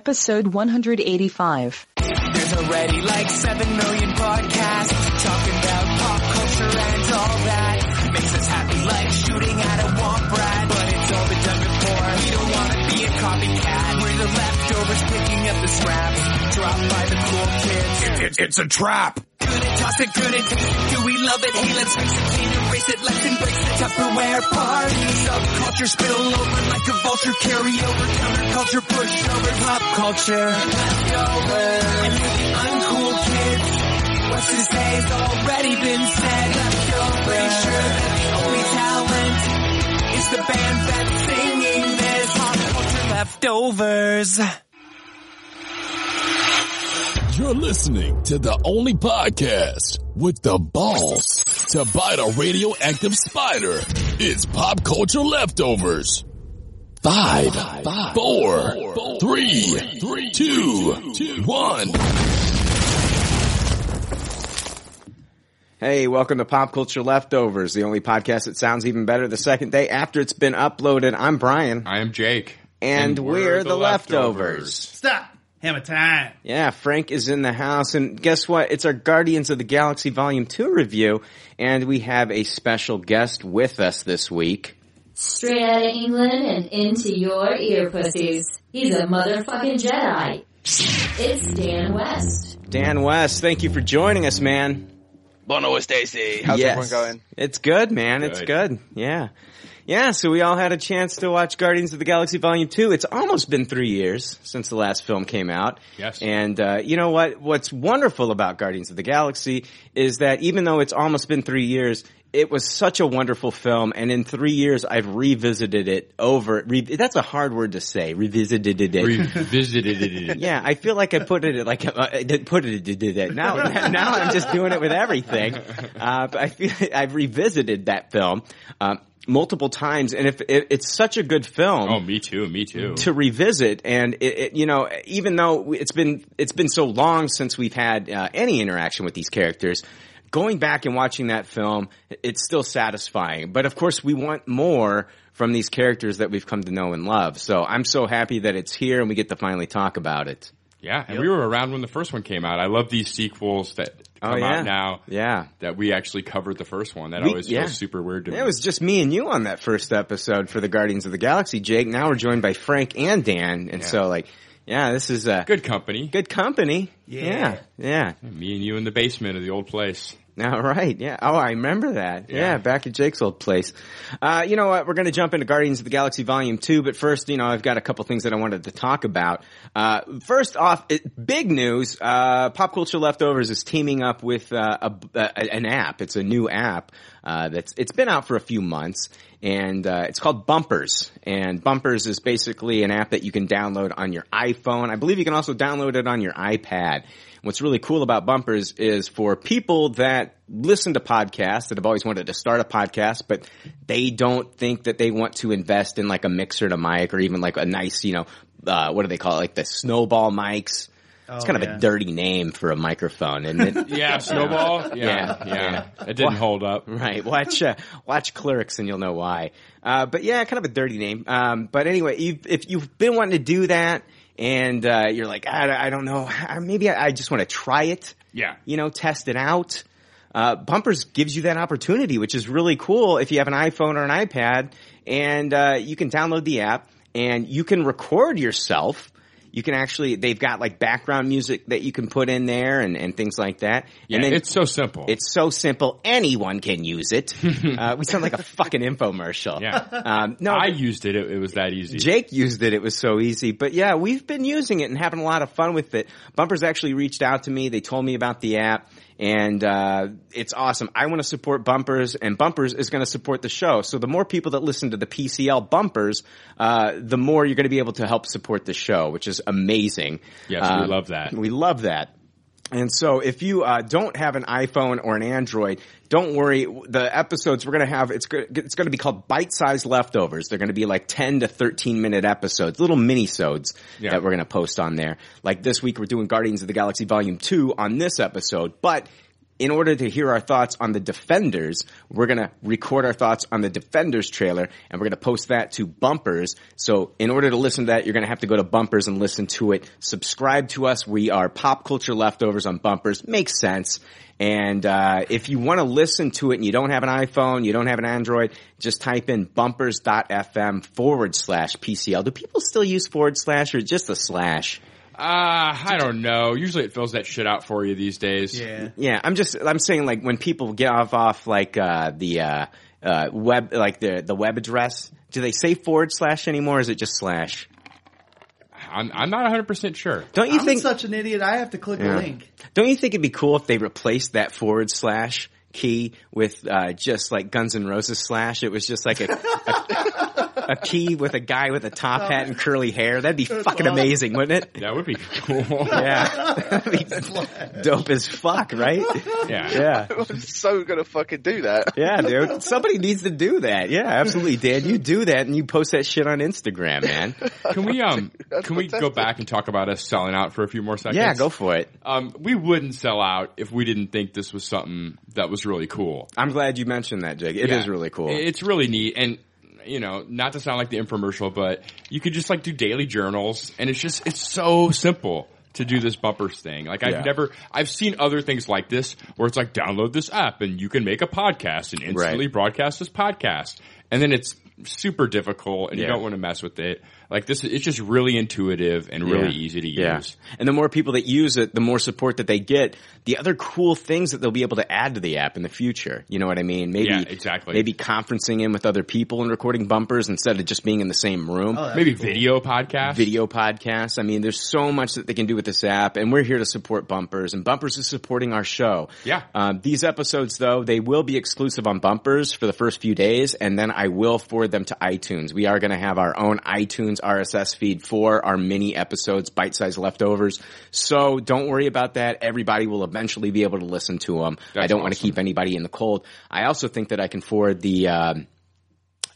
episode 185. There's already like 7 million podcasts talking about pop culture and all that. Makes us happy like shooting at a womp rat, but it's all been done before. We don't want to be a copycat. We're the leftovers picking up the scraps dropped by the cool kids. It's, it's a trap. Good at toss it, good at taste it. Do we love it? Hey, let's face it, can't erase it. Let's embrace the Tupperware party. Subculture spill over like a vulture. Carry over counterculture, push over pop culture. Leftover. And you're the uncool kids. What's to say has already been said. Leftover. Pretty sure that the only talent is the band that's singing this. Pop culture leftovers. You're listening to the only podcast with the balls to bite a radioactive spider. It's Pop Culture Leftovers. Five, four, three, two, one. Hey, welcome to Pop Culture Leftovers, the only podcast that sounds even better the second day after it's been uploaded. I'm Brian, I am Jake. and, we're, the, leftovers. Stop. Hammer time. Yeah, Frank is in the house, and guess what? It's our Guardians of the Galaxy Volume 2 review, and we have a special guest with us this week. Straight out of England and into your ear pussies. He's a motherfucking Jedi. It's Dan West. Dan West, thank you for joining us, man. Bono Stacy. How's Yes. everyone going? It's good, man. It's good. Yeah. Yeah, so we all had a chance to watch Guardians of the Galaxy Volume 2. It's almost been three years since the last film came out. Yes. And, uh, you know what? What's wonderful about Guardians of the Galaxy is that even though it's almost been three years, it was such a wonderful film, and in three years, I've revisited it over. Re- that's a hard word to say. Revisited it. Revisited it. Yeah, I feel like I put it like uh, put it did it. Now now I'm just doing it with everything. Uh, but I feel I've revisited that film um, multiple times, and if it, it's such a good film Oh, me too. Me too. to revisit, and it, it, you know, even though it's been it's been so long since we've had uh, any interaction with these characters. Going back and watching that film, it's still satisfying. But of course, we want more from these characters that we've come to know and love. So I'm so happy that it's here and we get to finally talk about it. Yeah, and we were around when the first one came out. I love these sequels that come Oh, yeah. out now. Yeah. That we actually covered the first one. That We- always yeah. feels super weird to me. It was just me and you on that first episode for the Guardians of the Galaxy, Jake. Now we're joined by Frank and Dan. And Yeah. so like, yeah, this is uh, good company. good company. Yeah. Yeah. Me and you in the basement of the old place. All right. Yeah. Oh, I remember that. Yeah. Yeah. back at Jake's old place. Uh, you know what? We're going to jump into Guardians of the Galaxy Volume 2, but first, you know, I've got a couple things that I wanted to talk about. Uh, first off, it, big news. Uh, Pop Culture Leftovers is teaming up with, uh, a, a- an app. It's a new app, uh, that's, it's been out for a few months and, uh, it's called Bumpers. And Bumpers is basically an app that you can download on your iPhone. I believe you can also download it on your iPad. What's really cool about Bumpers is for people that listen to podcasts that have always wanted to start a podcast, but they don't think that they want to invest in like a mixer and a mic or even like a nice, you know, uh, what do they call it? Like the snowball mics. it's Oh, kind of yeah. a dirty name for a microphone, and it? Yeah, Snowball. Yeah, Yeah, yeah. yeah. It didn't hold up. Right. Watch uh, watch Clerks and you'll know why. Uh, but yeah, kind of a dirty name. Um, but anyway, you've, if you've been wanting to do that and uh, you're like, I, I don't know, maybe I, I just want to try it. Yeah. You know, test it out. Uh, Bumpers gives you that opportunity, which is really cool if you have an iPhone or an iPad, and uh, you can download the app and you can record yourself. You can actually, they've got like background music that you can put in there and, and things like that. Yeah, and then it's so simple. it's so simple. Anyone can use it. uh, we sound like a fucking infomercial. Yeah. Um, no, I used it. it. It was that easy. Jake used it. It was so easy. But yeah, we've been using it and having a lot of fun with it. Bumpers actually reached out to me. They told me about the app and, uh, it's awesome. I want to support Bumpers and Bumpers is going to support the show. So the more people that listen to the PCL Bumpers, uh, the more you're going to be able to help support the show, which is amazing. Yes, we Um, love that. We love that. And so if you uh, don't have an iPhone or an Android, don't worry. The episodes we're going to have, it's it's going to be called bite-sized leftovers. They're going to be like 10 to 13 minute episodes, little mini-sodes Yeah. that we're going to post on there. Like this week we're doing Guardians of the Galaxy Volume 2 on this episode, but in order to hear our thoughts on the Defenders, we're gonna record our thoughts on the Defenders trailer, and we're gonna post that to Bumpers. So in order to listen to that, you're gonna have to go to Bumpers and listen to it. Subscribe to us. We are Pop Culture Leftovers on Bumpers. Makes sense. And uh, if you want to listen to it and you don't have an iPhone, you don't have an Android, just type in bumpers.fm forward slash PCL. Do people still use forward slash or just a slash? Uh, I don't know. Usually it fills that shit out for you these days. Yeah. Yeah, I'm just I'm saying like when people get off off like uh, the uh, uh, web like the the web address, do they say forward slash anymore? Or is it just slash? I'm, I'm not 100% sure. Don't you I'm think? such an idiot. I have to click Yeah. a link. Don't you think it'd be cool if they replaced that forward slash key with uh, just like Guns N' Roses slash? It was just like a, a, a key with a guy with a top hat and curly hair. That'd be fucking awesome. amazing, wouldn't it? That would be cool. Yeah, be dope as fuck, right? Yeah. Yeah. I'm so gonna fucking do that. Yeah, dude. Somebody needs to do that. Yeah, absolutely, Dan. You do that and you post that shit on Instagram, man. Can we um That's can we go back and talk about us selling out for a few more seconds? Yeah, go for it. Um, we wouldn't sell out if we didn't think this was something that was really cool. I'm glad you mentioned that, Jake. It is Yeah. really cool. It's really neat, and you know, not to sound like the infomercial, but you could just like do daily journals, and it's just it's so simple to do this bumpers thing. Like I've Yeah. never, I've seen other things like this where it's like download this app and you can make a podcast and instantly Right. broadcast this podcast, and then it's super difficult and you don't want to mess with it. Like this, is it's just really intuitive and really Yeah. easy to Yeah. use. And the more people that use it, the more support that they get. The other cool things that they'll be able to add to the app in the future. You know what I mean? Maybe Yeah, exactly. Maybe conferencing in with other people and recording bumpers instead of just being in the same room. Oh, Maybe cool. video podcast. Video podcasts. I mean, there's so much that they can do with this app, and we're here to support Bumpers, and Bumpers is supporting our show. Yeah. Um, these episodes, though, they will be exclusive on Bumpers for the first few days, and then I will forward them to iTunes. We are going to have our own iTunes RSS feed for our mini episodes, bite-sized leftovers. So don't worry about that. Everybody will eventually be able to listen to them. I don't want to keep anybody in the cold. I also think that I can forward the. Um,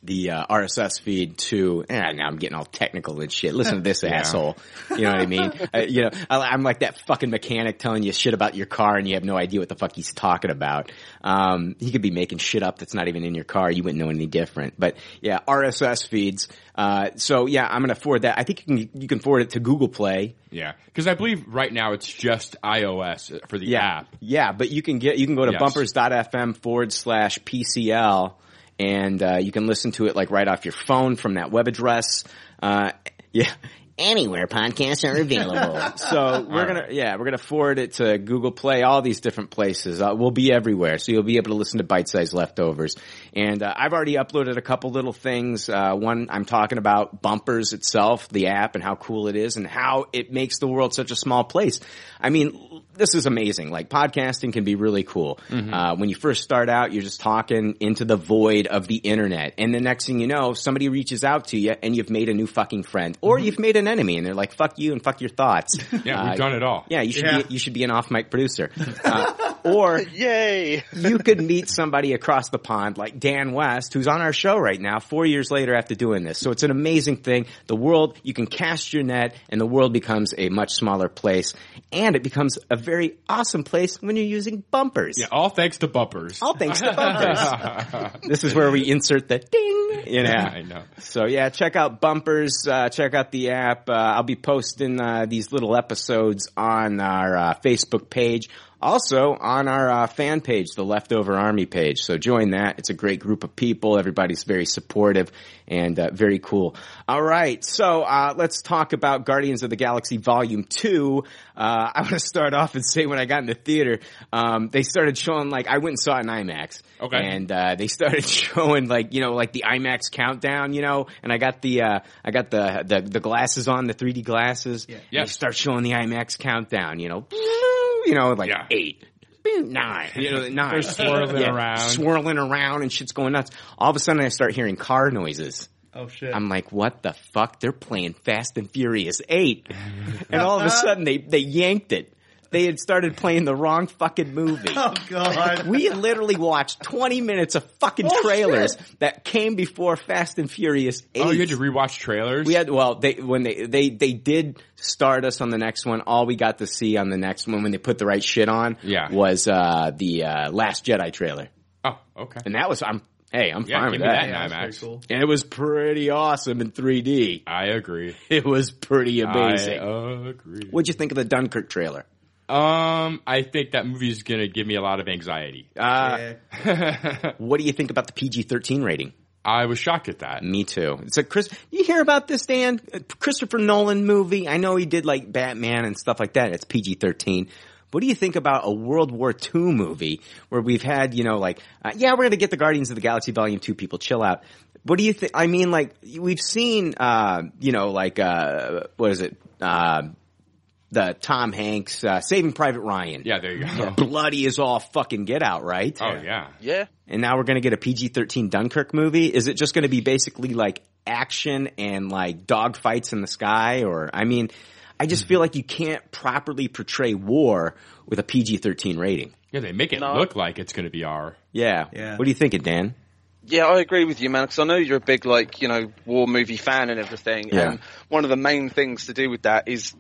the uh, RSS feed to. Eh, now I'm getting all technical and shit. Listen to this asshole. You know what I mean? uh, you know, I, I'm like that fucking mechanic telling you shit about your car and you have no idea what the fuck he's talking about. Um, he could be making shit up that's not even in your car. You wouldn't know any different. But yeah, RSS feeds. Uh, so yeah, I'm gonna forward that. I think you can you can forward it to Google Play. Yeah, because I believe right now it's just iOS for the Yeah, app. yeah, but you can get you can go to Yes. bumpers.fm forward slash PCL and uh, you can listen to it like right off your phone from that web address. Uh, yeah. Anywhere podcasts are available. so we're gonna, yeah, we're gonna forward it to Google Play, all these different places. Uh, we'll be everywhere, so you'll be able to listen to bite-sized leftovers. And uh, I've already uploaded a couple little things. Uh, one, I'm talking about Bumpers itself, the app, and how cool it is, and how it makes the world such a small place. I mean, this is amazing. Like podcasting can be really cool. Uh, when you first start out, you're just talking into the void of the internet, and the next thing you know, somebody reaches out to you, and you've made a new fucking friend, or you've made an enemy, and they're like, "Fuck you" and "fuck your thoughts." Yeah, Uh, we've done it all. Yeah, you should Yeah. be you should be an off mic producer, uh, or Yay! you could meet somebody across the pond like Dan West, who's on our show right now, four years later after doing this. So it's an amazing thing. The world, you can cast your net and the world becomes a much smaller place. And it becomes a very awesome place when you're using bumpers. Yeah, all thanks to bumpers. All thanks to bumpers. this is where we insert the ding, you know. I know. So yeah, check out Bumpers. Uh, check out the app. Uh, I'll be posting uh, these little episodes on our uh, Facebook page. Also on our uh, fan page, the Leftover Army page. So join that. It's a great group of people. Everybody's very supportive and uh, very cool. All right, so uh, let's talk about Guardians of the Galaxy Volume Two. Uh, I want to start off and say when I got in the theater, um, they started showing like I went and saw it in IMAX. Okay. And uh, they started showing like you know like the IMAX countdown, you know, and I got the uh, I got the, the the glasses on the 3D glasses. Yeah. Yeah. They start showing the IMAX countdown, you know, you know like Yeah. eight. Nine, you know, nine. They're swirling Yeah, around. swirling around, and shit's going nuts. All of a sudden, I start hearing car noises. Oh shit. I'm like, what the fuck? They're playing Fast and Furious 8. and all of a sudden they, they yanked it. They had started playing the wrong fucking movie. Oh god. We had literally watched 20 minutes of fucking Oh, trailers shit. that came before Fast and Furious 8. Oh, you had to rewatch trailers. we had well, they when they they they did start us on the next one. All we got to see on the next one when they put the right shit on, Yeah. was uh the uh, Last Jedi trailer, oh, okay. and that was I'm hey I'm Yeah, fine give with me that. that Yeah, now, that's Max. pretty cool. And it was pretty awesome in 3D. I agree. It was pretty amazing. I agree. What'd you think of the Dunkirk trailer? Um, I think that movie's gonna give me a lot of anxiety. Uh, Yeah. what do you think about the PG-13 rating? I was shocked at that. Me too. It's a Chris. You hear about this, Dan? A Christopher Nolan movie. I know he did like Batman and stuff like that. It's PG thirteen. What do you think about a World War II movie where we've had, you know, like, uh, yeah, we're going to get the Guardians of the Galaxy Volume 2 people chill out. What do you think? I mean, like, we've seen, uh, you know, like, uh, what is it? The Tom Hanks, uh, Saving Private Ryan. Yeah, there you go. Bloody as all fucking get out, right? Oh yeah. Yeah. and now we're going to get a PG-13 Dunkirk movie. Is it just going to be basically like action and like dog fights in the sky? Or, I mean, I just feel like you can't properly portray war with a PG-13 rating. Yeah, they make it No. look like it's gonna be R. Yeah. Yeah. What do you think, Dan? Yeah, I agree with you, man. Because I know you're a big, like, you know, war movie fan and everything. Yeah. And one of the main things to do with that is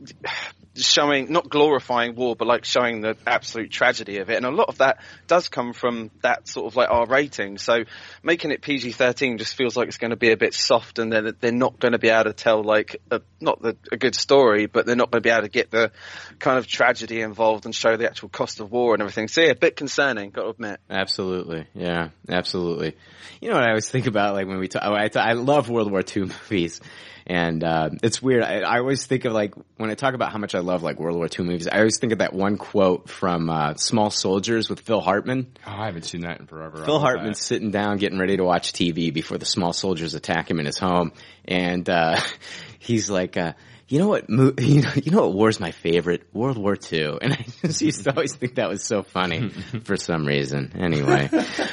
showing, not glorifying war, but like showing the absolute tragedy of it. And a lot of that does come from that sort of like our rating. So making it PG-13 just feels like it's going to be a bit soft, and then they're not going to be able to tell like a, not the, a good story, but they're not going to be able to get the kind of tragedy involved and show the actual cost of war and everything. So yeah, a bit concerning, got to admit. Absolutely. Yeah, absolutely. You know what I always think about, like when we talk, I, I love World War II movies. And, uh, it's weird. I, I always think of like, when I talk about how much I love like World War II movies, I always think of that one quote from, uh, Small Soldiers with Phil Hartman. Oh, I haven't seen that in forever. Phil Hartman's that. sitting down, getting ready to watch TV before the small soldiers attack him in his home, and uh, he's like, uh, "You know what? Mo- you know, you know what war's my favorite? World War II." And I just used to always think that was so funny for some reason. Anyway,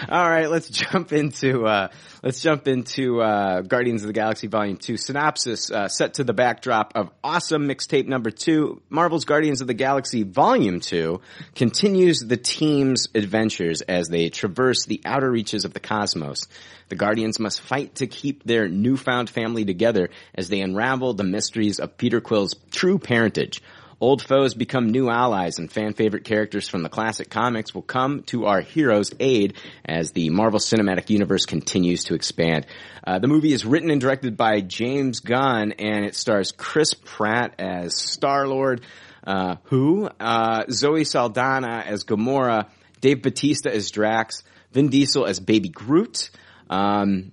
all right, let's jump into uh, let's jump into uh, Guardians of the Galaxy Volume Two synopsis, uh, set to the backdrop of awesome mixtape number two. Marvel's Guardians of the Galaxy Volume Two continues the team's adventures as they traverse the outer reaches of the cosmos. The Guardians must fight to keep their newfound family together as they unravel the mysteries of Peter Quill's true parentage. Old foes become new allies and fan favorite characters from the classic comics will come to our heroes' aid as the Marvel Cinematic Universe continues to expand. Uh, the movie is written and directed by James Gunn and it stars Chris Pratt as Star-Lord, uh, who, uh, Zoe Saldana as Gamora, Dave Bautista as Drax, Vin Diesel as Baby Groot, um,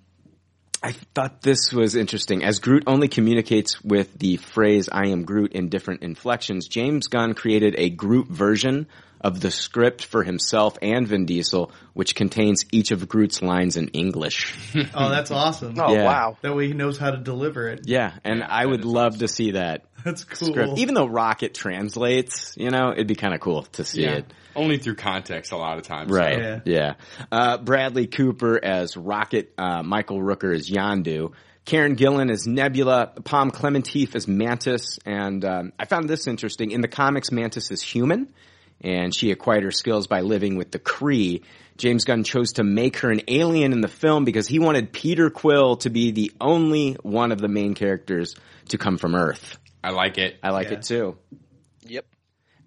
I thought this was interesting. As Groot only communicates with the phrase I am Groot in different inflections, James Gunn created a Groot version of the script for himself and Vin Diesel, which contains each of Groot's lines in English. Oh, that's awesome. Oh Yeah. wow. That way he knows how to deliver it. yeah, and I would love to see that That's cool. script. Even though Rocket translates, you know, it'd be kind of cool to see Yeah. it. Only through context a lot of times. Right. Yeah. Yeah. Uh, Bradley Cooper as Rocket, uh, Michael Rooker as Yondu, Karen Gillan as Nebula, Pom Klementieff as Mantis, and um, I found this interesting. In the comics, Mantis is human, and she acquired her skills by living with the Kree. James Gunn chose to make her an alien in the film because he wanted Peter Quill to be the only one of the main characters to come from Earth. I like it. I like Yeah. it too. Yep.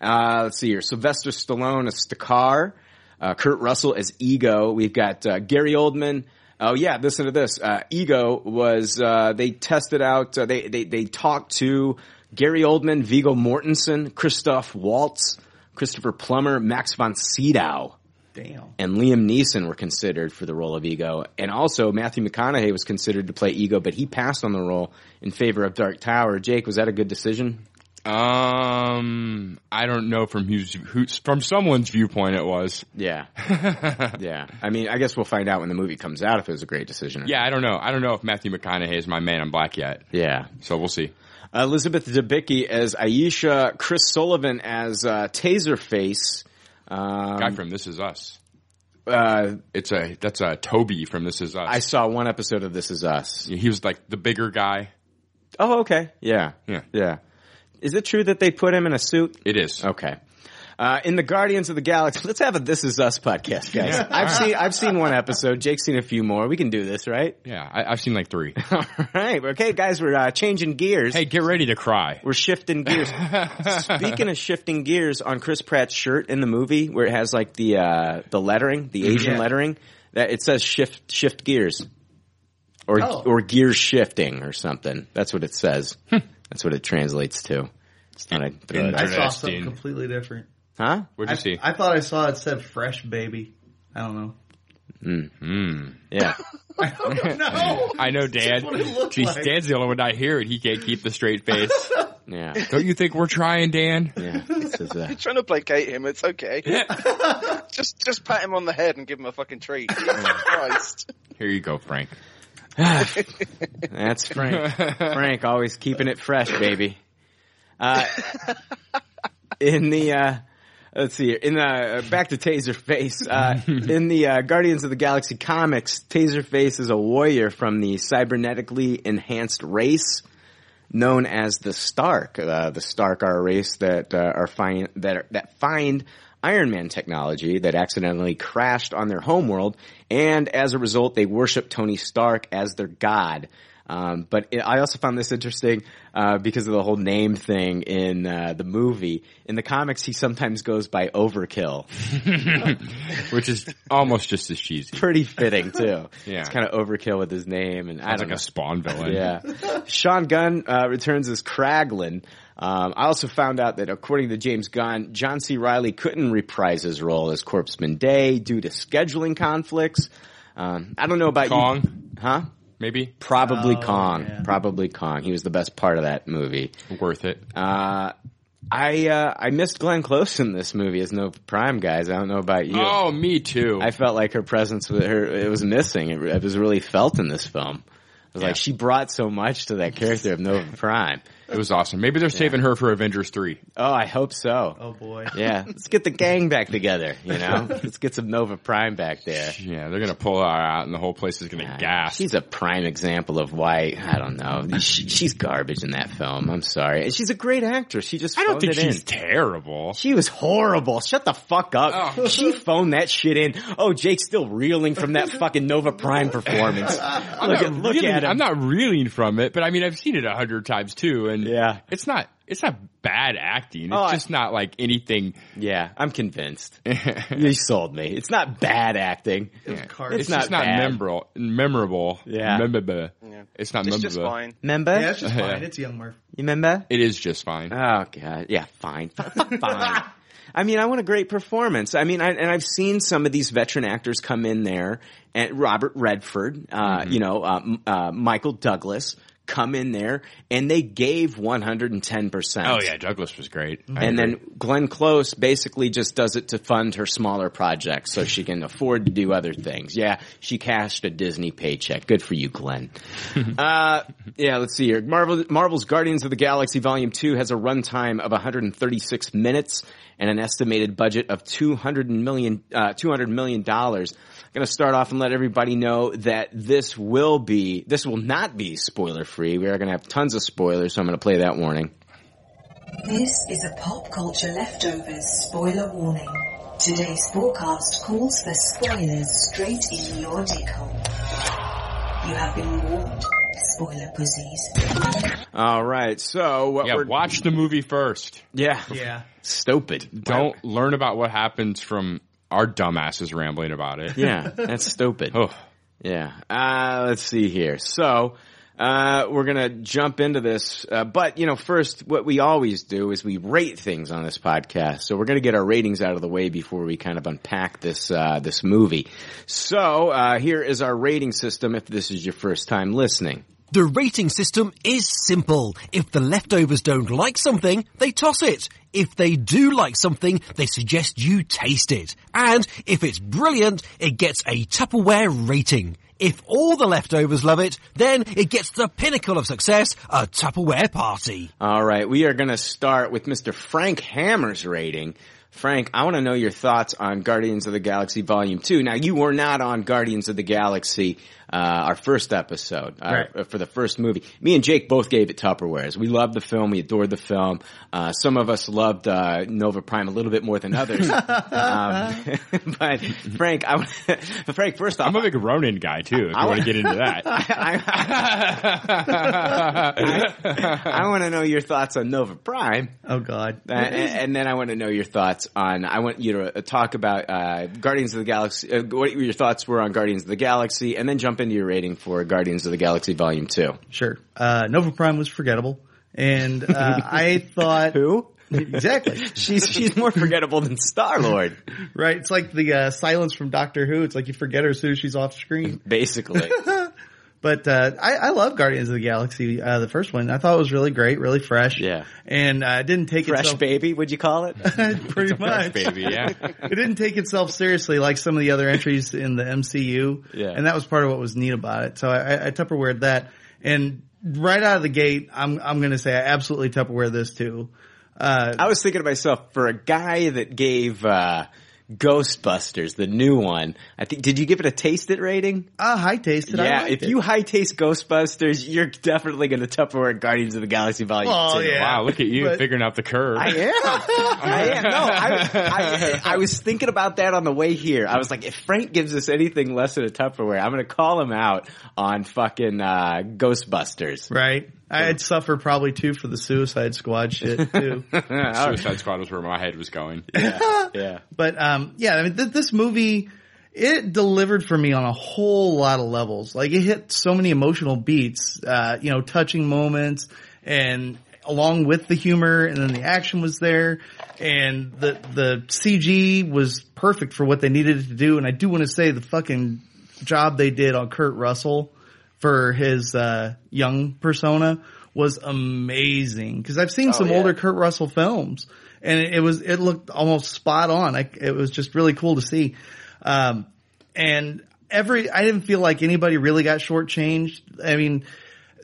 Uh, let's see here. Sylvester Stallone as Stakar. Uh, Kurt Russell as Ego. We've got uh, Gary Oldman. Oh yeah, listen to this. Uh, Ego was uh, they tested out. Uh, they they they talked to Gary Oldman, Viggo Mortensen, Christoph Waltz, Christopher Plummer, Max von Sydow, Damn. and Liam Neeson were considered for the role of Ego. And also Matthew McConaughey was considered to play Ego, but he passed on the role in favor of Dark Tower. Jake, was that a good decision? Um, I don't know from whose, who's, from someone's viewpoint it was. Yeah. yeah. I mean, I guess we'll find out when the movie comes out if it was a great decision. or Yeah, I don't know. I don't know if Matthew McConaughey is my man in black yet. Yeah. So we'll see. Elizabeth Debicki as Ayesha, Chris Sullivan as uh, Taserface. Um, Guy from This Is Us. uh, It's a that's a Toby from This Is Us. I saw one episode of This Is Us. he was like the bigger guy. Oh, okay. Yeah. Yeah. Yeah. Is it true that they put him in a suit? It is. Okay. Uh, in the Guardians of the Galaxy, let's have a This Is Us podcast, guys. I've seen I've seen one episode. Jake's seen a few more. We can do this, right? Yeah, I, I've seen like three. All right, okay, guys, we're uh, changing gears. hey, get ready to cry. We're shifting gears. Speaking of shifting gears, on Chris Pratt's shirt in the movie, where it has like the uh, the lettering, the Asian Yeah. lettering, that it says shift shift gears, or Oh. or gear shifting or something. That's what it says. That's what it translates to. Just thought I'd I out. saw something Interesting. completely different. Huh? What'd I, you see? I thought I saw it said fresh baby. I don't know. Yeah. no. I know, Dan. what it looked Geez, like. Dan's the only one I hear it. He can't keep the straight face. Yeah. Don't you think we're trying, Dan? Yeah. This is, uh, trying to placate him. It's okay. just just pat him on the head and give him a fucking treat. Jesus Christ. Here you go, Frank. That's Frank. Frank always keeping it fresh, baby. Uh, in the uh, let's see, in the uh, back to Taserface. Uh, in the uh, Guardians of the Galaxy comics, Taserface is a warrior from the cybernetically enhanced race known as the Stark. Uh, the Stark are a race that uh, are find that are, that find Iron Man technology that accidentally crashed on their homeworld, and as a result, they worship Tony Stark as their god. Um, but it, I also found this interesting uh, because of the whole name thing in uh, the movie. In the comics, he sometimes goes by Overkill. Which is almost just as cheesy. Pretty fitting too. Yeah. it's kind of overkill with his name, and I don't like know. a Spawn villain. Yeah. Sean Gunn uh, returns as Kraglin. Um, I also found out that according to James Gunn, John C. Reilly couldn't reprise his role as Corpsman Dey due to scheduling conflicts. Um, I don't know about you. Kong, Huh? maybe? Probably Oh, Kong. yeah. Probably Kong. He was the best part of that movie. Worth it. Uh, I, uh, I missed Glenn Close in this movie as No Prime, guys. I don't know about you. Oh, me too. I felt like her presence with her, it was missing. It, it was really felt in this film. It was Yeah. like she brought so much to that character of Nova Prime. It was awesome. Maybe they're saving her for Avengers 3. Oh, I hope so. Oh boy. Yeah, let's get the gang back together. You know, let's get some Nova Prime back there. Yeah, they're gonna pull her out and the whole place is gonna gas. She's a prime example of why I don't know. She, she's garbage in that film. I'm sorry. And she's a great actress. She just I don't phoned think it she's in. terrible. She was horrible. Shut the fuck up. Oh. She phoned that shit in. Oh, Jake's still reeling from that fucking Nova Prime performance. I'm look not at, look reeling- at him. I'm not reeling from it, but I mean, I've seen it a hundred times too, and Yeah. it's not, it's not bad acting. It's Oh, I- just not like anything. Yeah, I'm convinced. you sold me. It's not bad acting. It was cars. It's, It's just not not memorable. Memorable. Yeah. Memorable. It's not It's memorable. just fine. Remember? yeah, it's just fine. It's young Murph. You remember? It is just fine. Oh god, yeah, fine, fine. I mean, I want a great performance. I mean, I, and I've seen some of these veteran actors come in there, and Robert Redford, uh, you know, uh, uh, Michael Douglas come in there, and they gave one hundred and ten percent. oh yeah, Douglas was great. I And agree. then Glenn Close basically just does it to fund her smaller projects so she can afford to do other things. Yeah, she cashed a Disney paycheck. Good for you, Glenn. uh, yeah, let's see here. Marvel, Marvel's Guardians of the Galaxy Volume 2 has a runtime of 136 minutes and an estimated budget of 200 million, uh, $200 million. I'm going to start off and let everybody know that this will be, this will not be spoiler free. We are going to have tons of spoilers, so I'm going to play that warning. This is a pop culture leftovers spoiler warning. Today's forecast calls for spoilers straight in your dick hole. You have been warned, spoiler pussies. All right, so what yeah, we're watch the movie first. yeah, Yeah. stupid. Don't learn about what happens from our dumbasses rambling about it. Yeah, that's stupid. Oh, Yeah. Uh, let's see here. So, uh, we're gonna jump into this, uh, but you know, first, what we always do is we rate things on this podcast. So we're gonna get our ratings out of the way before we kind of unpack this, uh, this movie. So, uh, here is our rating system if this is your first time listening. The rating system is simple. If the leftovers don't like something, they toss it. If they do like something, they suggest you taste it. And if it's brilliant, it gets a Tupperware rating. If all the leftovers love it, then it gets the pinnacle of success, a Tupperware party. All right, we are going to start with Mr. Frank Hammer's rating. Frank, I want to know your thoughts on Guardians of the Galaxy Volume 2. Now, you were not on Guardians of the Galaxy uh, our first episode uh, Right. for the first movie. Me and Jake both gave it Tupperwares. We loved the film. We adored the film. Uh, some of us loved uh, Nova Prime a little bit more than others. um, but Frank, I, Frank, first off, I'm a big Ronin guy too. If you want to get into that, I want to know your thoughts on Nova Prime. Oh God. Uh, and, and then I want to know your thoughts on. I want you to uh, talk about uh, Guardians of the Galaxy. Uh, what your thoughts were on Guardians of the Galaxy, and then jump into your rating for Guardians of the Galaxy Volume Two. Sure. Uh, Nova Prime was forgettable, and uh, I thought Who? exactly She's she's more forgettable than Star Lord, right. It's like the uh, silence from Doctor Who. It's like you forget her as soon as she's off screen. basically. But uh, I, I love Guardians of the Galaxy, uh, the first one. I thought it was really great, really fresh. Yeah. and uh, it didn't take Fresh itself baby, would you call it? pretty much. baby. Yeah. it didn't take itself seriously like some of the other entries in the MCU. Yeah. And that was part of what was neat about it. So I, I, I Tupperwared that. And right out of the gate, I'm, I'm going to say I absolutely Tupperware this too. Uh, I was thinking to myself, for a guy that gave uh, Ghostbusters, the new one, I think, did you give it a taste it rating? I high taste I yeah, liked if it. you high taste Ghostbusters, you're definitely going to Tupperware Guardians of the Galaxy Volume Oh, 2. yeah. Wow, look at you But- figuring out the curve. I am. I am. No, I, I, I was thinking about that on the way here. I was like, if Frank gives us anything less than a Tupperware, I'm going to call him out on fucking uh, Ghostbusters. right. I'd suffer probably too for the Suicide Squad shit too. Suicide Squad was where my head was going. yeah. But um, yeah, I mean, th- this movie it delivered for me on a whole lot of levels. Like it hit so many emotional beats, uh, you know, touching moments, and along with the humor, and then the action was there, and the the CG was perfect for what they needed it to do. And I do want to say the fucking job they did on Kurt Russell for his uh, young persona was amazing because I've seen some yeah. older Kurt Russell films and it, it was it looked almost spot on. I, it was just really cool to see, um, and every I didn't feel like anybody really got shortchanged. I mean,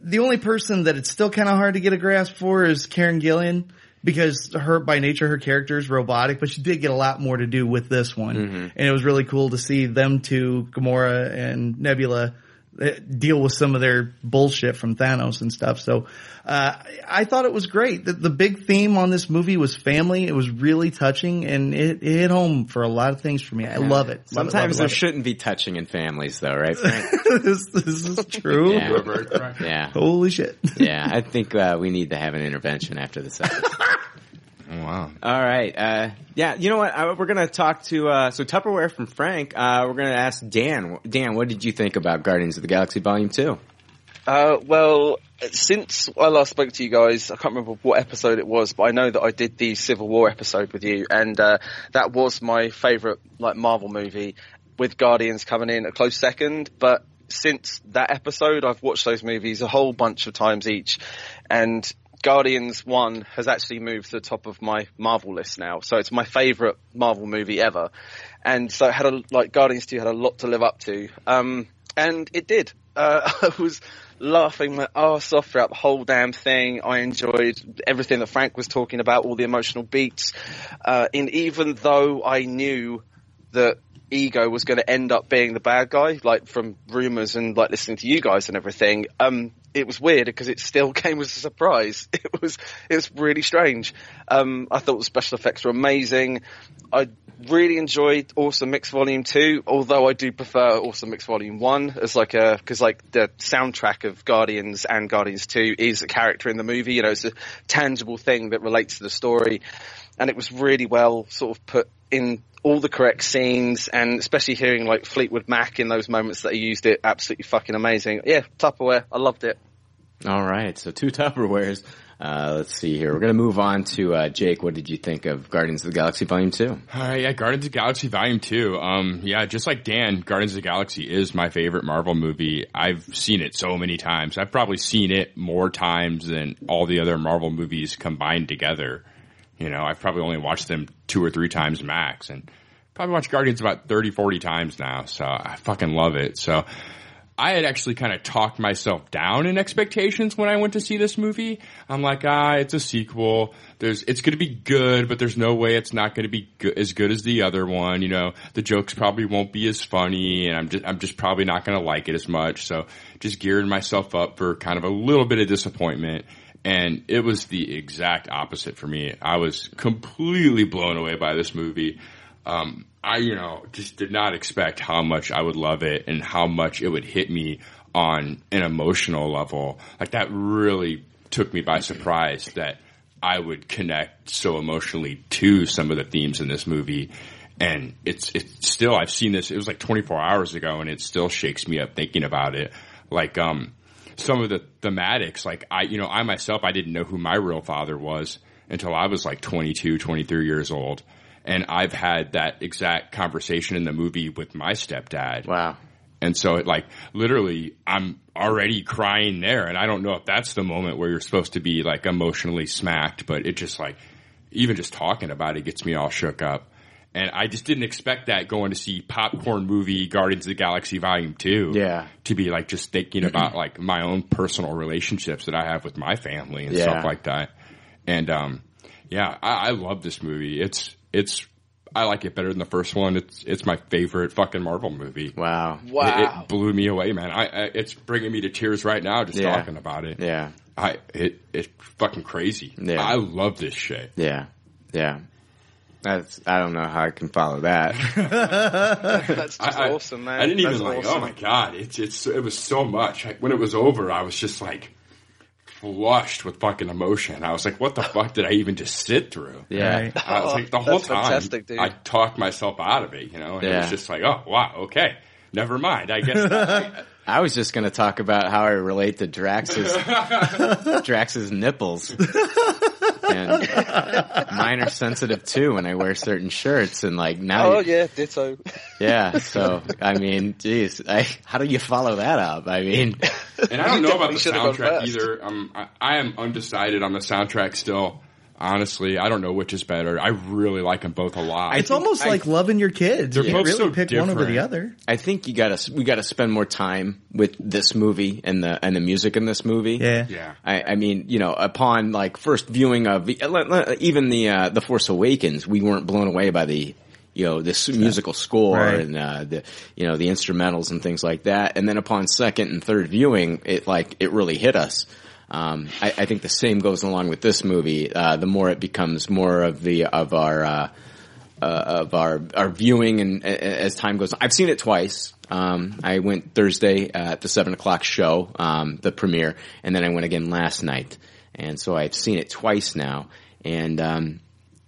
the only person that it's still kind of hard to get a grasp for is Karen Gillan because her by nature her character is robotic, but she did get a lot more to do with this one, and it was really cool to see them two, Gamora and Nebula, deal with some of their bullshit from Thanos and stuff. So uh, I thought it was great. The, the big theme on this movie was family. It was really touching, and it, it hit home for a lot of things for me. I love it. Love it, Sometimes love it, there it. shouldn't be touching in families, though, right, this, this is true. Yeah. yeah. Holy shit. Yeah, I think uh, we need to have an intervention after this episode. wow. All right. Uh, yeah, you know what? Uh, we're going to talk to, uh, so Tupperware from Frank. Uh, we're going to ask Dan. Dan, what did you think about Guardians of the Galaxy Volume 2? Uh, well, since I last spoke to you guys, I can't remember what episode it was, but I know that I did the Civil War episode with you, and uh, that was my favourite like Marvel movie, with Guardians coming in a close second. But since that episode, I've watched those movies a whole bunch of times each, and Guardians One has actually moved to the top of my Marvel list now. So it's my favourite Marvel movie ever, and so it had a like Guardians Two had a lot to live up to, um, and it did. Uh, I was laughing my arse off throughout the whole damn thing. I enjoyed everything that Frank was talking about, all the emotional beats. Uh, and even though I knew that Ego was going to end up being the bad guy, like from rumors and like listening to you guys and everything, um, it was weird because it still came as a surprise. It was, it was really strange. Um, I thought the special effects were amazing. I really enjoyed Awesome Mix Volume 2, although I do prefer Awesome Mix Volume 1 as like a, cause like the soundtrack of Guardians and Guardians 2 is a character in the movie, you know, it's a tangible thing that relates to the story. And it was really well sort of put in all the correct scenes and especially hearing like Fleetwood Mac in those moments that he used it, absolutely fucking amazing. Yeah, Tupperware, I loved it. All right, so two Tupperwares. Uh, let's see here. We're going to move on to uh, Jake. What did you think of Guardians of the Galaxy Volume 2? All right, yeah, Guardians of the Galaxy Volume 2. Um, yeah, just like Dan, Guardians of the Galaxy is my favorite Marvel movie. I've seen it so many times. I've probably seen it more times than all the other Marvel movies combined together. You know, I've probably only watched them two or three times max and probably watched Guardians about 30, 40 times now. So I fucking love it. So I had actually kind of talked myself down in expectations when I went to see this movie. I'm like, ah, it's a sequel. There's, it's going to be good, but there's no way it's not going to be go- as good as the other one. You know, the jokes probably won't be as funny, and I'm just, I'm just probably not going to like it as much. So, just gearing myself up for kind of a little bit of disappointment. And it was the exact opposite for me. I was completely blown away by this movie. Um, I, you know, just did not expect how much I would love it and how much it would hit me on an emotional level. Like that really took me by surprise that I would connect so emotionally to some of the themes in this movie. And it's, it's still, I've seen this, it was like 24 hours ago and it still shakes me up thinking about it. Like, um, some of the thematics, like I, you know, I myself, I didn't know who my real father was until I was like 22, 23 years old. And I've had that exact conversation in the movie with my stepdad. Wow. And so it like literally I'm already crying there and I don't know if that's the moment where you're supposed to be like emotionally smacked, but it just like even just talking about it gets me all shook up. And I just didn't expect that going to see popcorn movie Guardians of the Galaxy Volume 2. Yeah. To be like just thinking about like my own personal relationships that I have with my family and Yeah. stuff like that. And um yeah, I, I love this movie. It's it's I like it better than the first one. It's it's my favorite fucking Marvel movie. Wow. It, Wow. it blew me away, man. I, I it's bringing me to tears right now just Yeah. talking about it. Yeah. I it it's fucking crazy. Yeah. I love this shit. Yeah. Yeah. That's, I don't know how I can follow that. That's just I, I- awesome, man. I didn't even That's like. Oh awesome. Oh my god! It's it's it was so much. Like, when it was over, I was just like flushed with fucking emotion. I was like, "What the fuck did I even just sit through?" Yeah. Right. I was like, the whole time, dude. I talked myself out of it. You know, and it Yeah. was just like, "Oh wow, okay, never mind." I guess I, I was just going to talk about how I relate to Drax's Drax's nipples, and mine are sensitive too when I wear certain shirts. And like now, Oh yeah, ditto. yeah. So I mean, geez, I, how do you follow that up? I mean, And I don't know about the soundtrack first. either. Um, I, I am undecided on the soundtrack still. Honestly, I don't know which is better. I really like them both a lot. It's almost I- like loving your kids. They're you both really so pick one over the other. I think you got to we got to spend more time with this movie and the and the music in this movie. Yeah. yeah. I, I mean, you know, upon like first viewing of even the uh, the Force Awakens, we weren't blown away by the you know this musical score Right. and uh, the you know the instrumentals and things like that. And then upon second and third viewing, it like it really hit us. Um, I, I think the same goes along with this movie. Uh, the more it becomes more of the of our uh, uh, of our our viewing and as time goes on. I've seen it twice. Um, I went Thursday uh, at the seven o'clock show, um, the premiere, and then I went again last night. And so I've seen it twice now. And um,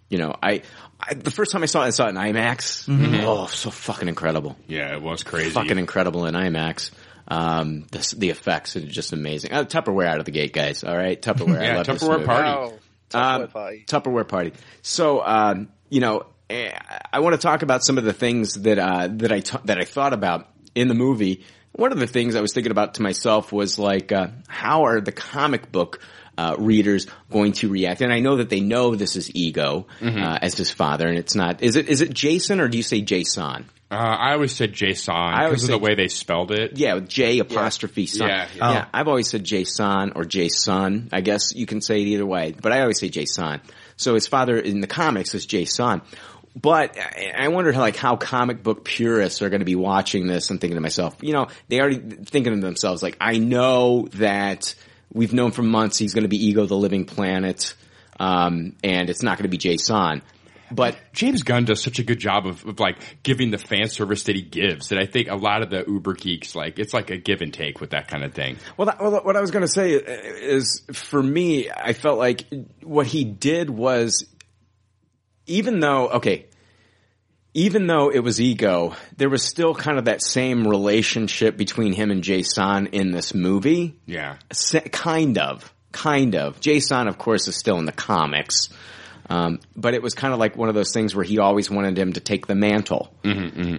you know, I, I the first time I saw it, I saw it in IMAX. Oh, so fucking incredible! Yeah, it was crazy. Fucking incredible in IMAX. Um, the, the effects are just amazing. Uh, Tupperware out of the gate, guys. All right, Tupperware. I Yeah, love Tupperware movie. party. Wow. Um, Tupperware party. Tupperware party. So, um, you know, eh, I want to talk about some of the things that uh, that I that I thought about in the movie. One of the things I was thinking about to myself was like, uh, how are the comic book uh, readers going to react? And I know that they know this is Ego uh, as his father, and it's not. Is it is it Jason or do you say Jason? Uh, I always said Jason because of the way they spelled it. Yeah, with J apostrophe son. Yeah, Yeah, yeah. I've always said Jason or Jason. I guess you can say it either way, but I always say Jason. So his father in the comics is Jason. But I wonder how, like how comic book purists are going to be watching this and thinking to myself, you know, they already thinking to themselves like, I know that we've known for months he's going to be Ego the Living Planet, um, and it's not going to be Jason. But James Gunn does such a good job of, of like giving the fan service that he gives that I think a lot of the Uber geeks like it's like a give and take with that kind of thing. Well, that, well, what I was going to say is, for me, I felt like what he did was, even though, okay, even though it was ego, there was still kind of that same relationship between him and J'son in this movie. Yeah. Kind of, kind of. J'son, of course, is still in the comics. Um, but it was kind of like one of those things where he always wanted him to take the mantle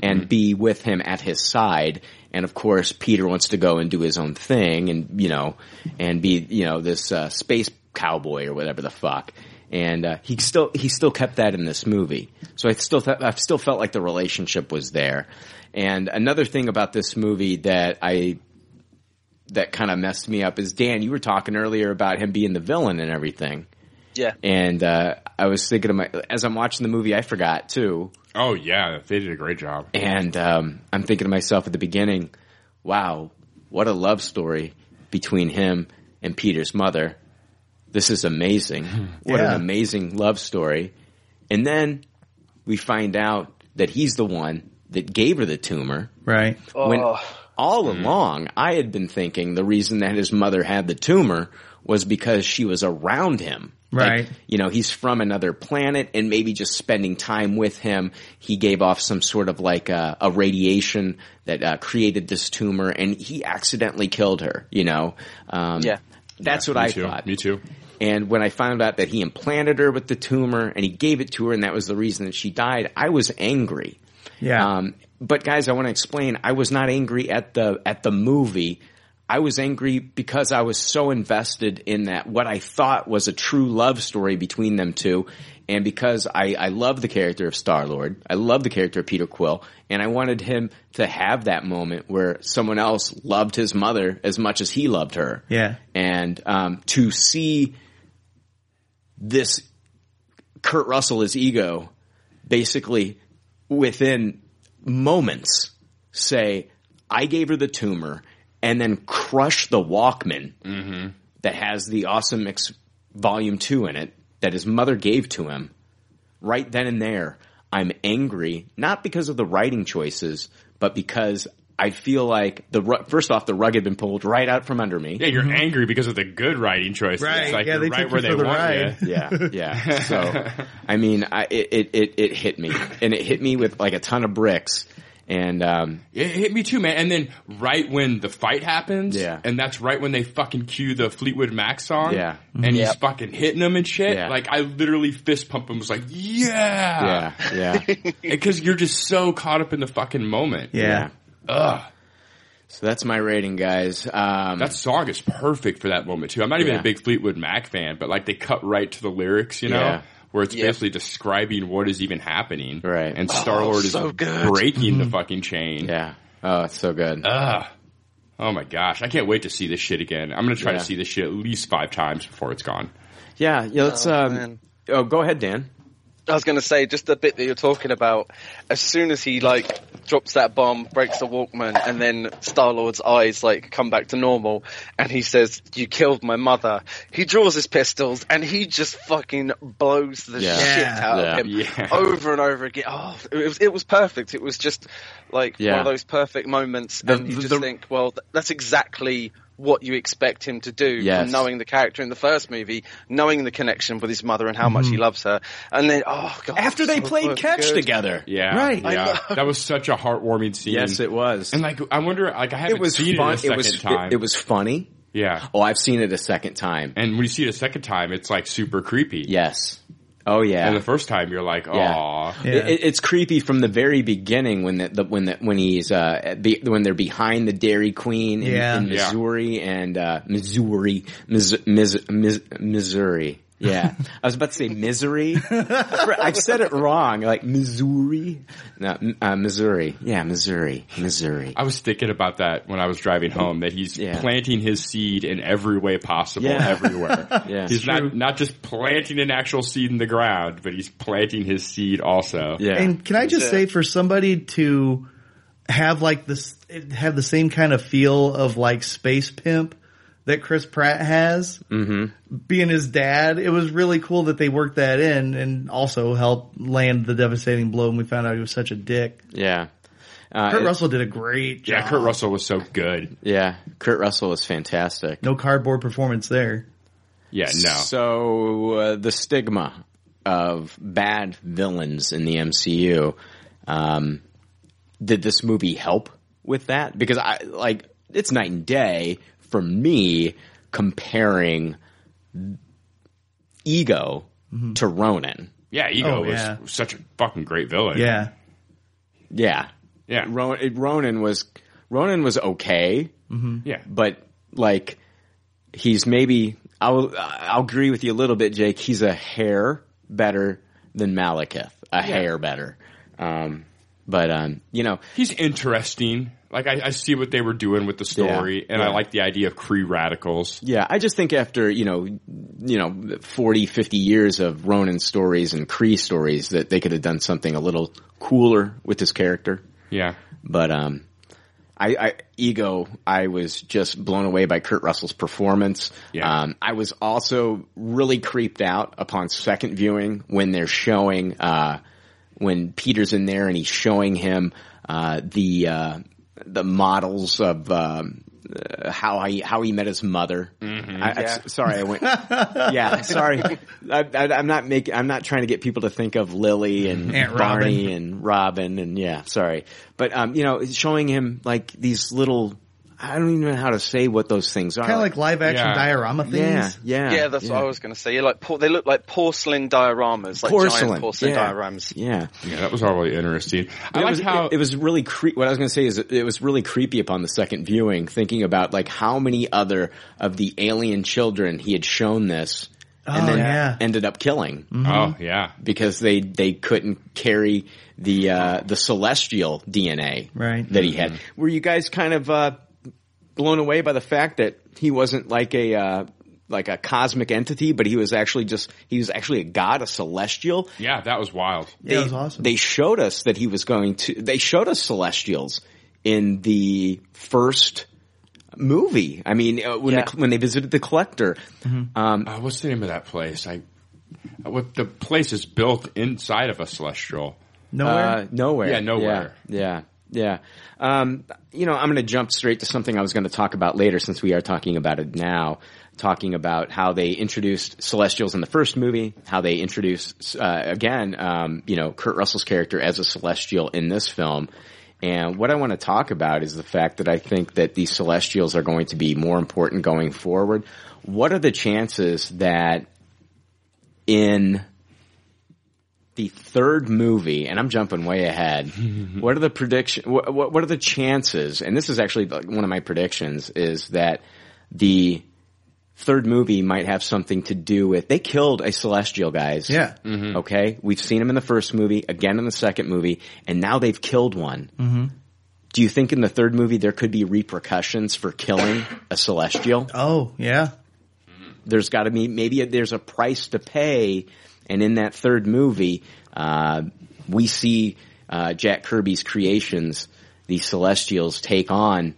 and be with him at his side. And of course, Peter wants to go and do his own thing and, you know, and be, you know, this, uh, space cowboy or whatever the fuck. And, uh, he still, he still kept that in this movie. So I still, th- I still felt like the relationship was there. And another thing about this movie that I, that kind of messed me up is Dan. You were talking earlier about him being the villain and everything, Yeah. and uh, I was thinking of my as I'm watching the movie, I forgot too, Oh yeah, they did a great job. and um, I'm thinking to myself at the beginning, "Wow, what a love story between him and Peter's mother. This is amazing. What Yeah. an amazing love story." And then we find out that he's the one that gave her the tumor. Right. When Oh. all along I had been thinking the reason that his mother had the tumor was because she was around him. Like, Right. you know, he's from another planet and maybe just spending time with him, he gave off some sort of like a, a radiation that uh, created this tumor and he accidentally killed her, you know? Um, Yeah. That's what I too. thought. Me too. And when I found out that he implanted her with the tumor and he gave it to her and that was the reason that she died, I was angry. Yeah. Um, but guys, I want to explain. I was not angry at the at the movie. I was angry because I was so invested in that what I thought was a true love story between them two, and because I, I love the character of Star Lord, I love the character of Peter Quill, and I wanted him to have that moment where someone else loved his mother as much as he loved her yeah. and um, to see this Kurt Russell, his ego, basically within moments say, "I gave her the tumor," and then crush the Walkman mm-hmm. that has the Awesome Mix Volume Two in it that his mother gave to him. Right then and there, I'm angry not because of the writing choices, but because. I feel like the ru- first off the rug had been pulled right out from under me. Yeah, you're mm-hmm. angry because of the good writing choices. Right, It's like yeah, they right took where you they for the want ride. you. Yeah, yeah. So, I mean, I, it, it it hit me, and it hit me with like a ton of bricks, and um, It hit me too, man. And then right when the fight happens, Yeah. and that's right when they fucking cue the Fleetwood Mac song, Yeah. and he's fucking hitting them and shit. Yeah. Like I literally fist pumped him. Was like, yeah, yeah, yeah, because you're just so caught up in the fucking moment. Yeah. Ugh. So that's my rating, guys. Um, That song is perfect for that moment too. I'm not even Yeah. a big Fleetwood Mac fan, but like they cut right to the lyrics, you know, Yeah. Where it's Yep. basically describing what is even happening, Right. And Star Lord is so good. breaking the fucking chain. yeah. Oh, it's so good. Ugh. Oh my gosh, I can't wait to see this shit again. I'm gonna try Yeah. to see this shit at least five times before it's gone. yeah, yeah. Let's. Oh, um, oh, go ahead, Dan. I was going to say just the bit that you're talking about. As soon as he like drops that bomb, breaks the Walkman, and then Star Lord's eyes like come back to normal, and he says, "You killed my mother." He draws his pistols and he just fucking blows the Yeah. shit out Yeah. of him Yeah. over and over again. Oh, it was it was perfect. It was just like Yeah. one of those perfect moments, The- and you the- just the- think, well, th- that's exactly. What you expect him to do Yes. from knowing the character in the first movie, knowing the connection with his mother and how much he mm-hmm. loves her, and then oh god, After they so played good. catch together. Yeah, Right. Yeah, that was such a heartwarming scene. Yes, it was. And like, I wonder, like, I haven't it was seen fun. it a second it was. time. It, it was funny. yeah. Oh, I've seen it a second time. And when you see it a second time, it's like super creepy. Yes. Oh yeah. And the first time, you're like, Yeah. aw. Yeah. It, it- it's creepy from the very beginning when the, the when the, when he's uh be, when they're behind the Dairy Queen in, Yeah. in Yeah. Missouri and uh Missouri Mis, Mis, Mis, Missouri. Yeah, I was about to say misery. I've said it wrong. Like Missouri, no, uh, Missouri. Yeah, Missouri, Missouri. I was thinking about that when I was driving home, that he's Yeah. planting his seed in every way possible, Yeah. everywhere. Yeah. he's not, not just planting an actual seed in the ground, but he's planting his seed also. Yeah, And can I just Yeah. say for somebody to have like this, have the same kind of feel of like space pimp that Chris Pratt has, Mm-hmm. being his dad, it was really cool that they worked that in and also helped land the devastating blow. And we found out he was such a dick. yeah. Uh, Kurt it- Russell did a great job. Yeah, Kurt Russell was so good. Yeah, Kurt Russell was fantastic. No cardboard performance there. Yeah, no. So uh, the stigma of bad villains in the MCU, um, did this movie help with that? Because I like it's night and day for me comparing Ego to Ronan. Yeah, Ego Oh, was yeah. such a fucking great villain. Yeah. Yeah, Yeah. Ron- Ronan was Ronan was okay, Yeah. but like he's maybe I'll I'll agree with you a little bit, Jake. He's a hair better than Malekith, a hair better. Um, But um, you know, He's interesting. Like I, I see what they were doing with the story, and I like the idea of Kree radicals. Yeah, I just think after, you know, you know, 40, 50 years of Ronan stories and Kree stories that they could have done something a little cooler with this character. Yeah. But, um, I, I, ego, I was just blown away by Kurt Russell's performance. Yeah. Um, I was also really creeped out upon second viewing when they're showing, uh, when Peter's in there and he's showing him, uh, the, uh, the models of, um, uh, how he how he met his mother. I, I- Yeah. sorry, I went. yeah, sorry. I, I, I'm not making. I'm not trying to get people to think of Lily and Aunt Barney Robin. and Robin and yeah. Sorry, but um, you know, showing him like these little. I don't even know how to say what those things are. Kind of like live action Yeah. diorama things. yeah, yeah, Yeah, that's what I was going to say. You're like por- they look like porcelain dioramas, like Porcelain, giant porcelain yeah. dioramas. Yeah. Yeah, that was all really interesting. I it like was, how it, it was really cre- what I was going to say is it, it was really creepy upon the second viewing, thinking about like how many other of the alien children he had shown this, and Oh, then yeah. ended up killing oh yeah, because they they couldn't carry the uh, the celestial DNA Right. that he had. Were you guys kind of uh, blown away by the fact that he wasn't like a uh, like a cosmic entity, but he was actually just he was actually a god, a celestial? yeah, that was wild. Yeah, it was awesome. They showed us that he was going to. They showed us celestials in the first movie. I mean, uh, when Yeah. the, when they visited the collector, um, Uh, what's the name of that place? I what the place is built inside of a celestial. Nowhere. Uh, nowhere. Yeah, nowhere. Yeah, yeah. Yeah. Um, you know, I'm going to jump straight to something I was going to talk about later since we are talking about it now. Talking about how they introduced Celestials in the first movie, how they introduced, uh, again, um, you know, Kurt Russell's character as a Celestial in this film. And what I want to talk about is the fact that I think that these Celestials are going to be more important going forward. What are the chances that in the third movie, and I'm jumping way ahead. what are the prediction? What, what, what are the chances? And this is actually one of my predictions: is that the third movie might have something to do with they killed a celestial, guys. yeah. Okay, we've seen him in the first movie, again in the second movie, and now they've killed one. Mm-hmm. Do you think in the third movie there could be repercussions for killing a celestial? Oh, yeah. there's got to be maybe there's a price to pay, and in that third movie, uh, we see uh, Jack Kirby's creations, the Celestials, take on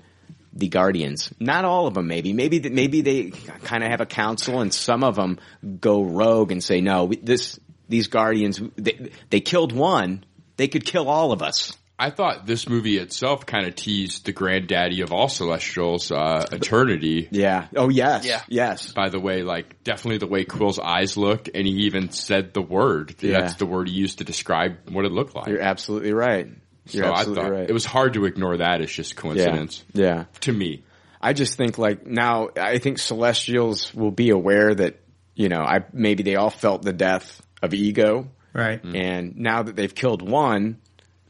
the Guardians. Not all of them, maybe. Maybe maybe they kind of have a council, and some of them go rogue and say, "No, this these Guardians they, they killed one, they could kill all of us." I thought this movie itself kind of teased the granddaddy of all Celestials, uh, Eternity. Yeah. Oh yes. Yeah. Yes. By the way, like definitely the way Quill's eyes looked, and he even said the word. Yeah. That's the word he used to describe what it looked like. You're absolutely right. You're so I absolutely thought right. it was hard to ignore that It's just yeah. coincidence Yeah. to me. I just think like now I think Celestials will be aware that you know I maybe they all felt the death of ego Right. and now that they've killed one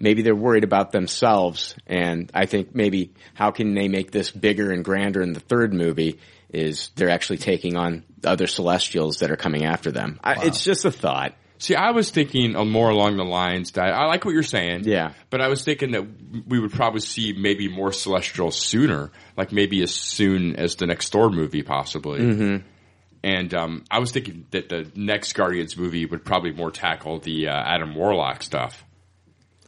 maybe they're worried about themselves and I think maybe how can they make this bigger and grander in the third movie is they're actually taking on other Celestials that are coming after them. I, it's just a thought. See, I was thinking uh, more along the lines that I like what you're saying. Yeah. But I was thinking that we would probably see maybe more Celestials sooner, like maybe as soon as the next Thor movie, possibly. Mm-hmm. And um, I was thinking that the next Guardians movie would probably more tackle the uh, Adam Warlock stuff,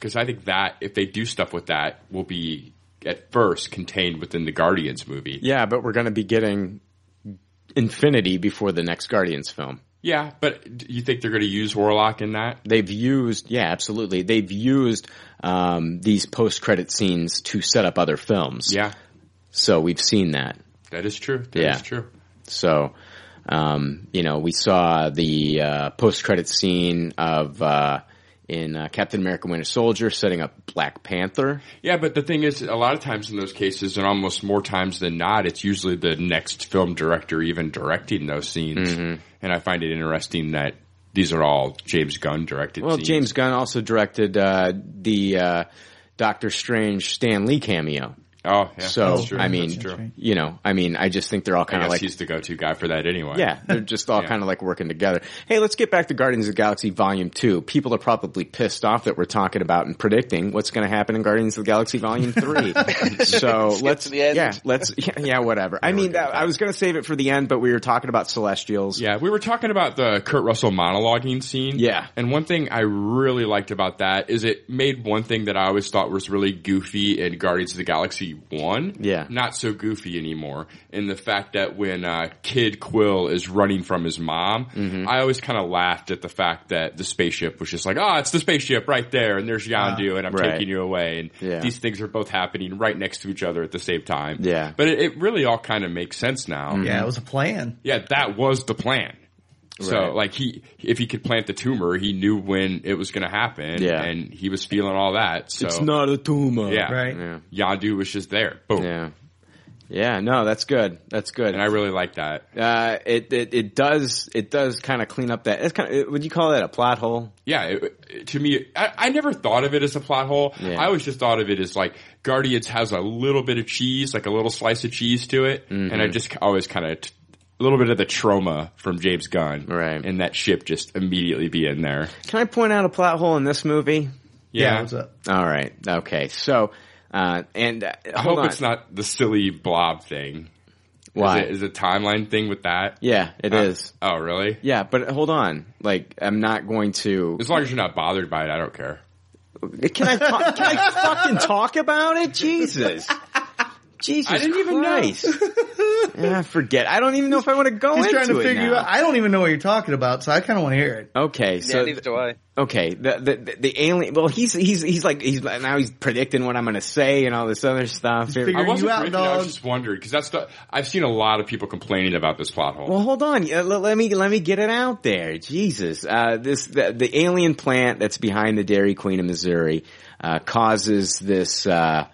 because I think that if they do stuff with that, will be at first contained within the Guardians movie. Yeah, but we're going to be getting Infinity before the next Guardians film. Yeah, but you think they're going to use Warlock in that? they've used yeah absolutely they've used um, these post credit scenes to set up other films Yeah, so we've seen that that is true. That is Yeah. true. so um, you know we saw the uh, post credit scene of uh, in uh, Captain America Winter Soldier setting up Black Panther Yeah, but the thing is, a lot of times in those cases, and almost more times than not, it's usually the next film director even directing those scenes. Mm-hmm. And I find it interesting that these are all James Gunn directed. well scenes. James Gunn also directed uh, the uh, Doctor Strange Stan Lee cameo Oh, yeah, so that's true. I mean, true. you know, I mean, I just think they're all kind of like he's the go-to guy for that anyway. Yeah, they're just all Yeah. kind of like working together. Hey, let's get back to Guardians of the Galaxy Volume 2. People are probably pissed off that we're talking about and predicting what's going to happen in Guardians of the Galaxy Volume 3. so let's, to the end. yeah, let's, yeah, yeah whatever. I mean, I was going to save it for the end, but we were talking about Celestials. Yeah, we were talking about the Kurt Russell monologuing scene. Yeah. And one thing I really liked about that is it made one thing that I always thought was really goofy in Guardians of the Galaxy 1. Yeah. Not so goofy anymore. In the fact that when uh, Kid Quill is running from his mom, Mm-hmm. I always kind of laughed at the fact that the spaceship was just like, oh, it's the spaceship right there, and there's Yondu, and I'm Right. taking you away. And Yeah. these things are both happening right next to each other at the same time. Yeah. But it, it really all kind of makes sense now. Yeah, it was a plan. Yeah, that was the plan. So Right. like he, if he could plant the tumor, he knew when it was going to happen. Yeah. and he was feeling all that. So It's not a tumor. yeah, Right. Yeah. Yondu was just there. Boom. Yeah. Yeah, no, that's good. That's good. And I really like that. uh, it, it, it does, it does kind of clean up that, it's kind of, would you call that a plot hole? Yeah, it, it- to me, I, I never thought of it as a plot hole. Yeah. I always just thought of it as like Guardians has a little bit of cheese, like a little slice of cheese to it, and Mm-hmm. I just always kind of. T- a little bit of the trauma from James Gunn, Right. And that ship just immediately be in there. Can I point out a plot hole in this movie? Yeah, what's up? All right. Okay. So, uh, and uh, I hope on. it's not the silly blob thing. Why? Is it, is it a timeline thing with that? yeah, it is. Uh, oh, really? Yeah, but hold on. Like, I'm not going to. As long as you're not bothered by it, I don't care. Can I? Talk, can I fucking talk about it? Jesus. Jesus I didn't even know. Christ. Ah, forget. I don't even know if I want to go He's into trying to it figure now. out. I don't even know what you're talking about, so I kind of want to hear it. Okay, Yeah, so neither do I. okay, the, the the alien. Well, he's he's he's like he's now he's predicting what I'm going to say and all this other stuff. figuring- I you wasn't out, predicting, I was just wondering because that's the I've seen a lot of people complaining about this plot hole. Well, hold on. Let, let me let me get it out there. Jesus, uh, this the, the alien plant that's behind the Dairy Queen in Missouri uh, causes this uh,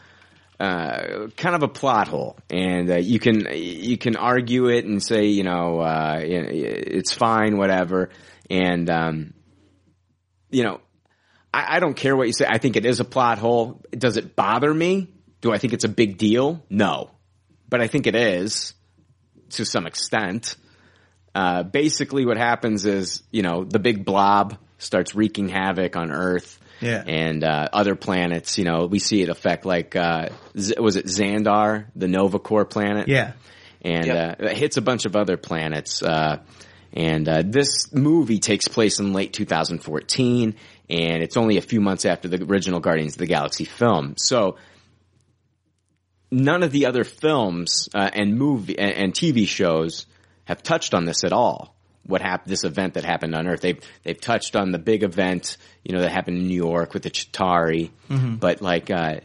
uh, kind of a plot hole, and uh, you can you can argue it and say you know uh, it's fine, whatever, and um, you know I, I don't care what you say. I think it is a plot hole. Does it bother me? Do I think it's a big deal? No, but I think it is to some extent. Uh, basically what happens is, you know, the big blob starts wreaking havoc on Earth. Yeah. And, uh, other planets, you know, we see it affect like, uh, Z- was it Xandar, the Nova Corps planet? Yeah. And, Yep. uh, it hits a bunch of other planets. Uh, and, uh, this movie takes place in late 2014 and it's only a few months after the original Guardians of the Galaxy film. So, none of the other films uh, and movie and, and TV shows have touched on this at all. What happened? This event that happened on Earth. They've they've touched on the big event, you know, that happened in New York with the Chitauri, but like uh,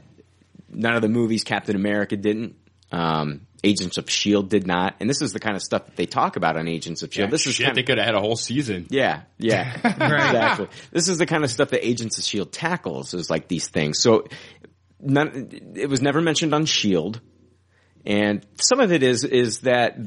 none of the movies. Captain America didn't. Um, Agents of Shield did not. And this is the kind of stuff that they talk about on Agents of Shield. this is Shit, kind they could have had a whole season. yeah, yeah, exactly. This is the kind of stuff that Agents of Shield tackles is like these things. So, none, it was never mentioned on Shield, and some of it is is that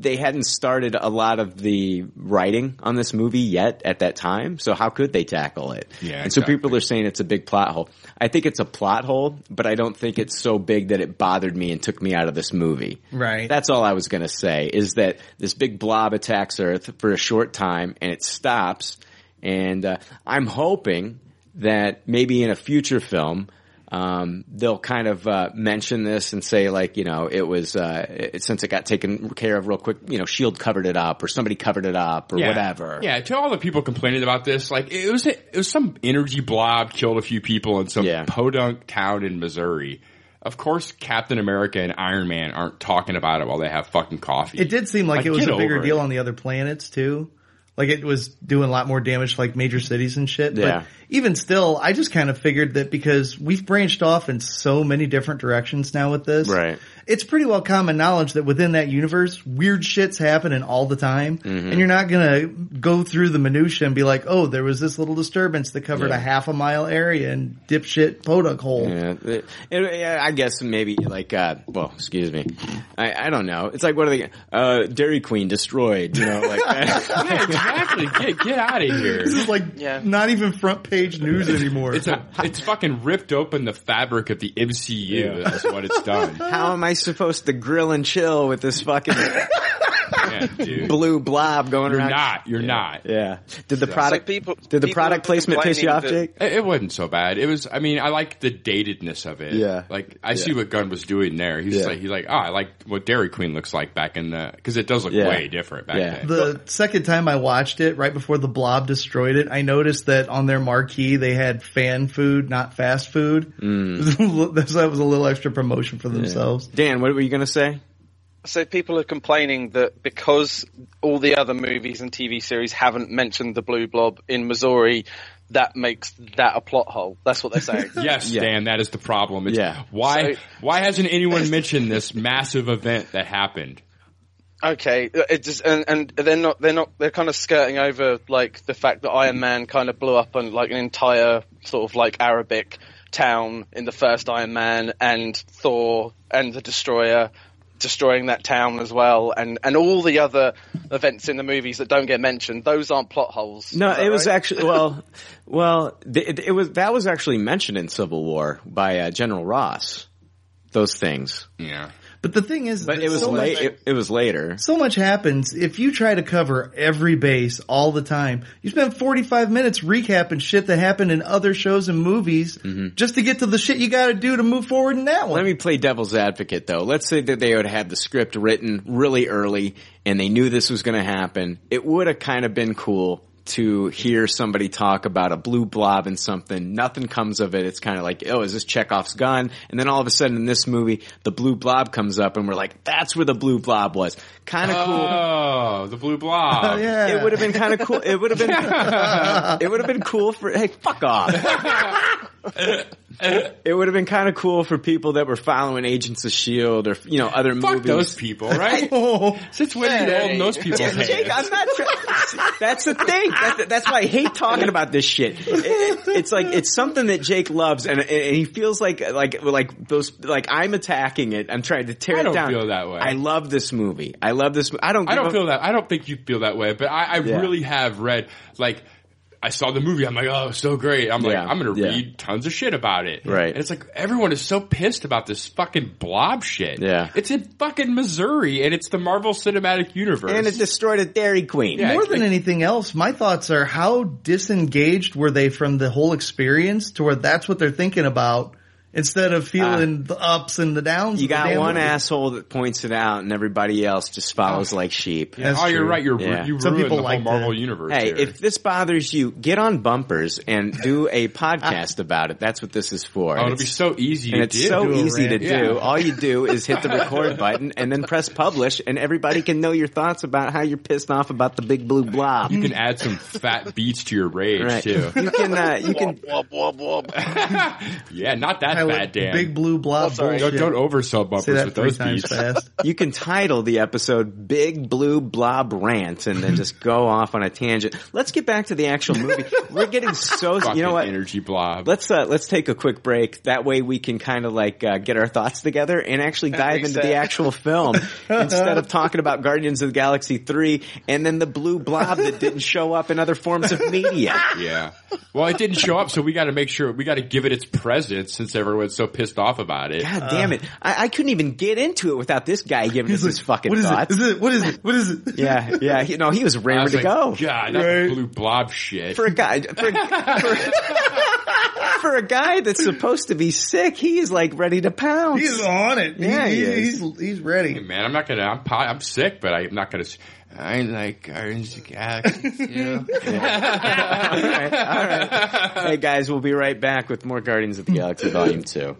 they hadn't started a lot of the writing on this movie yet at that time. So how could they tackle it? Yeah, and so people are saying it's a big plot hole. I think it's a plot hole, but I don't think it's so big that it bothered me and took me out of this movie. Right. That's all I was going to say is that this big blob attacks Earth for a short time and it stops. And uh, I'm hoping that maybe in a future film, um, they'll kind of uh, mention this and say like, you know, it was uh, it, since it got taken care of real quick, you know, Shield covered it up or somebody covered it up or Yeah. whatever. Yeah, to all the people complaining about this, like it was it was some energy blob killed a few people in some Yeah. podunk town in Missouri. Of course, Captain America and Iron Man aren't talking about it while they have fucking coffee. It did seem like, Like, it was a bigger deal it. on the other planets too. Like it was doing a lot more damage to like major cities and shit. Yeah. But even still, I just kind of figured that because we've branched off in so many different directions now with this. Right. It's pretty well common knowledge that within that universe, weird shit's happening all the time, Mm-hmm. and you're not gonna go through the minutia and be like, "Oh, there was this little disturbance that covered Yeah. a half a mile area and dipshit podunk hole." Yeah, it- it- I guess maybe like, uh, well, excuse me, I, I don't know. It's like what are they? Uh, Dairy Queen destroyed. You know, like yeah, exactly. Get get out of here. This is like Yeah. not even front page news anymore. It's a it's fucking ripped open the fabric of the MCU. That's what it's done. how am I supposed to grill and chill with this fucking Yeah, dude. blue blob going You're around? not. You're not. Yeah. Did the So product? people- did the people product placement piss you off, complaining Jake? It, it wasn't so bad. It was. I mean, I like the datedness of it. Yeah. Like I see what Gunn was doing there. He's Yeah. like, he's like, oh, I like what Dairy Queen looks like back in the because it does look Yeah. way different back Yeah. then. the second time I watched it, right before the blob destroyed it, I noticed that on their marquee they had fan food, not fast food. Mm. that was a little extra promotion for themselves. Dan, what were you gonna say? So people are complaining that because all the other movies and TV series haven't mentioned the blue blob in Missouri, that makes that a plot hole. That's what they're saying. Yes, Yeah. Dan, that is the problem. It's Yeah. Why So- why hasn't anyone mentioned this massive event that happened? Okay, it just and, and they're not they're not they're kind of skirting over like the fact that Iron Man kind of blew up on like an entire sort of like Arabic town in the first Iron Man, and Thor and the Destroyer destroying that town as well, and and all the other events in the movies that don't get mentioned. Those aren't plot holes. No, Is that it was actually well, well, it, it was that was actually mentioned in Civil War by uh, General Ross. Those things, Yeah. But the thing is, but it was so late. much- It, it was later. so much happens if you try to cover every base all the time. You spend 45 minutes recapping shit that happened in other shows and movies mm-hmm. just to get to the shit you gotta do to move forward in that one. Let me play devil's advocate though. Let's say that they would have had the script written really early and they knew this was going to happen. It would have kind of been cool to hear somebody talk about a blue blob and something. Nothing comes of it. It's kind of like, oh, is this Chekhov's gun? And then all of a sudden in this movie, the blue blob comes up and we're like, that's where the blue blob was. Kind of cool. Oh, the blue blob. Oh, yeah. It would have been kind of cool. It would have been. it would have been cool for. Hey, fuck off. it would have been kind of cool for people that were following Agents of Shield or you know other Fuck movies. those people, right? Oh, Since when are you holding those people? Jake, Jake, I'm not. Try- that's the thing. That's, that's why I hate talking about this shit. It- it- it's like it's something that Jake loves, and, and he feels like like like those like I'm attacking it. I'm trying to tear I it don't down. feel that way. I love this movie. I love this. I don't. I don't a- feel that. I don't think you feel that way, but I, I Yeah. really have read like. I saw the movie. I'm like, oh, so great. I'm like, Yeah, I'm gonna yeah. read tons of shit about it. Right. And it's like everyone is so pissed about this fucking blob shit. Yeah. It's in fucking Missouri, and it's the Marvel Cinematic Universe. And it destroyed a Dairy Queen. Yeah. More than like- anything else, my thoughts are how disengaged were they from the whole experience to where that's what they're thinking about instead of feeling the ups and the downs. You got one movie. asshole that points it out, and everybody else just follows like sheep. Yeah, That's oh, you're right. You're Yeah. you Some people the like whole Marvel that. universe. Hey, here. if this bothers you, get on bumpers and do a podcast about it. That's what this is for. oh, it'll be so easy and to it's do. so Do a easy to rant. do. Yeah. All you do is hit the record button and then press publish, and everybody can know your thoughts about how you're pissed off about the big blue blob. You can add some fat beats to your rage right. too. You can. Uh, you can. Yeah, not that I bad, like Dan. Big blue blob Oh, bullshit. don't, don't oversell Say bumpers with those times beats. fast. You can title the episode "Big Blue Blob Rant" and then just go off on a tangent. Let's get back to the actual movie. We're getting so. Fucking You know what? energy blob. Let's uh, let's take a quick break. That way we can kind of like uh, get our thoughts together and actually dive into the actual film instead of talking about Guardians of the Galaxy three and then the blue blob that didn't show up in other forms of media. Yeah. Well, it didn't show up, so we got to make sure we got to give it its presence since everyone's so pissed off about it. God damn uh. it! I, I couldn't even get into it without this guy giving us his fucking What is thoughts. it? Is it? What is it? What is it? Yeah, yeah. You know, he was I raring was to like, go. God, that's Right. blue blob shit. for a guy for, for, for a guy that's supposed to be sick, he is like ready to pounce. He's on it. Yeah, he, he he- is. he's he's ready. Man, I'm not gonna. I'm I'm sick, but I'm not gonna. S- I like Guardians of the Galaxy. too. all right, all right. Hey guys, we'll be right back with more Guardians of the Galaxy Volume Two.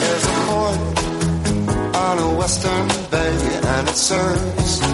There's a port on a sailors, a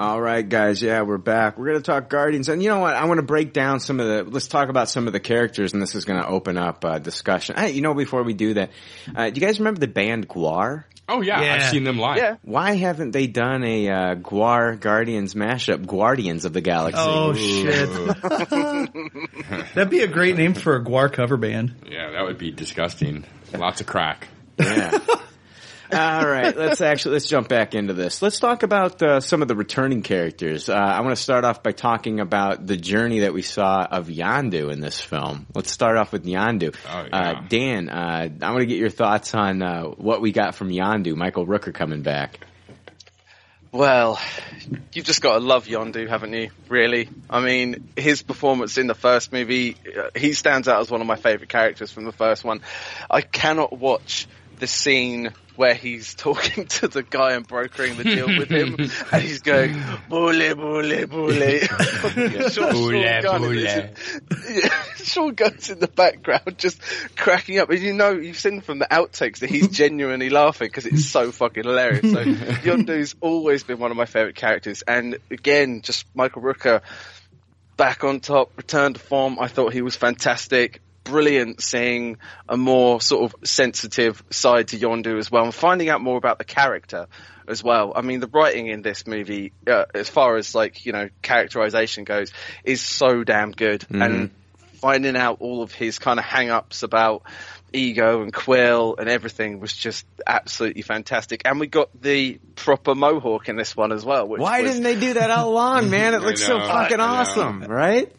All right, guys. Yeah, we're back. We're going to talk Guardians. And you know what? I want to break down some of the, let's talk about some of the characters and this is going to open up uh, discussion. Hey, you know, before we do that, uh, do you guys remember the band Gwar? Oh yeah, Yeah. I've seen them live. Yeah. Why haven't they done a uh, Gwar Guardians mashup? Guardians of the Galaxy. Oh shit. That'd be a great name for a Gwar cover band. Yeah, that would be disgusting. Lots of crack. Yeah. All right, let's actually let's jump back into this. Let's talk about uh, some of the returning characters. Uh, I want to start off by talking about the journey that we saw of Yondu in this film. Let's start off with Yondu. Oh, yeah. uh, Dan, uh, I want to get your thoughts on uh, what we got from Yondu. Michael Rooker coming back. Well, you've just got to love Yondu, haven't you? Really? I mean, his performance in the first movie, uh, he stands out as one of my favourite characters from the first one. I cannot watch the scene where he's talking to the guy and brokering the deal with him, and he's going, bully, bully, bully. Sean, Bully, Sean Gunn bully. yeah, Sean Gunn's in the background just cracking up. And you know, you've seen from the outtakes that he's genuinely laughing because it's so fucking hilarious. So Yondu's always been one of my favourite characters. And again, just Michael Rooker back on top, return to form. I thought he was fantastic. Brilliant seeing a more sort of sensitive side to Yondu as well and finding out more about the character as well. I mean, the writing in this movie, uh, as far as like, you know, characterization goes, is so damn good. And finding out all of his kind of hang ups about ego and Quill and everything was just absolutely fantastic. And we got the proper mohawk in this one as well. Which Why was- didn't they do that all along, man? It looks so fucking awesome, right?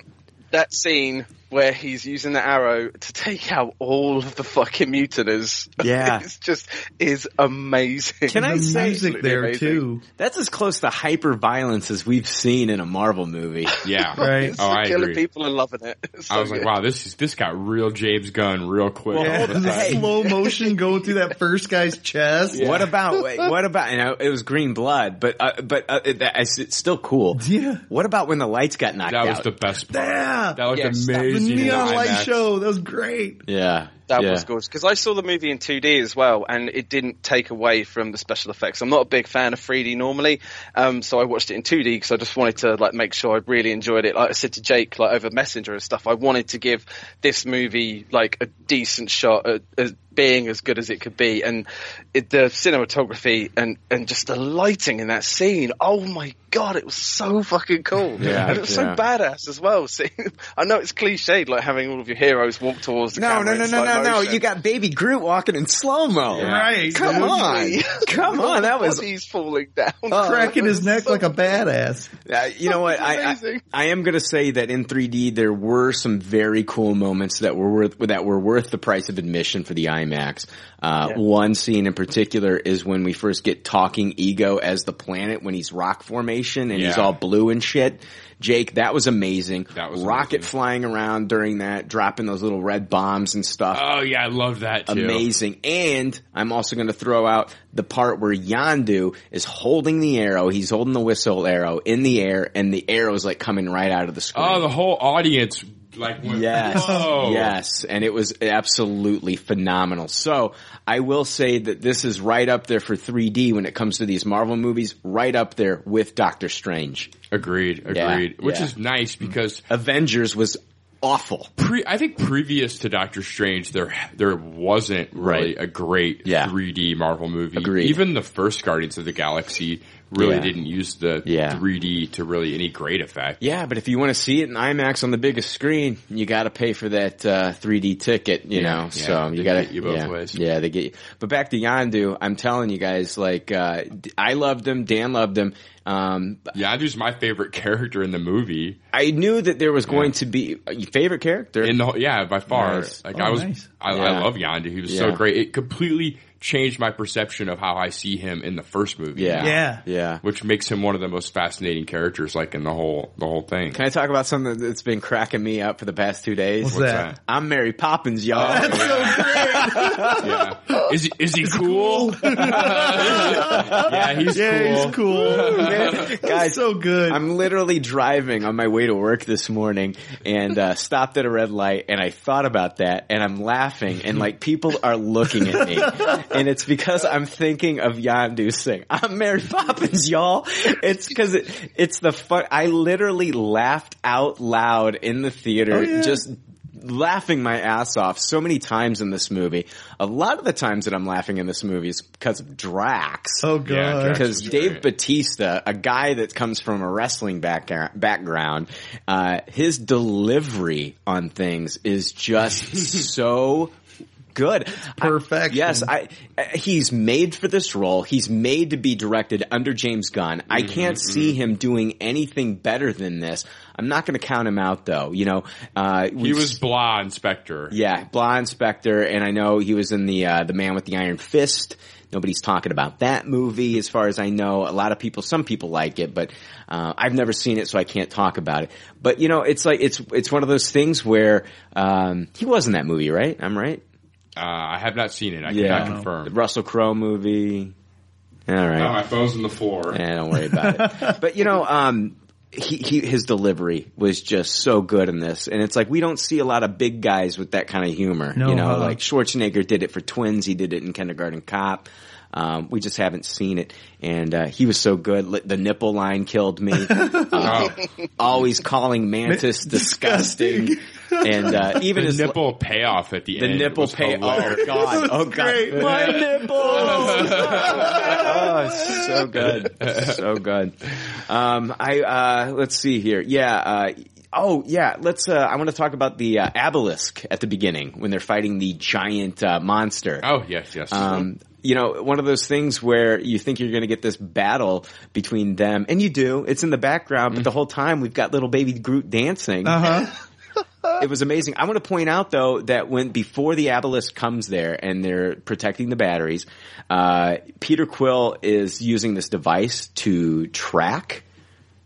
that scene where he's using the arrow to take out all of the fucking mutinous. Yeah. it's just is amazing. Can I the say- music Absolutely there amazing. too. That's as close to hyper violence as we've seen in a Marvel movie. Yeah. Right. Oh, I Killing agree. people are loving it. It's I so was like, wow, this is this got real James Gunn real quick. Well, Yeah, all the sudden. slow motion going through that first guy's chest. What about wait, what about? You know, it was green blood, but uh, but uh, it, that- it's, it's still cool. Yeah. What about when the lights got knocked out? That was out? the best part. Yeah. That looked Yes, that The amazing. Neon light IMAX. show. That was great. yeah, That yeah. was gorgeous because I saw the movie in 2D as well, and it didn't take away from the special effects. I'm not a big fan of 3D normally, um, so I watched it in 2D because I just wanted to like make sure I really enjoyed it. Like I said to Jake, like over Messenger and stuff, I wanted to give this movie like a decent shot at, at being as good as it could be, and it, the cinematography and and just the lighting in that scene. Oh my god, it was so fucking cool, Yeah, and it was yeah. so badass as well. See, I know it's cliched, like having all of your heroes walk towards the No, camera no, in no, no, slow no, no! motion. You got Baby Groot walking in slow mo. Yeah. Right. Come dude. on, come on! That was He's falling down, Cracking his neck like a badass. Uh, you know what? I, I. I am going to say that in 3D there were some very cool moments that were worth that were worth the price of admission for the IMAX. Uh, Yeah. One scene in particular is when we first get talking Ego as the planet when he's rock formation and he's all blue and shit. Jake, that was amazing. That was rocket amazing. flying around during that, dropping those little red bombs and stuff Oh yeah, I love that too. amazing. And I'm also going to throw out the part where Yondu is holding the arrow. He's holding the whistle arrow in the air, and the arrow is like coming right out of the screen. Oh, the whole audience like went, Yes. Whoa. Yes. And it was absolutely phenomenal. So I will say that this is right up there for 3D when it comes to these Marvel movies, right up there with Doctor Strange. Agreed, Yeah, agreed. Which yeah. is nice because Avengers was awful. pre I think previous to Doctor Strange there there wasn't really Right. a great Yeah. 3D Marvel movie. Agreed. Even the first Guardians of the Galaxy really Yeah. didn't use the Yeah. 3D to really any great effect. Yeah, but if you want to see it in IMAX on the biggest screen, you got to pay for that uh, 3D ticket. You Yeah, know, yeah, so you got to get you both ways. Yeah, they get you. But back to Yondu, I'm telling you guys, like uh, I loved him, Dan loved him. Um, Yondu's my favorite character in the movie. I knew that there was going to be a favorite character. In the whole, yeah, by far. Nice. Like Oh, I was, nice. I, Yeah. I love Yondu. He was so great. It completely changed my perception of how I see him in the first movie. Yeah. now, Yeah. Yeah. which makes him one of the most fascinating characters, like in the whole the whole thing. Can I talk about something that's been cracking me up for the past two days? What's that? I'm Mary Poppins, y'all. yeah, is he is he cool? yeah, he's Yeah, cool. he's cool. Man, guys, so good. I'm literally driving on my way to work this morning and uh, stopped at a red light and I thought about that and I'm laughing and like people are looking at me and it's because I'm thinking of Yondu Singh. I'm Mary Poppins, y'all. It's cause it, it's the fun. I literally laughed out loud in the theater Oh, yeah. just laughing my ass off so many times in this movie. A lot of the times that I'm laughing in this movie is because of Drax. Oh Yeah, god. Because is Dave great. Bautista, a guy that comes from a wrestling back- background, uh, his delivery on things is just so good. Perfect. I- yes, I. He's made for this role. He's made to be directed under James Gunn. I Mm-hmm, can't see him doing anything better than this. I'm not going to count him out though. You know, uh, He was blah inspector. yeah, Blah Inspector, and I know he was in the uh, the Man with the Iron Fist. Nobody's talking about that movie, as far as I know. A lot of people, some people like it, but uh, I've never seen it, so I can't talk about it. But you know, it's like it's it's one of those things where um, he was in that movie, right? I'm right. Uh, I have not seen it. I Yeah. cannot confirm. The. Russell Crowe movie. All right. Oh, my phone's on the floor. Yeah, don't worry about it. But you know, um, he, he, his delivery was just so good in this. And it's like, we don't see a lot of big guys with that kind of humor. No, you know, uh-uh. like Schwarzenegger did it for Twins. He did it in Kindergarten Cop. Um, we just haven't seen it. And, uh, he was so good. The nipple line killed me. Uh, always calling Mantis disgusting. And, uh, even the his, nipple payoff at the, the end. The nipple payoff. Oh. God! Oh God! great. My nipples! oh, so good, so good. Um, I uh, let's see here. Yeah. Uh, oh, yeah. Let's. Uh, I want to talk about the uh, obelisk at the beginning when they're fighting the giant uh, monster. Oh yes, yes. Um, you know, one of those things where you think you're going to get this battle between them, and you do. It's in the background, but the whole time we've got little baby Groot dancing. Uh huh. It was amazing. I want to point out though that when before the obelisk comes there and they're protecting the batteries, uh, Peter Quill is using this device to track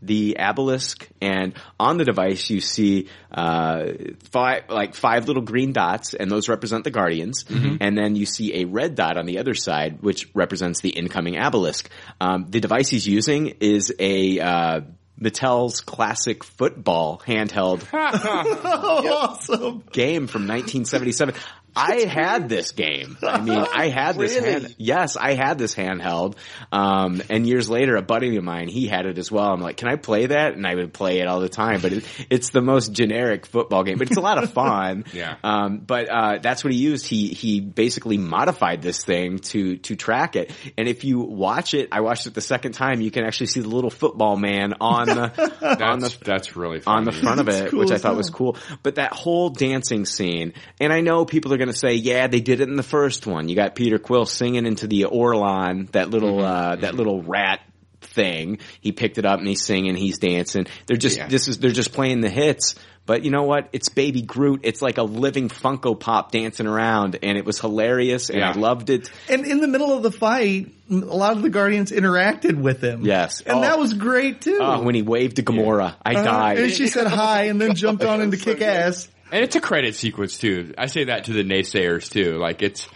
the obelisk, and on the device you see uh, five like five little green dots, and those represent the Guardians. And then you see a red dot on the other side, which represents the incoming obelisk. Um, the device he's using is a uh, Mattel's classic football handheld awesome. game from 1977. I had this game. I mean, I had this hand. Yes, I had this handheld. Um, and years later, a buddy of mine, he had it as well. I'm like, can I play that? And I would play it all the time. But it, it's the most generic football game, but it's a lot of fun. Yeah. Um, but uh, that's what he used. He he basically modified this thing to to track it. And if you watch it, I watched it the second time. You can actually see the little football man on the on the that's really funny. on the front of it, cool which I thought hell. was cool. But that whole dancing scene, and I know people are going to say, yeah, they did it in the first one. You got Peter Quill singing into the Orlon, that little, Mm-hmm. uh, that little rat thing. He picked it up and he's singing, he's dancing. They're just, Yeah. this is, they're just playing the hits. But you know what? It's Baby Groot. It's like a living Funko Pop dancing around, and it was hilarious, and I loved it. And in the middle of the fight, a lot of the Guardians interacted with him. Yes. And Oh. that was great too. Oh, when he waved to Gamora, I Uh, died. And she said hi and then jumped on into kick ass. And it's a credit sequence too. I say that to the naysayers too. Like it's,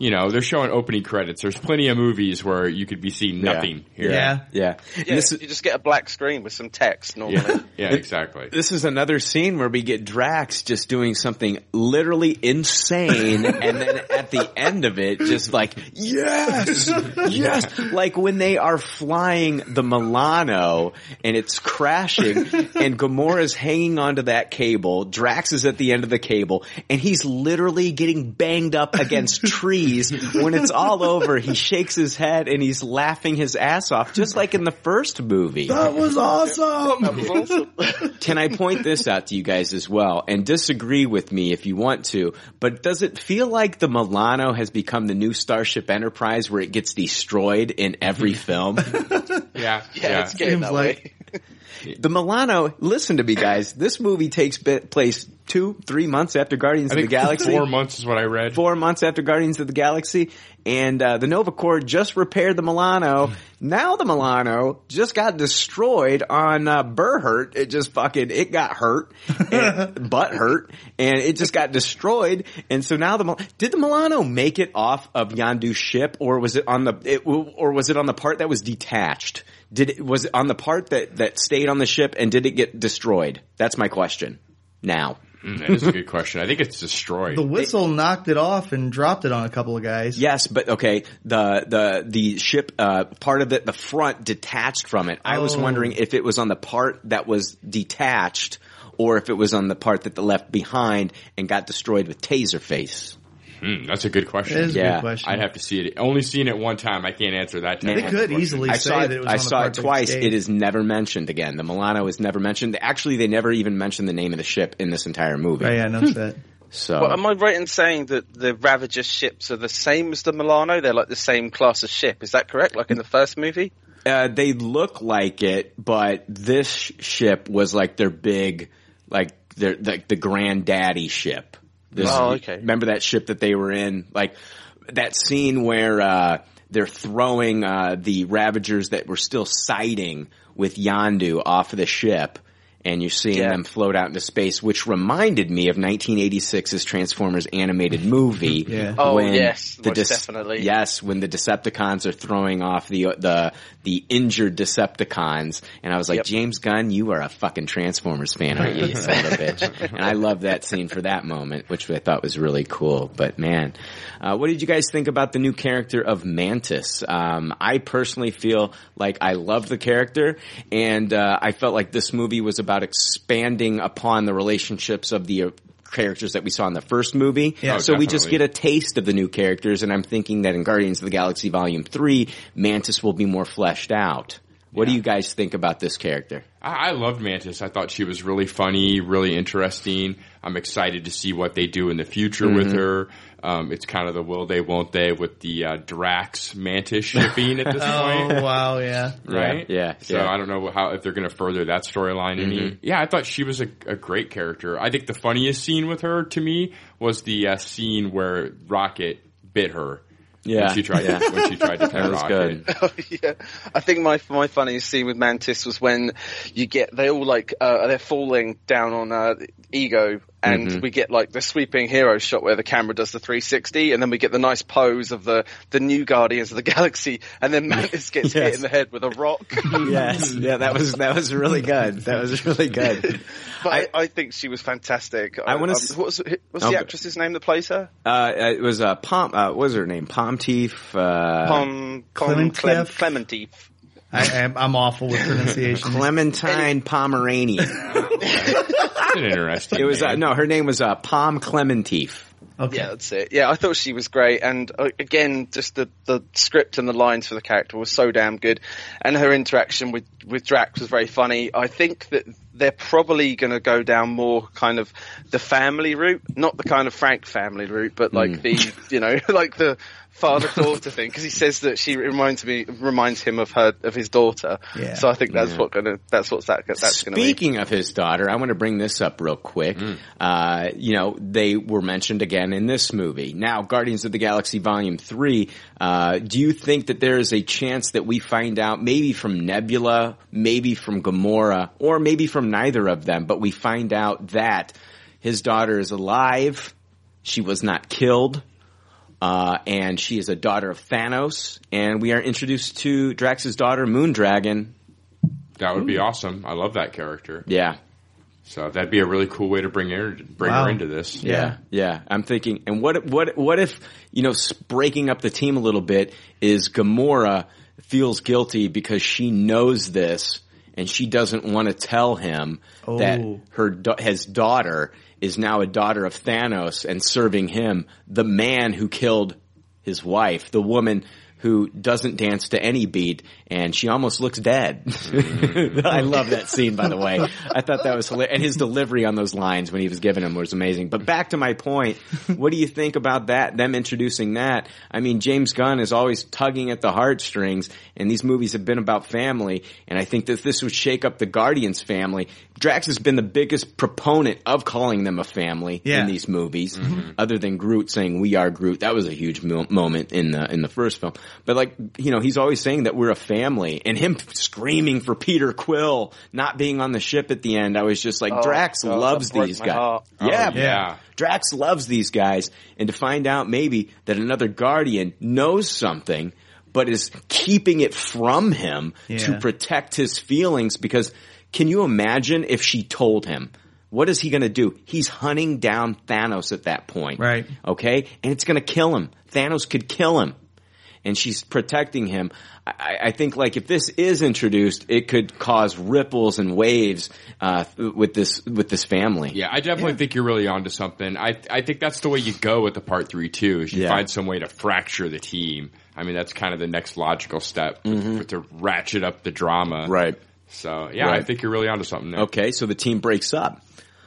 you know, they're showing opening credits. There's plenty of movies where you could be seeing nothing here. Yeah. yeah. Yeah, this you just get a black screen with some text normally. Yeah, yeah, exactly. This is another scene where we get Drax just doing something literally insane, and then at the end of it, just like, yes, yes, like when they are flying the Milano and it's crashing, and Gamora's hanging onto that cable, Drax is at the end of the cable, and he's literally getting banged up against trees please, when it's all over, he shakes his head and he's laughing his ass off, just like in the first movie. That was awesome. That was awesome. Can I point this out to you guys as well and disagree with me if you want to, but does it feel like the Milano has become the new Starship Enterprise where it gets destroyed in every film? Yeah, yeah, it's getting Seems that like- way. The Milano, listen to me guys, this movie takes place two, three months after Guardians of the Galaxy. four months is what I read. Four months after Guardians of the Galaxy, and uh, the Nova Corps just repaired the Milano. Now the Milano just got destroyed on uh, Berhert. It just fucking it got hurt, and, butt hurt, and it just got destroyed. And so now the did the Milano make it off of Yondu's ship, or was it on the it, or was it on the part that was detached? Did it was it on the part that that stayed on the ship, and did it get destroyed? That's my question. Now. Mm, that is a good question. I think it's destroyed. The whistle knocked it off and dropped it on a couple of guys. Yes, but okay, the the the ship uh, part of it, the front detached from it. I was Oh. wondering if it was on the part that was detached, or if it was on the part that the left behind and got destroyed with Taserface. Hmm, that's a good question. It is a Yeah, good question. I'd have to see it. Only seen it one time. I can't answer that. They could easily I say saw that it. it was I on saw part it twice. stayed. It is never mentioned again. The Milano is never mentioned. Actually, they never even mentioned the name of the ship in this entire movie. Right, yeah, I noticed that. So Well, am I right in saying that the Ravager ships are the same as the Milano? They're like the same class of ship. Is that correct? Like in the first movie? Uh, they look like it, but this ship was like their big, like their like the granddaddy ship. This, Oh, okay. Remember that ship that they were in? Like that scene where uh, they're throwing uh, the Ravagers that were still sighting with Yondu off of the ship. And you're seeing Yeah. them float out into space, which reminded me of 1986's Transformers animated movie. Yeah. Oh, when yes, the most definitely. Yes, when the Decepticons are throwing off the the the injured Decepticons, and I was like, Yep. James Gunn, you are a fucking Transformers fan, aren't you, you son of a bitch? And I love that scene for that moment, which I thought was really cool. But man, uh, what did you guys think about the new character of Mantis? Um, I personally feel like I love the character, and uh, I felt like this movie was about expanding upon the relationships of the. Uh, characters that we saw in the first movie. Yeah. Oh, so we just get a taste of the new characters, and I'm thinking that in Guardians of the Galaxy Volume 3, Mantis will be more fleshed out. What do you guys think about this character? I, I loved Mantis. I thought she was really funny, really interesting. I'm excited to see what they do in the future Mm-hmm. with her. Um, it's kind of the will they, won't they with the uh, Drax Mantis shipping at this point. Oh wow, yeah. Right? Yeah, So yeah. I don't know how if they're going to further that storyline any. Yeah, I thought she was a, a great character. I think the funniest scene with her to me was the uh, scene where Rocket bit her. Yeah. when she tried Yeah. to, when she tried to pet That was Rocket. good. Oh, yeah, I think my my funniest scene with Mantis was when you get they all like uh, they're falling down on uh, Ego, and Mm-hmm. we get like the sweeping hero shot where the camera does the 360, and then we get the nice pose of the the new Guardians of the Galaxy, and then Mantis gets hit in the head with a rock. yes, yeah, that was that was really good. That was really good. but I, I think she was fantastic. I wanna Um, s- what's what's Okay. the actress's name that plays her? Uh, it was uh, Palm. Uh, what was her name? Palm Teeth. Uh, Pom, Pom Klementieff? Clem, Clementif. I, I'm, I'm awful with pronunciation. Clementine Pomeranian. That's an interesting. It was uh, no, her name was uh, Pom Klementieff. Okay. Yeah, that's it. Yeah, I thought she was great, and uh, again, just the the script and the lines for the character was so damn good, and her interaction with with Drax was very funny. I think that they're probably going to go down more kind of the family route, not the kind of Frank family route, but like the you know like the father daughter thing, because he says that she reminds me reminds him of her of his daughter. Yeah. So I think that's what gonna that's what's that that's going to be. Speaking of his daughter, I want to bring this up real quick. Uh, you know, they were mentioned again in this movie. Now, Guardians of the Galaxy Volume 3, uh, do you think that there is a chance that we find out maybe from Nebula, maybe from Gamora, or maybe from neither of them, but we find out that his daughter is alive, she was not killed, uh, and she is a daughter of Thanos, and we are introduced to Drax's daughter, Moondragon. That would be awesome. I love that character. Yeah. So that'd be a really cool way to bring her bring Wow. her into this. Yeah, yeah. I'm thinking, and what what what if you know breaking up the team a little bit is Gamora feels guilty because she knows this and she doesn't want to tell him that Oh. her da- his daughter is now a daughter of Thanos and serving him, the man who killed his wife, the woman who doesn't dance to any beat, and she almost looks dead. Mm-hmm. I love that scene, by the way. I thought that was hilarious. And his delivery on those lines when he was giving them was amazing. But back to my point, what do you think about that, them introducing that? I mean, James Gunn is always tugging at the heartstrings, and these movies have been about family, and I think that this would shake up the Guardians family. Drax has been the biggest proponent of calling them a family Yeah. in these movies, other than Groot saying "We are Groot." That was a huge mo- moment in the in the first film. But like you know, he's always saying that we're a family, and him screaming for Peter Quill not being on the ship at the end. I was just like, Oh, Drax God, loves these guys. heart. Yeah, Oh, yeah. Drax loves these guys, and to find out maybe that another Guardian knows something, but is keeping it from him to protect his feelings because can you imagine if she told him? What is he going to do? He's hunting down Thanos at that point. Right. Okay? And it's going to kill him. Thanos could kill him. And she's protecting him. I, I think like if this is introduced, it could cause ripples and waves, uh, with this, with this family. Yeah, I definitely think you're really onto something. I I think that's the way you go with the part three too. Is you Yeah. find some way to fracture the team. I mean, that's kind of the next logical step with- to ratchet up the drama. Mm-hmm. Right. So yeah, I think you're really onto something. There. Okay, so the team breaks up.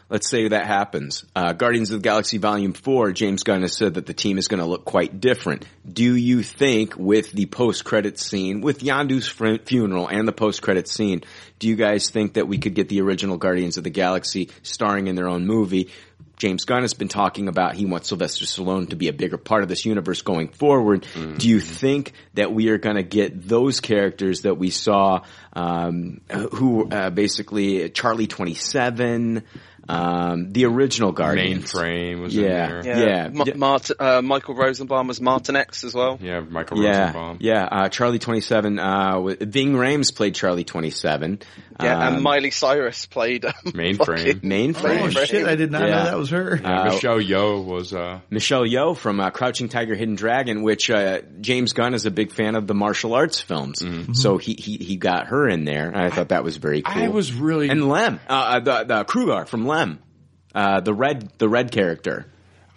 Let's say that happens. Uh, Guardians of the Galaxy Volume 4, James Gunn has said that the team is going to look quite different. Do you think with the post-credit scene, with Yondu's fr- funeral and the post-credit scene, do you guys think that we could get the original Guardians of the Galaxy starring in their own movie? James Gunn has been talking about he wants Sylvester Stallone to be a bigger part of this universe going forward. Do you think that we are going to get those characters that we saw, um, who uh, basically Charlie Twenty Seven, um, the original Guardians? Mainframe was in Yeah, there. yeah, Ma- Mart- uh, Michael Rosenbaum was Martinex as well. Yeah, Michael yeah, Rosenbaum. yeah. Uh, Charlie Twenty Seven. Uh, Ving Rhames played Charlie Twenty Seven. Yeah, Um, and Miley Cyrus played um, Mainframe. Mainframe. Oh shit! I did not Yeah. know that was her. Yeah, Uh, Michelle Yeoh was uh, Michelle Yeoh from uh, Crouching Tiger, Hidden Dragon, which uh, James Gunn is a big fan of the martial arts films, so he, he he got her in there. I thought that was very cool. I was really and Lem, the the Krugarr from Lem, uh, the red the red character.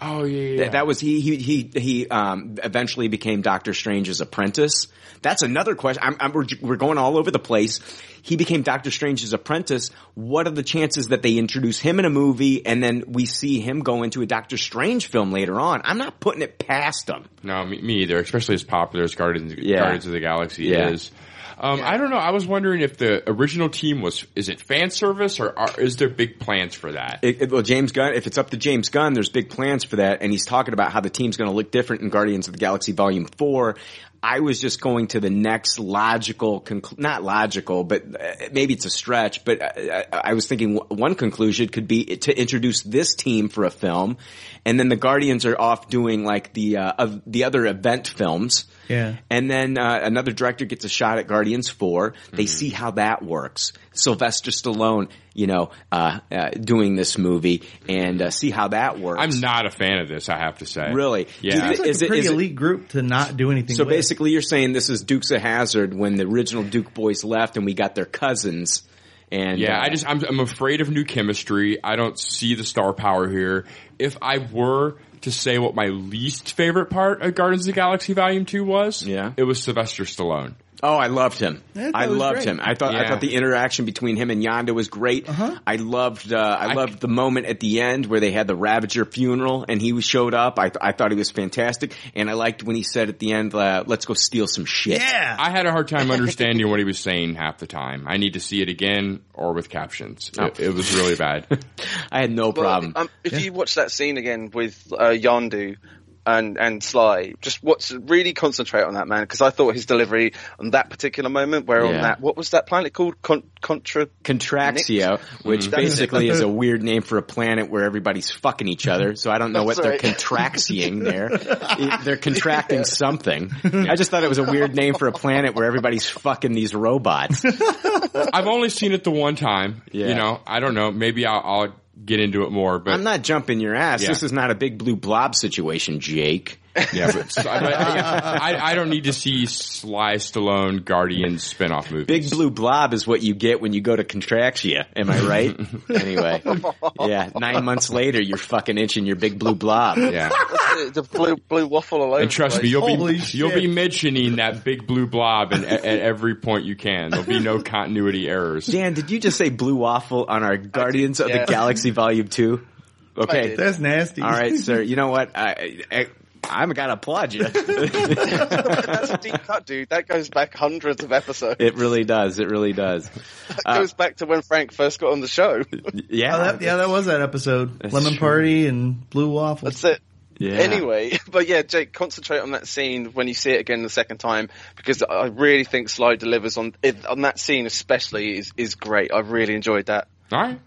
Oh yeah, yeah. That, that was he he he he um, eventually became Doctor Strange's apprentice. That's another question. I'm, I'm, we're, we're going all over the place. He became Doctor Strange's apprentice. What are the chances that they introduce him in a movie and then we see him go into a Doctor Strange film later on? I'm not putting it past him. No, me, me either. Especially as popular as Guardians, Yeah. Guardians of the Galaxy Yeah. is. Um, I don't know. I was wondering if the original team was is it fan service or are, is there big plans for that? It, it- well, James Gunn, if it's up to James Gunn, there's big plans for that, and he's talking about how the team's going to look different in Guardians of the Galaxy Volume 4. I was just going to the next logical, conclu- not logical, but uh, maybe it's a stretch, but uh, I, I was thinking w- one conclusion could be to introduce this team for a film, and then the Guardians are off doing like the, uh, of the other event films. Yeah. And then uh, another director gets a shot at Guardians 4. They see how that works. Sylvester Stallone, you know, uh, uh, doing this movie and uh, see how that works. I'm not a fan of this. I have to say. Really? Yeah. It's like Is a it- pretty is it- elite group to not do anything. so with. basically you're saying this is Dukes of Hazzard when the original Duke boys left and we got their cousins. And Yeah, uh, I just I'm I'm afraid of new chemistry. I don't see the star power here. If I were to say what my least favorite part of Guardians of the Galaxy Volume Two was, Yeah. it was Sylvester Stallone. Oh, I loved him. Yeah, I loved great. him. I thought I thought the interaction between him and Yondu was great. Uh-huh. I loved uh, I, I loved the moment at the end where they had the Ravager funeral and he was showed up. I th- I thought he was fantastic, and I liked when he said at the end, uh, "Let's go steal some shit." yeah, I had a hard time understanding what he was saying half the time. I need to see it again or with captions. It, it was really bad. I had no Well, problem. um, if you watch that scene again with uh, Yondu and and Sly, just watch really concentrate on that man because I thought his delivery on that particular moment, where on that what was that planet called? Con- contra. Contraxio, which That's it. basically is a weird name for a planet where everybody's fucking each other. So I don't know what That's they're right. contraxing there. They're contracting something. I just thought it was a weird name for a planet where everybody's fucking these robots. I've only seen it the one time. Yeah. You know, I don't know. Maybe I'll, I'll get into it more. But I'm not jumping your ass. Yeah. This is not a big blue blob situation, Jake. Yeah, but so, I, I, I don't need to see Sly Stallone Guardians spin-off movie. Big blue blob is what you get when you go to Contraxia. Am I right? anyway, yeah. Nine months later, you're fucking itching your big blue blob. Yeah. the, the blue blue waffle all over. And trust the me, you'll be you'll be mentioning that big blue blob in, at, at every point you can. There'll be no continuity errors. Dan, did you just say blue waffle on our Guardians of yeah. the Galaxy Volume Two? Okay. That's nasty. all right, sir. You know what? I, I I'm gonna applaud you. That's a deep cut, dude. That goes back hundreds of episodes. it really does. It really does. That goes back to when Frank first got on the show. Yeah, Oh, that, yeah, that was that episode. That's Lemon true. Party and Blue Waffle. That's it. Yeah. Anyway, but yeah, Jake, concentrate on that scene when you see it again the second time because I really think Sly delivers on it, on that scene especially is is great. I really enjoyed that. All right.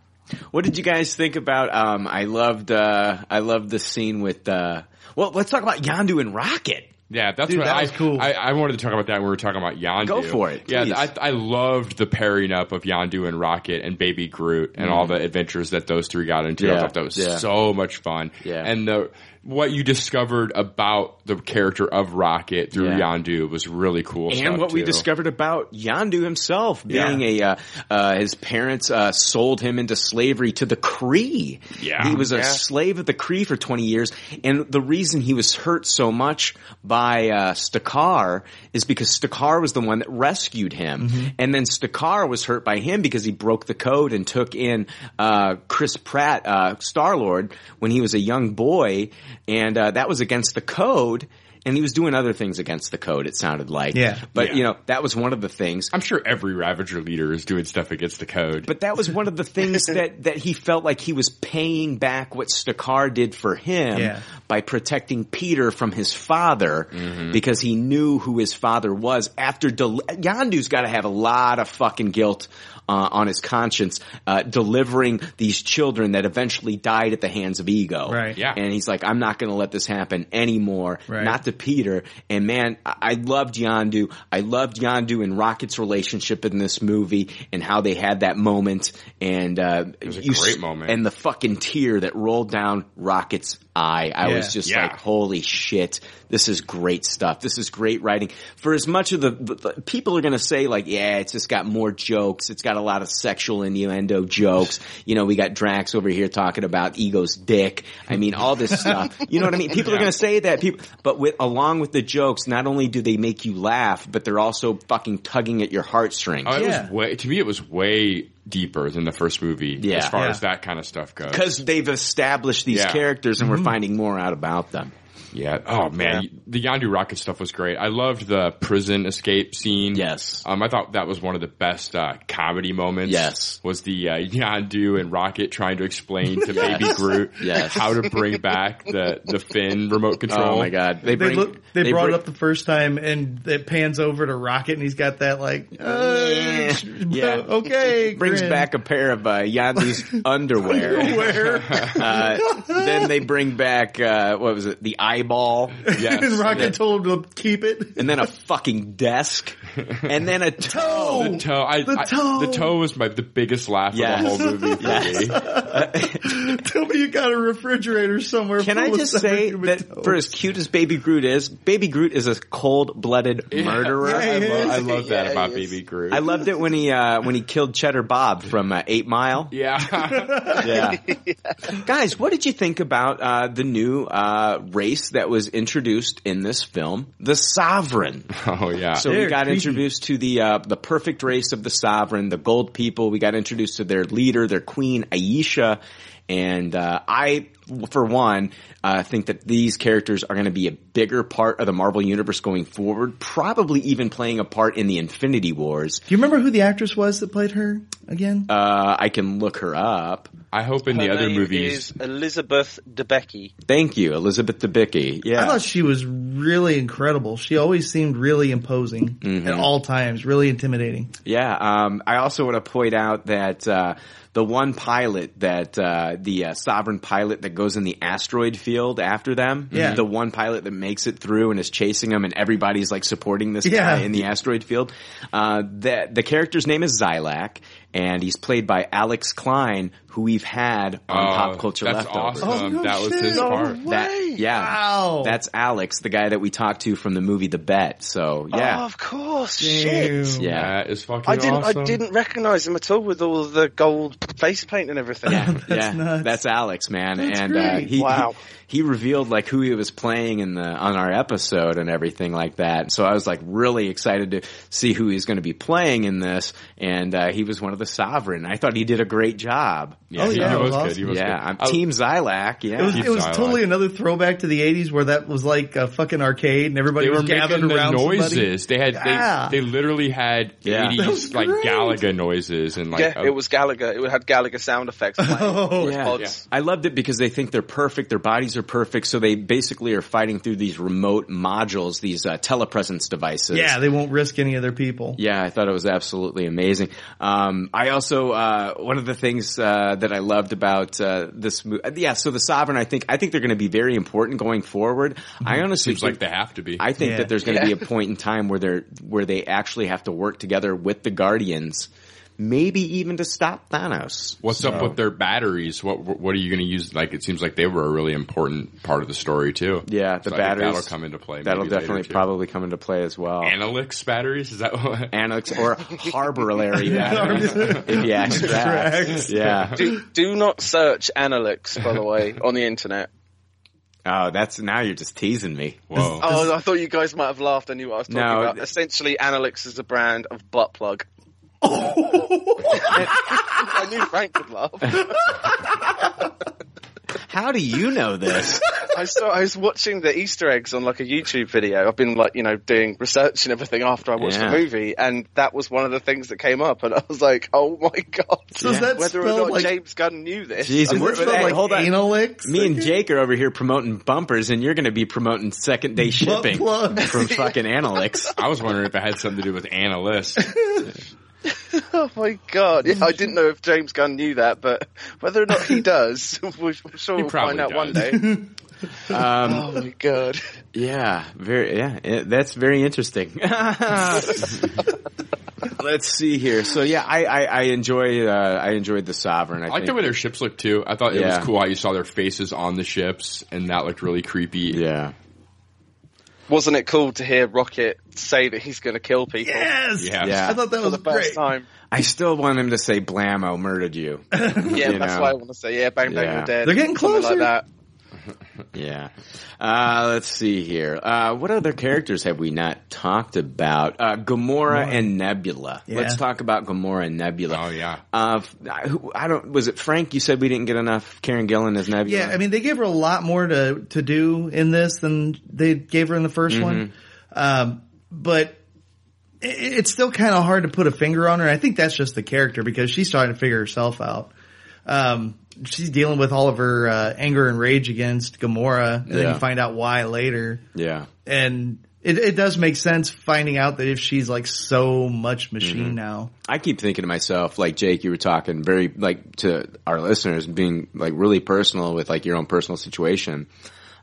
What did you guys think about? Um, I loved. Uh, I loved the scene with. Uh, well, let's talk about Yondu and Rocket. Yeah, that's Dude, what that I, was cool. I, I wanted to talk about that when we were talking about Yondu. Go for it, Yeah. I, I loved the pairing up of Yondu and Rocket and Baby Groot and all the adventures that those three got into. I Mm. Thought that was yeah. so much fun. Yeah. And the what you discovered about the character of Rocket through Yeah. Yondu was really cool. and stuff, what we discovered about Yondu himself Yeah. being a uh, uh, his parents uh, sold him into slavery to the Kree. Yeah. he was a Yeah. slave of the Kree for twenty years, and the reason he was hurt so much by uh, Stakar is because Stakar was the one that rescued him, Mm-hmm. and then Stakar was hurt by him because he broke the code and took in uh, Chris Pratt, uh, Star Lord, when he was a young boy, and uh, that was against the code. And he was doing other things against the code. It sounded like, Yeah. But Yeah. you know, that was one of the things. I'm sure every Ravager leader is doing stuff against the code. But that was one of the things that, that he felt like he was paying back what Stakar did for him Yeah. by protecting Peter from his father Mm-hmm. because he knew who his father was after del- Yondu's got to have a lot of fucking guilt uh, on his conscience uh, delivering these children that eventually died at the hands of ego. Right. Yeah. And he's like, I'm not going to let this happen anymore. Right. Not to Peter. And man, I, I loved Yondu. I loved Yondu and Rocket's relationship in this movie and how they had that moment. And uh, it was a you great s- moment. And the fucking tear that rolled down Rocket's eye. I Yeah. was just Yeah. like, holy shit. This is great stuff. This is great writing. For as much of the, the, the people are going to say like, yeah, it's just got more jokes. It's got a lot of sexual innuendo jokes. You know, we got Drax over here talking about Ego's dick. I mean, all this stuff. You know what I mean? People are going to say that. People, but with along with the jokes, not only do they make you laugh, but they're also fucking tugging at your heartstrings. Oh, it Yeah. was way, to me, it was way deeper than the first movie Yeah. as far Yeah. as that kind of stuff goes. because they've established these Yeah. characters and we're mm-hmm. finding more out about them. Yeah. Oh man, the Yondu rocket stuff was great. I loved the prison escape scene. Yes. Um, I thought that was one of the best uh, comedy moments. Yes. Was the uh, Yondu and Rocket trying to explain to Baby Groot Yes. how to bring back the the Finn remote control. Oh my god, they They, look, they, brought bring- it up the first time, and it pans over to Rocket, and he's got that like, uh, Yeah. Yeah. okay, brings grin. back a pair of uh, Yondu's underwear. Underwear. uh, then they bring back uh, what was it? The eyeball, Yes. and Rocket Yeah. told him to keep it. and then a fucking desk, and then a toe. The toe, I, The I- toe. the toe was my the biggest laugh Yes. of the whole movie for Yes. me. Tell me you got a refrigerator somewhere. Can I full of just say that toes. for as cute as Baby Groot is, Baby Groot is a cold-blooded murderer. Yeah, I, he lo- is. I love that Yeah, about. Baby Groot. I loved it when he uh, when he killed Cheddar Bob from uh, Eight Mile. yeah. Yeah. Guys, what did you think about uh, the new uh, race that was introduced in this film, the Sovereign? oh yeah. So we They're got creepy. introduced to the uh, the perfect race of the Sovereign, the Gold people. We got introduced to their leader, their queen, Ayesha. And uh, I, for one, uh, think that these characters are going to be a bigger part of the Marvel Universe going forward, probably even playing a part in the Infinity Wars. Do you remember who the actress was that played her again? Uh, I can look her up. I hope in the Her other name movies. is Elizabeth Debicki. Thank you, Elizabeth Debicki. Yeah. I thought she was really incredible. She always seemed really imposing Mm-hmm. at all times, really intimidating. Yeah, um, I also want to point out that uh, the one pilot that uh, the uh, sovereign pilot that goes in the asteroid field after them, Yeah. the one pilot that makes it through and is chasing them, and everybody's like supporting this Yeah. guy in the asteroid field. Uh, the the character's name is Xylac, and he's played by Alex Klein, who we've had on Oh, Pop Culture that's Leftovers. awesome. Oh, that was his shit. part. That yeah, Wow. that's Alex, the guy that we talked to from the movie The Bet. So Oh, yeah, of course. Damn. Shit. yeah, That is fucking I didn't. awesome. I didn't recognise him at all with all the gold face paint and everything. yeah, That's yeah. nuts. That's Alex, man, That's and uh, he, Wow. he he revealed like who he was playing in the on our episode and everything like that. So I was like really excited to see who he's going to be playing in this, and uh, he was one of the Sovereign. I thought he did a great job. Yeah, Oh, yeah, he it was was good. He was yeah, good. I'm I- Team Zylac. Yeah, It was, it was totally another throwback to the '80s where that was like a fucking arcade and everybody they were was gathered making the around noises. They had Yeah. they, they literally had Yeah. Eighties like great. Galaga noises and like Yeah, it was Galaga. It had Galaga sound effects. Playing. Oh, Yeah. Pods. I loved it because they think they're perfect. Their bodies are perfect. So they basically are fighting through these remote modules, these uh, telepresence devices. Yeah, they won't risk any other people. Yeah, I thought it was absolutely amazing. Um, I also uh, one of the things uh, that I loved about uh, this movie, yeah. So the sovereign, I think, I think they're going to be very important going forward. I honestly seems think, like they have to be. I think Yeah. that there's going to Yeah. be a point in time where they're where they actually have to work together with the Guardians, maybe even to stop Thanos. What's up with their batteries? What what are you going to use? Like it seems like they were a really important part of the story too. Yeah, the So batteries that'll come into play. That'll maybe definitely too. probably come into play as well. Anulax batteries. Is that what? Annex or Harbulary batteries, if you extract. Extracts. Yeah. do, do not search Anulax by the way, on the internet. Oh, that's now you're just teasing me. Whoa. Oh, I thought you guys might have laughed. I knew what I was talking No, about. Essentially, Anulax is a brand of butt plug. I knew Frank would laugh. How do you know this? I saw. I was watching the Easter eggs on like a YouTube video. I've been like, you know, doing research and everything after I watched Yeah. the movie, and that was one of the things that came up. And I was like, oh my god! So is that Whether or not like- James Gunn knew this, Jeez, Is and we're, hey, like hold on. Anulax? Me and Jake are over here promoting bumpers, and you're going to be promoting second day shipping from fucking Anulax. I was wondering if it had something to do with Analyst. Oh my god! Yeah, I didn't know if James Gunn knew that, but whether or not he does, we're sure he we'll find probably out one day. Um, Oh my god! yeah, very. Yeah, it, that's very interesting. Let's see here. So yeah, I I, I enjoy uh, I enjoyed the Sovereign. I, I like the way their ships look too. I thought it Yeah. was cool how you saw their faces on the ships, and that looked really creepy. yeah. Wasn't it cool to hear Rocket say that he's going to kill people Yes. Yeah. Yeah. I thought that for was the first great. time? I still want him to say Blammo murdered you. Yeah, You that's know. why I want to say, yeah, bang bang, Yeah. you're dead. They're getting closer. like that. Yeah. Uh, let's see here. Uh, what other characters have we not talked about? Uh, Gamora and Nebula. Yeah. Let's talk about Gamora and Nebula. Oh yeah. Uh, I don't, was it Frank? You said we didn't get enough Karen Gillan as Nebula? Yeah, I mean, they gave her a lot more to to do in this than they gave her in the 1st one. Um, but it, it's still kind of hard to put a finger on her. I think that's just the character because she's starting to figure herself out. Um, she's dealing with all of her uh, anger and rage against Gamora, and then you find out why later. Yeah. And it, it does make sense finding out that if she's like so much machine now. I keep thinking to myself, like Jake, you were talking very, like to our listeners, being like really personal with like your own personal situation.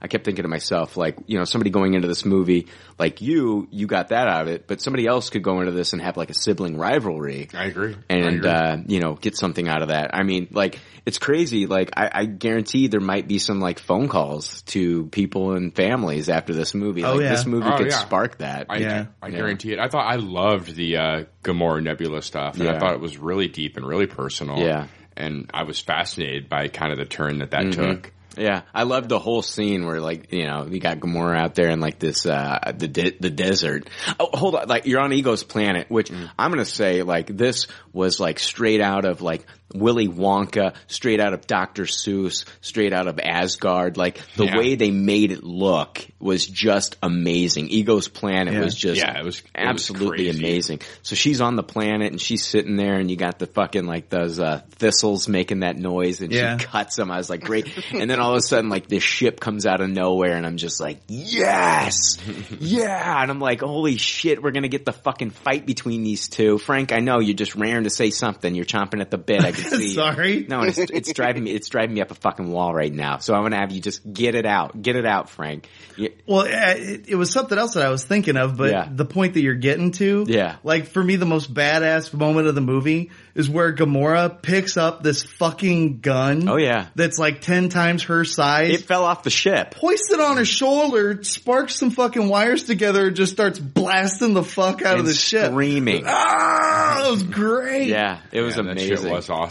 I kept thinking to myself, like, you know, somebody going into this movie, like you, you got that out of it, but somebody else could go into this and have like a sibling rivalry. I agree. I and agree. uh, you know get something out of that. I mean, like it's crazy. Like I, I guarantee there might be some like phone calls to people and families after this movie. Oh, like yeah. this movie Oh, could yeah. spark that. I, Yeah. I Yeah. guarantee it. I thought I loved the uh, Gamora Nebula stuff, and Yeah. I thought it was really deep and really personal. Yeah. and I was fascinated by kind of the turn that that Mhm. took. Yeah, I love the whole scene where like you know you got Gamora out there in like this uh the de- the desert. Oh, hold on, like you're on Ego's planet, which Mm. I'm gonna say like this was like straight out of like Willy Wonka, straight out of Dr. Seuss, straight out of Asgard. Like the Yeah. way they made it look was just amazing. Ego's planet Yeah. was just Yeah, it was- it was absolutely crazy. amazing. So she's on the planet and she's sitting there and you got the fucking like those uh thistles making that noise and Yeah. she cuts them. I was like, great. And then all of a sudden, like this ship comes out of nowhere, and I'm just like, yes, yeah. And I'm like, holy shit, we're gonna get the fucking fight between these two. Frank, I know you're just raring to say something. You're chomping at the bit. I see. Sorry. No, it's, it's driving me. It's driving me up a fucking wall right now. So I'm gonna have you just get it out. Get it out, Frank. You- Well, uh, it, it was something else that I was thinking of, but Yeah. the point that you're getting to, Yeah. like for me, the most badass moment of the movie is where Gamora picks up this fucking gun. Oh, yeah. that's like ten times her size. It fell off the ship. hoists it on her shoulder, sparks some fucking wires together, and just starts blasting the fuck out of and the ship. screaming. Ah, that was great. Yeah, it was Yeah, that amazing. shit was awesome.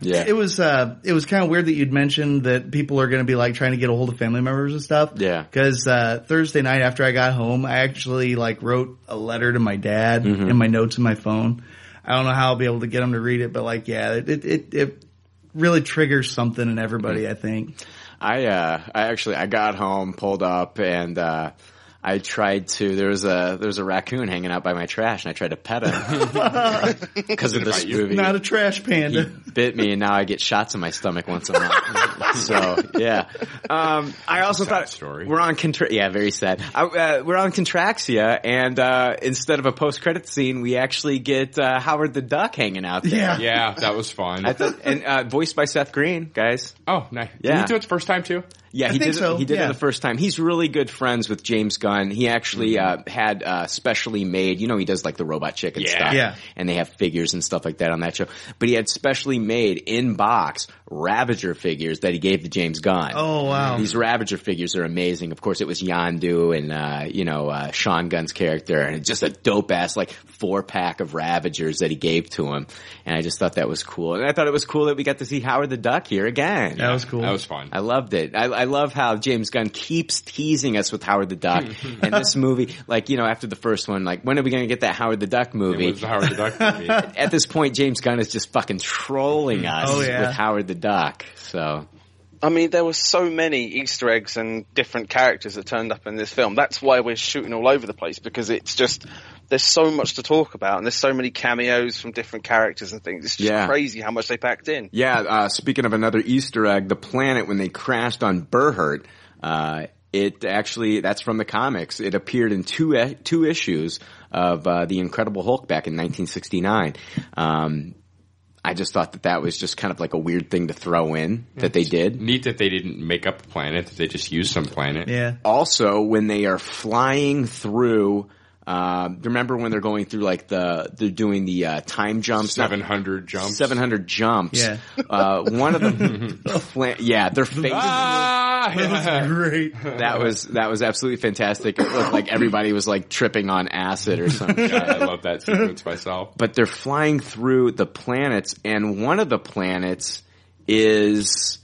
Yeah, It was uh, it was kind of weird that you'd mentioned that people are going to be like trying to get a hold of family members and stuff. Yeah. Because uh, Thursday night after I got home, I actually like wrote a letter to my dad Mm-hmm. in my notes in my phone. I don't know how I'll be able to get him to read it, but like, yeah, it it it, it really triggers something in everybody. I think. I uh I actually I got home, pulled up, and uh I tried to. There was a there was a raccoon hanging out by my trash, and I tried to pet him because of this movie. Not a trash panda. he bit me, and now I get shots in my stomach once a month. so yeah, um, I also thought story. we're on contra- yeah, very sad. I, uh, we're on Contraxia, and uh, instead of a post credit scene, we actually get uh, Howard the Duck hanging out there. Yeah. Yeah, that was fun. I thought, and uh, voiced by Seth Green, guys. oh, nice. Yeah. Did he do it the first time too? Yeah, I he think did. so, It, he did yeah. it the first time. He's really good friends with James Gunn. He actually uh, had uh, specially made. You know, he does like the Robot Chicken Yeah. stuff. Yeah. and they have figures and stuff like that on that show. But he had specially made in box Ravager figures that he gave to James Gunn. Oh wow. These Ravager figures are amazing. Of course, it was Yondu and uh, you know uh, Sean Gunn's character, and just a dope ass like four pack of Ravagers that he gave to him. And I just thought that was cool. And I thought it was cool that we got to see Howard the Duck here again. that was cool. That was fun. I loved it. I, I love how James Gunn keeps teasing us with Howard the Duck. and this movie, like, you know, after the first one, like, when are we going to get that Howard the Duck It movie? was the Howard the Duck movie. At this point, James Gunn is just fucking trolling us Oh, yeah. with Howard the Duck. So, I mean, there were so many Easter eggs and different characters that turned up in this film. That's why we're shooting all over the place because it's just there's so much to talk about and there's so many cameos from different characters and things. It's just Yeah. crazy how much they packed in. yeah, uh, speaking of another Easter egg, the planet when they crashed on Berhert, uh, it actually, that's from the comics. It appeared in two, two issues of, uh, The Incredible Hulk back in 1969. Um, I just thought that that was just kind of like a weird thing to throw in that they did. Neat that they didn't make up a planet; that they just used some planet. yeah. Also, when they are flying through, uh, remember when they're going through like the they're doing the uh, time jumps, Seven hundred jumps. 700 jumps. Yeah. Uh, one of them, pla- yeah, their faces. Ah, yeah. Great. That was that was absolutely fantastic. It looked like everybody was like tripping on acid or something. Yeah, I love that sequence myself. but they're flying through the planets, and one of the planets is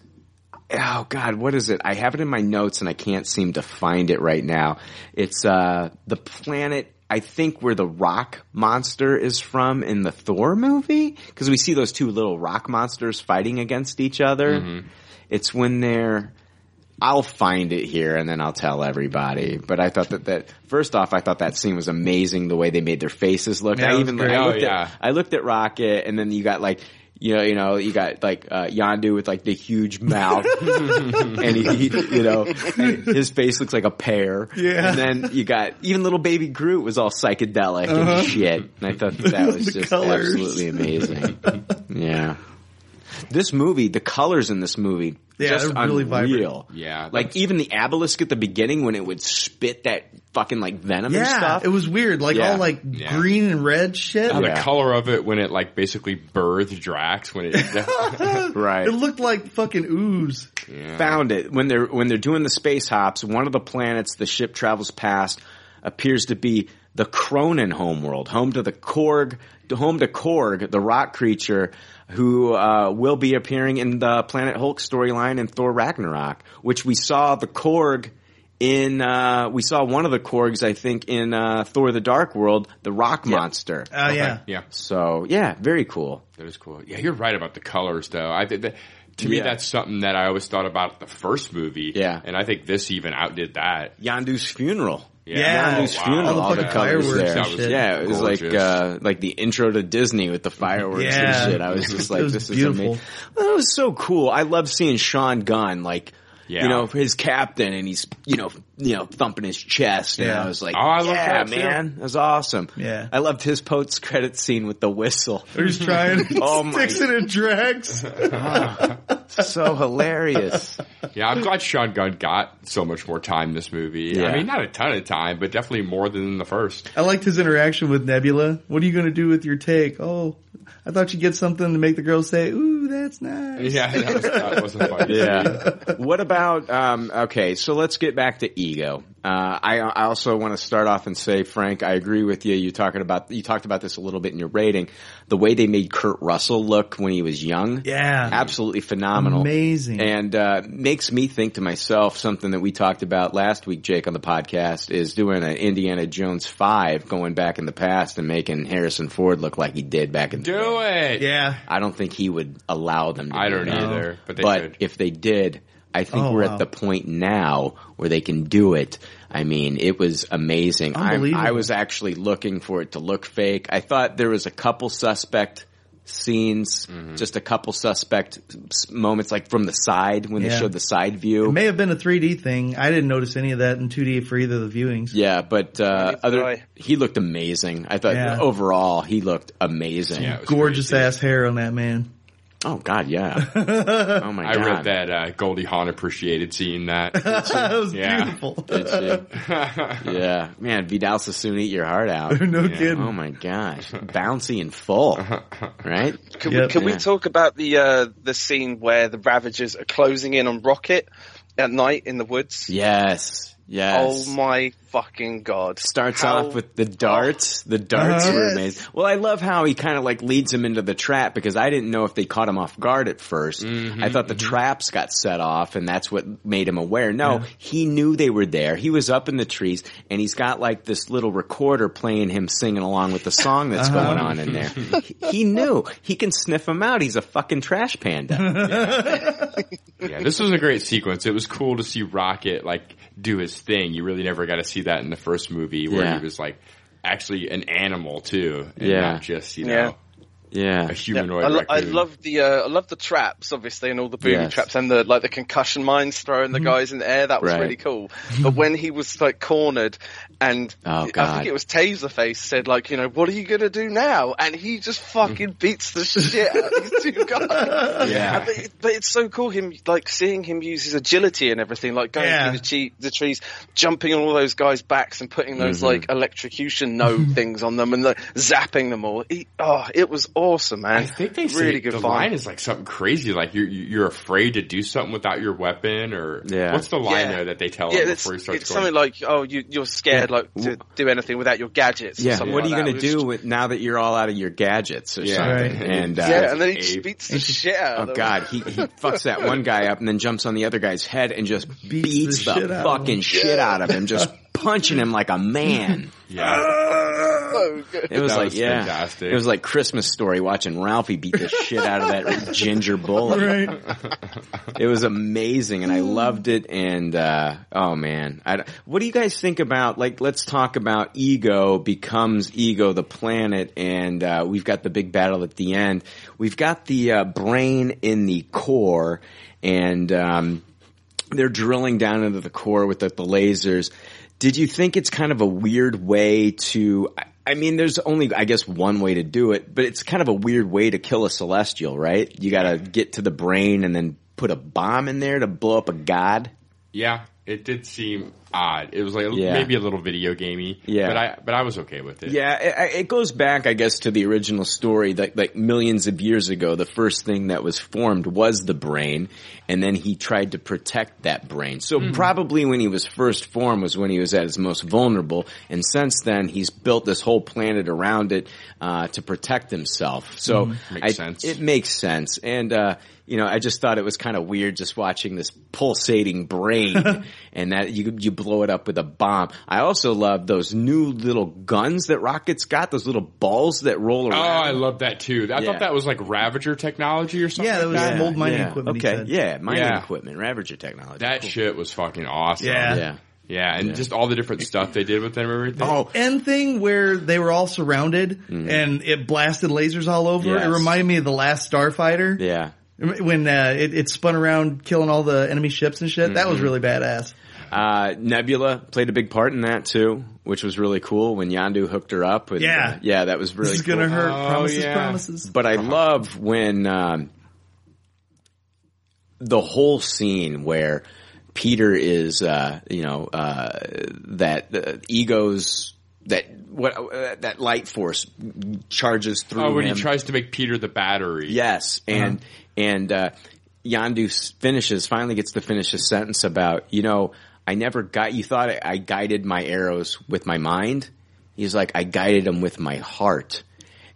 oh god, what is it? I have it in my notes and I can't seem to find it right now. It's uh the planet I think where the rock monster is from in the Thor movie because we see those two little rock monsters fighting against each other. It's when they're I'll find it here and then I'll tell everybody. But I thought that that first off, I thought that scene was amazing. The way they made their faces look. Yeah, I even. I Oh, looked yeah. at I looked at Rocket, and then you got like. You know, you know, you got like uh, Yondu with like the huge mouth, and he, he, you know, his face looks like a pear. Yeah. And then you got even little baby Groot was all psychedelic and shit. And I thought that, that was just colors. absolutely amazing. yeah. This movie, the colors in this movie, Yeah, just they're really unreal. vibrant. Yeah, like even the obelisk at the beginning when it would spit that fucking like venom and Yeah, stuff. it was weird. Like Yeah. all like Yeah. green and red shit. Oh, Yeah. The color of it when it like basically birthed Drax when it. right. It looked like fucking ooze. Yeah. found it when they're when they're doing the space hops. One of the planets the ship travels past appears to be the Kronan homeworld, home to the Korg, home to Korg, the rock creature who uh, will be appearing in the Planet Hulk storyline in Thor Ragnarok, which we saw the Korg in. Uh, we saw one of the Korgs, I think, in uh, Thor: The Dark World, the Rock Monster. Oh yeah. Yeah, So yeah, very cool. that is cool. Yeah, you're right about the colors though. I think that. To me, Yeah. that's something that I always thought about the first movie. Yeah. and I think this even outdid that. Yondu's funeral. Yeah. Yondu's Oh, wow. funeral, All the all the colors fireworks there. and shit. Yeah, it was like uh like the intro to Disney with the fireworks Yeah. and shit. I was just like, was this beautiful. is amazing. Well, it was so cool. I love seeing Sean Gunn like Yeah. You know, his captain, and he's you know you know thumping his chest, and Yeah. I was like, Oh, I love yeah, that, too. man, that was awesome. Yeah. I loved his post credit scene with the whistle. He's trying. Oh oh my- sticks it and drags. so hilarious. Yeah, I'm glad Sean Gunn got so much more time in this movie. Yeah. I mean, not a ton of time, but definitely more than in the first. I liked his interaction with Nebula. What are you going to do with your take? Oh, I thought you'd get something to make the girl say, "Ooh, that's nice." Yeah, that was, that was a funny Yeah. what about um okay, so let's get back to ego. Uh I I also want to start off and say Frank, I agree with you. You talking about you talked about this a little bit in your rating. The way they made Kurt Russell look when he was young. Yeah. Absolutely phenomenal. Amazing. And uh makes me think to myself something that we talked about last week Jake on the podcast is doing an Indiana Jones 5 going back in the past and making Harrison Ford look like he did back in the day. Do it. Yeah. I don't think he would allow them to I do don't that. either, but they but if they did, I think Oh, we're wow. at the point now where they can do it. I mean, it was amazing. I, Unbelievable. I was actually looking for it to look fake. I thought there was a couple suspect scenes, Mm-hmm. just a couple suspect moments, like from the side when they showed the side view. It may have been a 3D thing. I didn't notice any of that in 2D for either of the viewings. yeah, but uh, other I. he looked amazing. I thought Yeah. overall he looked amazing. Yeah, Gorgeous great, ass hair on that man. Oh God, yeah. oh my God. I God. read that uh, Goldie Hawn appreciated seeing that. that was Yeah. beautiful. Did she? yeah, man, Vidal Sassoon eat your heart out. no kidding. Oh my gosh, bouncy and full, right? Can, Yep. we, can Yeah. we talk about the uh, the scene where the Ravagers are closing in on Rocket at night in the woods? Yes, yes. Oh my fucking god! Starts How- off with the darts. The darts Uh-huh. were Yes. amazing. Well, I love how he kind of like leads him into the trap because I didn't know if they caught him off guard at 1st I thought the traps got set off and that's what made him aware. No, he knew they were there. He was up in the trees and he's got like this little recorder playing him singing along with the song that's Uh-huh. going on in there. he, he knew. He can sniff him out. He's a fucking trash panda. yeah, this was a great sequence. It was cool to see Rocket like do his thing. You really never got to see that in the first movie where Yeah. he was like actually an animal too, and Yeah. not just you know Yeah. Yeah. a Yeah, humanoid. I, lo- I love the uh, I love the traps, obviously, and all the booby Yes. traps, and the like the concussion mines throwing the guys in the air. That was Right. really cool. But when he was like cornered, and Oh, I think it was Taserface said like, you know, what are you gonna do now? And he just fucking beats the shit out of these two guys. Yeah. but, it- but it's so cool him like seeing him use his agility and everything, like going Yeah. through the, che- the trees, jumping on all those guys' backs and putting those Mm-hmm. like electrocution node things on them and like, zapping them all. He, oh, it was awesome, man. I think they say really good the fun. line is like something crazy, like you're you're afraid to do something without your weapon, or Yeah. what's the line Yeah. there that they tell yeah, him it's, before he starts it's going? something like, oh, you, you're scared Yeah. like to do anything without your gadgets. or Yeah. something What are you going to It was do with, now that you're all out of your gadgets or Yeah. something? Right. And, uh, Yeah, and then he just beats the shit out Oh of them. god, he, he fucks that one guy up and then jumps on the other guy's head and just beats, Beats the the, shit fucking him. shit out of him, just punching him like a man. Yeah, So good. It was That like, was yeah, fantastic. it was like Christmas story watching Ralphie beat the shit out of that ginger bully. It was amazing and I loved it. And, uh, oh man, I, don't- what do you guys think about, like, let's talk about ego becomes ego the planet and, uh, we've got the big battle at the end. We've got the, uh, brain in the core and, um, they're drilling down into the core with the, the lasers. Did you think it's kind of a weird way to? I- mean, there's only, I guess, one way to do it, but it's kind of a weird way to kill a celestial, right? You got to get to the brain and then put a bomb in there to blow up a god. yeah. It did seem odd. It was like Yeah. maybe a little video gamey. Yeah. but I but I was okay with it. Yeah, it, it goes back, I guess, to the original story that like millions of years ago, the first thing that was formed was the brain, and then he tried to protect that brain. So probably when he was first formed was when he was at his most vulnerable, and since then he's built this whole planet around it uh, to protect himself. So Makes I- sense. it makes sense, and uh, you know, I just thought it was kind of weird just watching this pulsating brain, and that you you blow it up with a bomb. I also love those new little guns that Rocket's got, those little balls that roll oh, around. Oh. I love that too. I Yeah. thought that was like Ravager technology or something. Yeah, that like that. mold mining yeah. equipment. Okay, yeah, mining Yeah. equipment, Ravager technology. That Cool. shit was fucking awesome. Yeah. yeah. Yeah, and just all the different stuff they did with them and everything. Oh, end thing where they were all surrounded mm-hmm. and it blasted lasers all over. Yes. It reminded me of the last Starfighter. yeah. When uh, it, it spun around killing all the enemy ships and shit. That was Mhm. really badass. Uh, Nebula played a big part in that too, which was really cool when Yondu hooked her up. With, Yeah. yeah, that was really. This is cool. gonna hurt. promises, promises. But I love when um, the whole scene where Peter is, uh, you know, uh, that uh, egos that what uh, that light force charges through Oh, when him. he tries to make Peter the battery. Yes, and and uh, Yondu finishes finally gets to finish a sentence about you know I never got you thought I, I guided my arrows with my mind. He's like I guided them with my heart.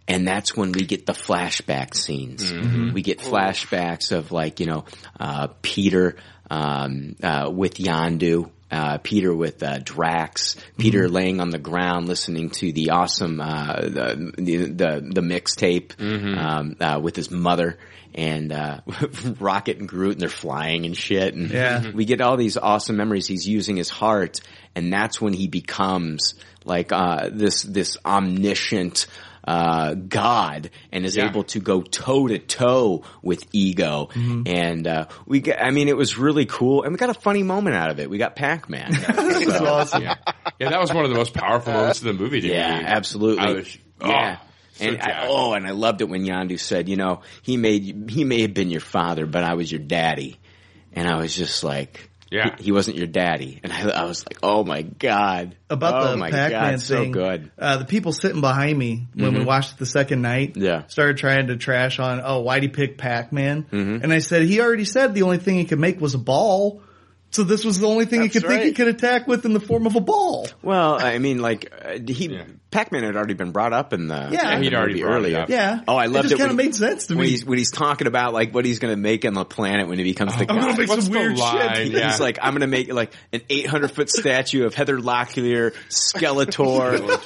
And that's when we get the flashback scenes. Mhm. We get flashbacks of like, you know, uh, Peter, um, uh, with Yondu, uh, Peter with, uh, Drax, Peter laying on the ground listening to the awesome, uh, the, the, the, the mixtape, um, uh, with his mother and, uh, Rocket and Groot and they're flying and shit. And Yeah. we get all these awesome memories. He's using his heart and that's when he becomes like, uh, this, this omniscient, uh, God and is Yeah. able to go toe to toe with ego. Mm-hmm. And, uh, we got, I mean, it was really cool and we got a funny moment out of it. We got Pac-Man. That's awesome. Yeah. yeah, that was one of the most powerful moments of the movie. To Yeah, me. absolutely. I was, oh, yeah. so and I, oh, and I loved it when Yondu said, you know, he made, he may have been your father, but I was your daddy. And I was just like, Yeah. he, he wasn't your daddy. And I, I was like, oh my God. About oh the my Pac-Man God, thing, so good. Uh, the people sitting behind me when we Mhm. watched it the second night, Yeah. started trying to trash on, oh, why'd he pick Pac-Man? Mhm. And I said, he already said the only thing he could make was a ball. So this was the only thing he That's could think he could attack with in the form of a ball. Well, I mean, like uh, he Pac-Man had already been brought up in the Yeah. Yeah, he'd already movie brought it earlier. up. Yeah. Oh, I It loved just it. kinda made sense to when me. He's, when he's talking about like what he's going to make on the planet when he becomes the god. I'm gonna make What's some weird line? shit. Yeah. He's like, I'm going to make like an 800 foot statue of Heather Locklear, Skeletor,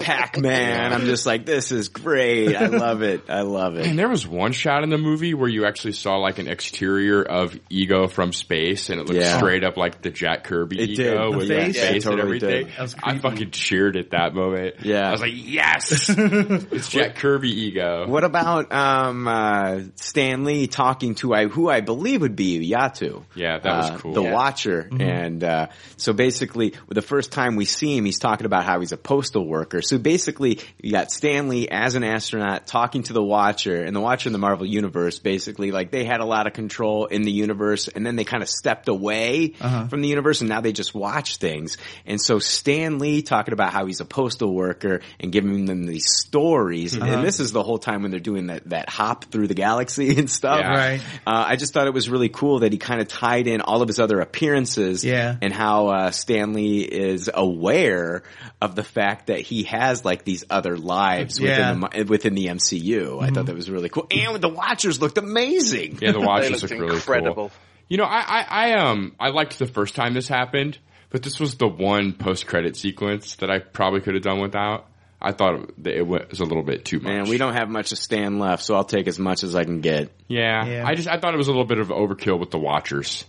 Pac-Man. I'm just like, this is great. I love it. I love it. And there was one shot in the movie where you actually saw like an exterior of Ego from space, and it looked Yeah. straight up like the Jack Kirby It Ego did. The with face? the Yeah, face it totally and everything. did. That was I fucking cheered at that moment. Yeah. I was like, yes, it's Jack Kirby Ego. What about um, uh, Stan Lee talking to I, who I believe would be Uatu? Yeah, that was Uh, cool. The Yeah. Watcher, and uh, so basically, the first time we see him, he's talking about how he's a postal worker. So basically, you got Stan Lee as an astronaut talking to the Watcher, and the Watcher in the Marvel universe, basically, like they had a lot of control in the universe, and then they kind of stepped away Uh-huh. from the universe, and now they just watch things. And so Stan Lee talking about how he's a postal worker and giving them these stories, Uh-huh. and this is the whole time when they're doing that that hop through the galaxy and stuff. Yeah. Right. Uh, I just thought it was really cool that he kind of tied in all of his other appearances Yeah. and how uh, Stan Lee is aware of the fact that he has like these other lives Yeah. within the, within the MCU. I thought that was really cool. And the Watchers looked amazing. Yeah, the Watchers looked look really incredible. cool. You know, I, I, I um I liked the first time this happened, but this was the one post credit sequence that I probably could have done without. I thought that it was a little bit too much. Man, we don't have much of Stan left, so I'll take as much as I can get. Yeah, Yeah. I just I thought it was a little bit of overkill with the Watchers.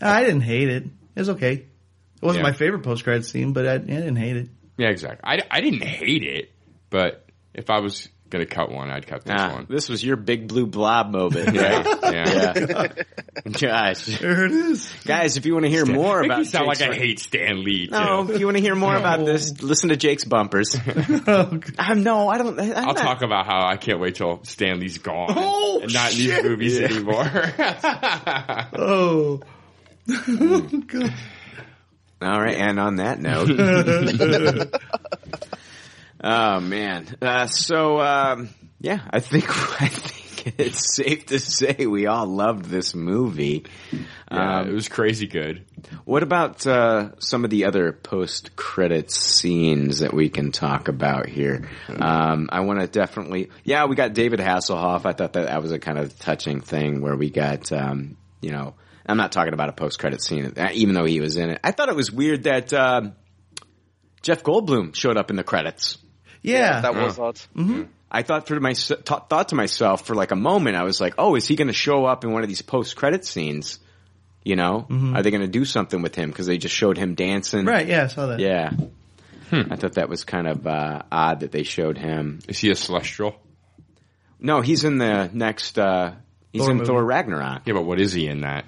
I didn't hate it. It was okay. It wasn't Yeah. my favorite post credit scene, but I, I didn't hate it. Yeah, exactly. I, I didn't hate it, but if I was gonna cut one, I'd cut this Ah, one. this was your big blue blob moment, Yeah, right? yeah. yeah. Gosh. There it is. Guys, if you want to hear more about me sound Jake's like I hate Stan Lee. No, if you want to hear more about this, listen to Jake's bumpers. Oh, um, no, I don't. I, I'm I'll not- talk about how I can't wait till Stan Lee's gone Oh, and not in these movies Yeah. anymore. oh. God. All right, and on that note, oh man. Uh, so um, yeah, I think I think it's safe to say we all loved this movie. yeah, Um, it was crazy good. What about uh, some of the other post credits scenes that we can talk about here? Um, I want to definitely, yeah, we got David Hasselhoff. I thought that that was a kind of touching thing where we got, um, you know, I'm not talking about a post credit scene, uh, even though he was in it. I thought it was weird that um, Jeff Goldblum showed up in the credits. Yeah. That was odd. I thought for my thought to myself for like a moment, I was like, "Oh, is he going to show up in one of these post credit scenes?" You know, are they going to do something with him because they just showed him dancing? Right, yeah, I saw that. Yeah. I thought that was kind of uh, odd that they showed him. Is he a celestial? No, he's in the next. Uh, He's Thor in movie. Thor Ragnarok. Yeah, but what is he in that?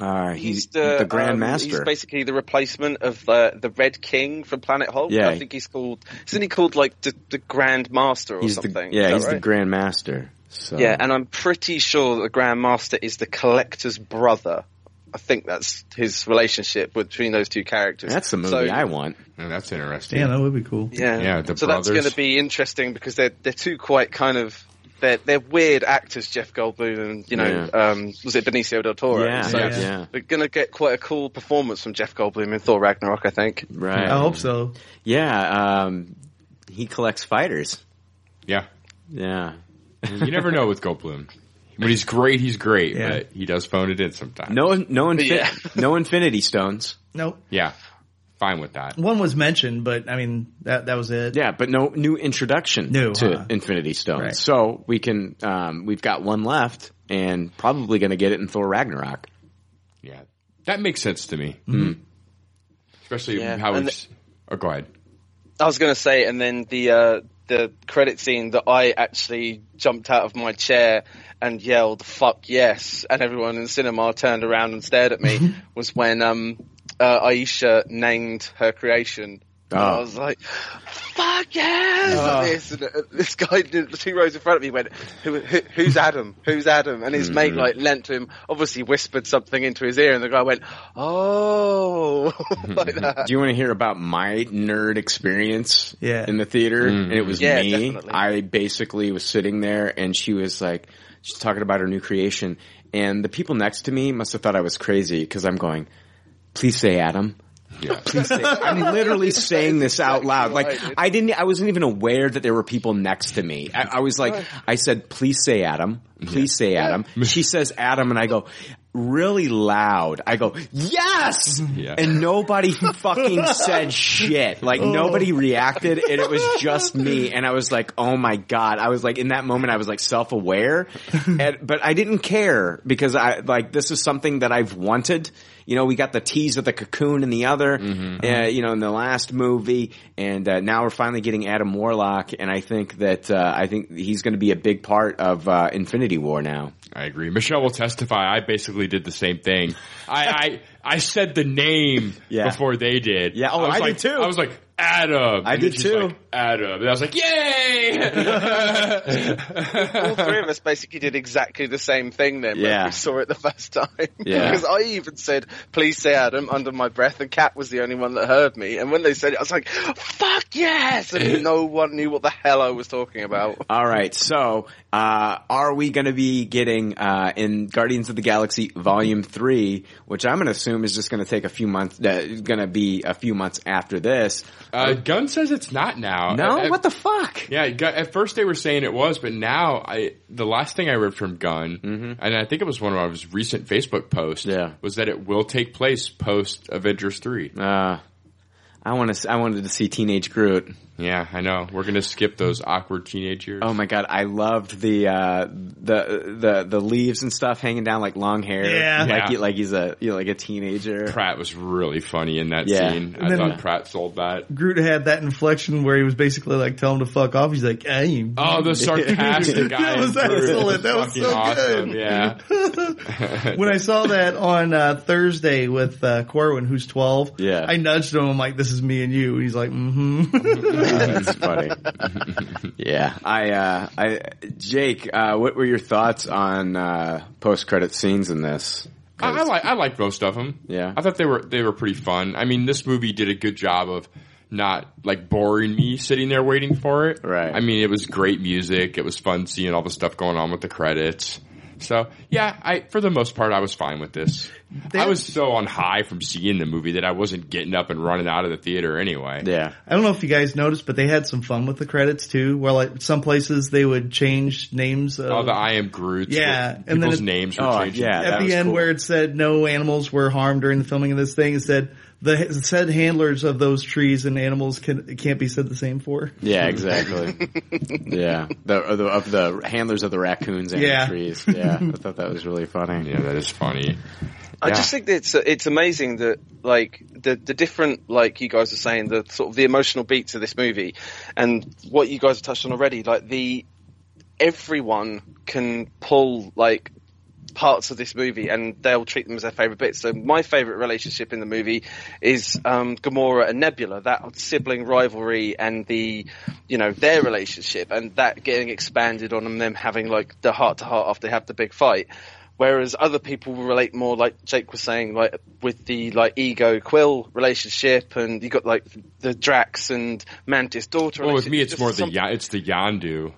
Uh, he's, the, Grand um, Master. He's basically the replacement of the the Red King from Planet Hulk. Yeah. I think he's called. Isn't he called like the, the Grand Master or he's the something? yeah, Is that he's the? Grand Master. So Yeah, and I'm pretty sure the Grand Master is the Collector's brother. I think that's his relationship between those two characters. that's the movie So- I want. Oh, that's interesting. Yeah, that would be cool. Yeah, Yeah, the so that's going to be interesting because they're they're two quite kind of they're they're weird actors, Jeff Goldblum and you know Yeah. um, was it Benicio del Toro? Yeah, so yeah, yeah. they're going to get quite a cool performance from Jeff Goldblum in Thor Ragnarok, I think. Right. I hope so. Yeah, um, he collects fighters. Yeah. Yeah. You never know with Goldblum. When he's great, he's great, Yeah. but he does phone it in sometimes. No, no, infin- Yeah. no Infinity Stones. Nope. Yeah. Fine with that. One was mentioned, but I mean that that was it. Yeah, but no new introduction No, to huh. Infinity Stones. Right. So we can, um, we've got one left, and probably going to get it in Thor Ragnarok. Yeah. That makes sense to me. Mm-hmm. Especially Yeah, how and it's. Oh, go ahead. I was going to say, and then the uh, the credit scene that I actually jumped out of my chair and yelled "fuck yes," and everyone in the cinema turned around and stared at me was when um, uh, Ayesha named her creation. And ah. I Oh. was like, "Fuck yes!" like ah. this, and uh, this guy, the two rows in front of me, went, Who, who, "Who's Adam? Who's Adam?" And his mate hmm. like leant to him, obviously whispered something into his ear, and the guy went, "Oh," like hmm. that. Do you want to hear about my nerd experience Yeah. in the theater? Hmm. And it was Yeah, me. definitely. I basically was sitting there and she was like, she's talking about her new creation. And the people next to me must have thought I was crazy because I'm going, please say Adam. Yeah. Please say, I'm literally saying this out loud. Like. I didn't, I wasn't even aware that there were people next to me. I, I was like, I said, please say Adam. Please say Adam. She says Adam and I go, really loud. I go, yes! Yeah. And nobody fucking said shit. Like oh. nobody reacted and it was just me. And I was like, oh my God. I was like, in that moment, I was like self-aware. and, but I didn't care because I, like, this is something that I've wanted. You know, we got the tease of the cocoon in the other, uh, you know, in the last movie, and uh, now we're finally getting Adam Warlock, and I think that uh, I think he's going to be a big part of uh, Infinity War now. I agree. Michelle will testify. I basically did the same thing. I I, I said the name Yeah. before they did. Yeah, oh, was I did too. I was like Adam. I And did too. like, Adam, and I was like, yay! all three of us basically did exactly the same thing then when we saw it the first time. Yeah. because I even said, please say Adam under my breath and Kat was the only one that heard me. And when they said it, I was like, fuck yes! And no one knew what the hell I was talking about. All right, so uh, are we going to be getting uh, in Guardians of the Galaxy Volume Three, which I'm going to assume is just going to take a few months, uh, going to be a few months after this? Uh, Gunn says it's not now. No, At- what the fuck? Yeah, at first they were saying it was, but now I the last thing I read from Gunn, and I think it was one of his recent Facebook posts, Mm-hmm. Yeah. was that it will take place post Avengers three. Uh, I want to. I wanted to see Teenage Groot. Yeah, I know. We're gonna skip those awkward teenage years. Oh my god, I loved the uh, the the the leaves and stuff hanging down like long hair. Yeah. like Yeah. he, like he's a you know, like a teenager. Pratt was really funny in that Yeah. scene. And I thought Pratt sold that. Groot had that inflection where he was basically like, "Tell him to fuck off." He's like, "Hey." Oh, the sarcastic guy. That was excellent. That was so awesome. good. Yeah. when I saw that on uh, Thursday with uh, Corwin, who's twelve, Yeah. I nudged him. I'm like, "This is me and you." He's like, "Mm-hmm." That's funny. yeah, I, uh, I, Jake, uh, what were your thoughts on uh, post credit scenes in this? I, I like I like most of them. Yeah. I thought they were they were pretty fun. I mean, this movie did a good job of not like boring me sitting there waiting for it. Right. I mean, it was great music. It was fun seeing all the stuff going on with the credits. So yeah, I for the most part I was fine with this. I was so on high from seeing the movie that I wasn't getting up and running out of the theater anyway. Yeah, I don't know if you guys noticed, but they had some fun with the credits too. Where like some places they would change names. Of, All the I am Groot. Yeah, and then it- names were Oh, changed. yeah. at the end cool. where it said no animals were harmed during the filming of this thing, it said the said handlers of those trees and animals can can't be said the same for. yeah, exactly. yeah, the, of the of the handlers of the raccoons and Yeah. the trees. Yeah, I thought that was really funny. Yeah, that is funny. I Yeah. just think that it's it's amazing that like the the different like you guys are saying the sort of the emotional beats of this movie, and what you guys have touched on already, like the everyone can pull like parts of this movie and they'll treat them as their favorite bits. So my favorite relationship in the movie is um, Gamora and Nebula, that sibling rivalry and the, you know, their relationship and that getting expanded on and them having like the heart to heart after they have the big fight. Whereas other people relate more, like Jake was saying, like with the like ego Quill relationship, and you got like the Drax and Mantis daughter. Well, with me, it's more the Ya- it's the Yondu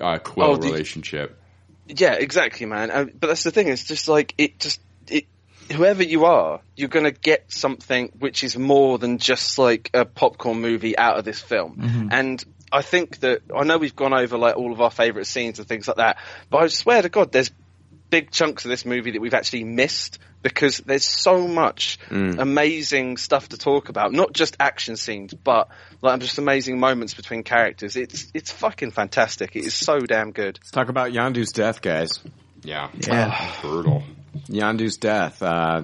uh, Quill Oh, relationship. Yeah, exactly, man. But that's the thing. It's just like it just it. Whoever you are, you're gonna get something which is more than just like a popcorn movie out of this film. Mhm. And I think that I know we've gone over like all of our favorite scenes and things like that, but I swear to God, there's big chunks of this movie that we've actually missed because there's so much Mm. amazing stuff to talk about. Not just action scenes, but like just amazing moments between characters. It's it's fucking fantastic. It is so damn good. Let's talk about Yondu's death, guys. Yeah. Yeah. Brutal. Yondu's death. Uh,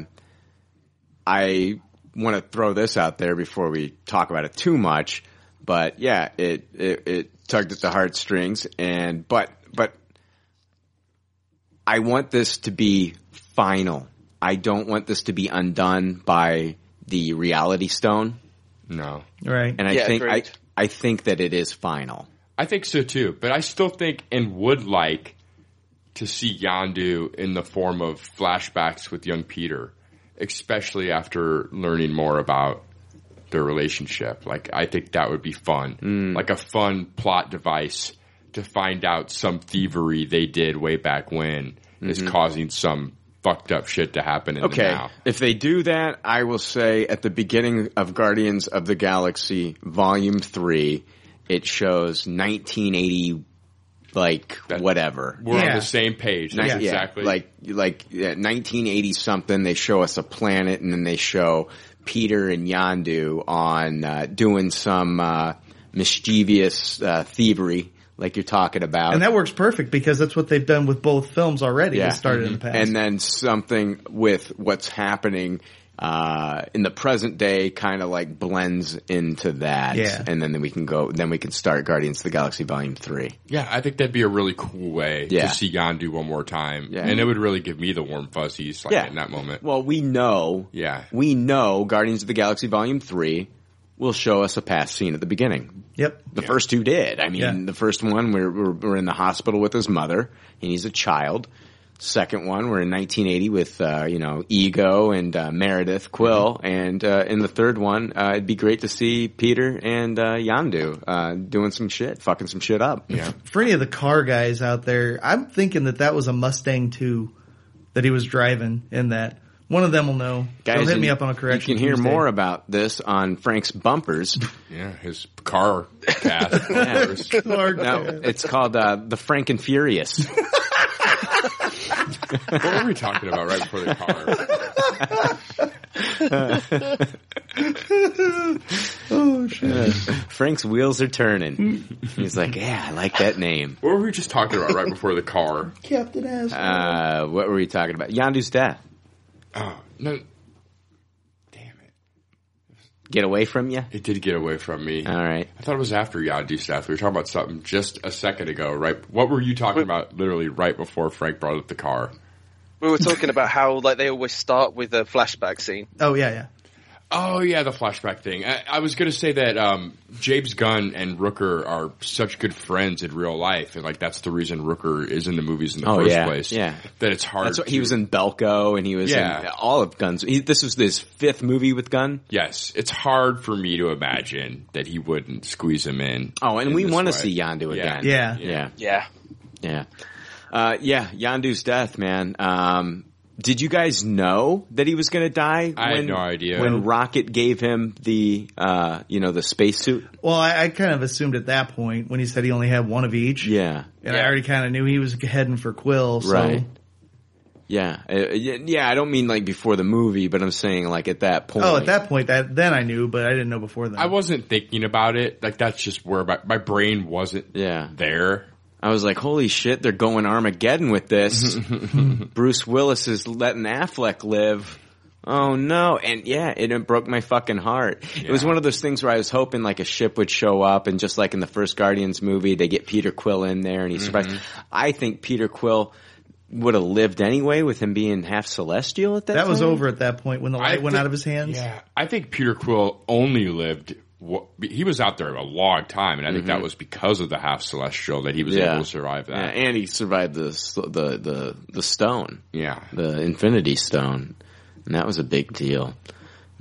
I want to throw this out there before we talk about it too much, but yeah, it, it, it tugged at the heartstrings and, but, but I want this to be final. I don't want this to be undone by the reality stone. No. Right. And I Yeah, think, I. I think that it is final. I think so too, but I still think and would like to see Yondu in the form of flashbacks with young Peter, especially after learning more about their relationship. Like, I think that would be fun. Mm. Like a fun plot device to find out some thievery they did way back when is mm-hmm. causing some fucked up shit to happen in the Okay. now. If they do that, I will say at the beginning of Guardians of the Galaxy Volume 3, it shows 1980, like, whatever. We're on the same page. Ni- That's yeah, exactly. like like yeah, 1980 something. They show us a planet, and then they show Peter and Yondu on uh, doing some uh, mischievous uh, thievery, like you're talking about. And that works perfect because that's what they've done with both films already. Yeah. That started in the past. and then something with what's happening uh, in the present day kind of like blends into that. Yeah. And then we can go, then we can start Guardians of the Galaxy Volume 3. Yeah, I think that'd be a really cool way Yeah. to see Yondu one more time. Yeah. And it would really give me the warm fuzzies like Yeah. in that moment. Well, we know, Yeah. we know Guardians of the Galaxy Volume 3 will show us a past scene at the beginning. yep. The first two did. I mean, Yeah. the first one, we're, we're, we're in the hospital with his mother, and he's a child. Second one, we're in 1980 with, uh, you know, Ego and uh, Meredith Quill. And uh, in the third one, uh, it'd be great to see Peter and uh, Yondu uh, doing some shit, fucking some shit up. Yeah. For any of the car guys out there, I'm thinking that that was a Mustang 2 that he was driving in that. One of them will know. Guys, They'll hit me up on a correction. You can hear Tuesday. more about this on Frank's Bumpers. Yeah, his car cast. Yeah. Car no, it's called uh, The Frank and Furious. what were we talking about right before the car? Oh shit! Frank's wheels are turning. He's like, yeah, I like that name. What were we just talking about right before the car? Captain Asshole. Uh, what were we talking about? Yondu's death. Oh, no. Damn it. Get away from you? It did get away from me. All right. I thought it was after Yondu's death. We were talking about something just a second ago, right? What were you talking about literally right before Frank brought up the car? We were talking about how like they always start with a flashback scene. oh yeah, yeah. Oh yeah, the flashback thing. I, I was gonna say that um, James Gunn and Rooker are such good friends in real life, and like that's the reason Rooker is in the movies in the Oh, first yeah, place. yeah. that it's hard. That's what to, he was in Belko, and he was Yeah. in all of Gunn's. He, this was his fifth movie with Gunn. Yes, it's hard for me to imagine that he wouldn't squeeze him in. Oh, and in we want to see Yondu Yeah. again. Yeah. yeah, Yeah. yeah, uh, yeah. Yondu's death, man. Um, did you guys know that he was going to die? I had no idea. when Rocket gave him the, uh, you know, the spacesuit. Well, I, I kind of assumed at that point when he said he only had one of each, Yeah, and I already kind of knew he was heading for Quill. So Right. yeah, uh, yeah. yeah, I don't mean like before the movie, but I'm saying like at that point. Oh, at that point, that then I knew, but I didn't know before then. I wasn't thinking about it. Like that's just where my, my brain wasn't Yeah. there. I was like, holy shit, they're going Armageddon with this. Bruce Willis is letting Affleck live. Oh no. And yeah, it, it broke my fucking heart. It was one of those things where I was hoping like a ship would show up and just like in the first Guardians movie, they get Peter Quill in there and he's surprised. Mm-hmm. I think Peter Quill would have lived anyway with him being half celestial at that. That was over at that point when the light went think- out of his hands. Yeah, I think Peter Quill only lived. Wha- He was out there a long time, and I think that was because of the half celestial that he was Mm-hmm. Yeah. able to survive Yeah, that. and he survived the the the the stone, Yeah, the Infinity Stone, and that was a big deal.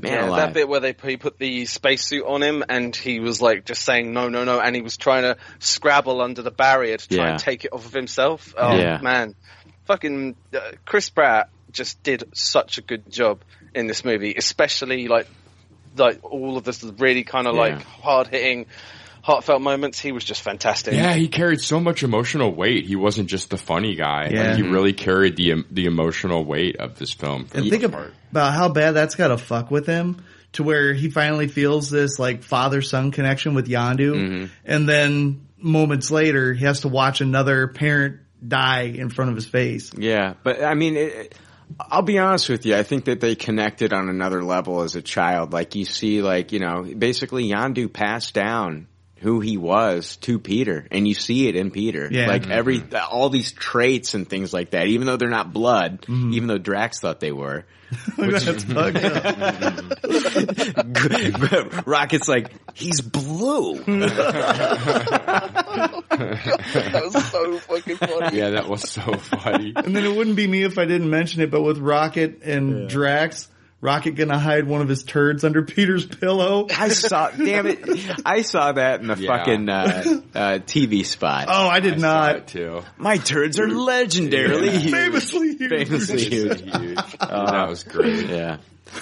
Man, Yeah, alive. that bit where they he put the spacesuit on him and he was like just saying no, no, no, and he was trying to scrabble under the barrier to try Yeah. and take it off of himself. Oh Yeah. man, fucking uh, Chris Pratt just did such a good job in this movie, especially like like all of this really kind of Yeah. like hard hitting, heartfelt moments. He was just fantastic. yeah. He carried so much emotional weight. He wasn't just the funny guy. Yeah. Like, he really carried the the emotional weight of this film. And think part. about how bad that's got to fuck with him to where he finally feels this like father son connection with Yondu. Mm-hmm. And then moments later, he has to watch another parent die in front of his face. Yeah, but I mean, it, it- I'll be honest with you. I think that they connected on another level as a child. Like you see, like you know, basically Yondu passed down who he was to Peter, and you see it in Peter. Yeah. Like mm-hmm. every all these traits and things like that. Even though they're not blood, mm-hmm. even though Drax thought they were. That's fucked up. Rocket's like he's blue. that was so fucking funny. Yeah, that was so funny. And then it wouldn't be me if I didn't mention it, but with Rocket and Drax, Rocket gonna hide one of his turds under Peter's pillow. I saw, damn it, I saw that in the Yeah. fucking uh, uh, TV spot. Oh, I did I saw not. it too. My turds are legendarily huge. Famously huge. Famously huge. Huge. that was great. Yeah.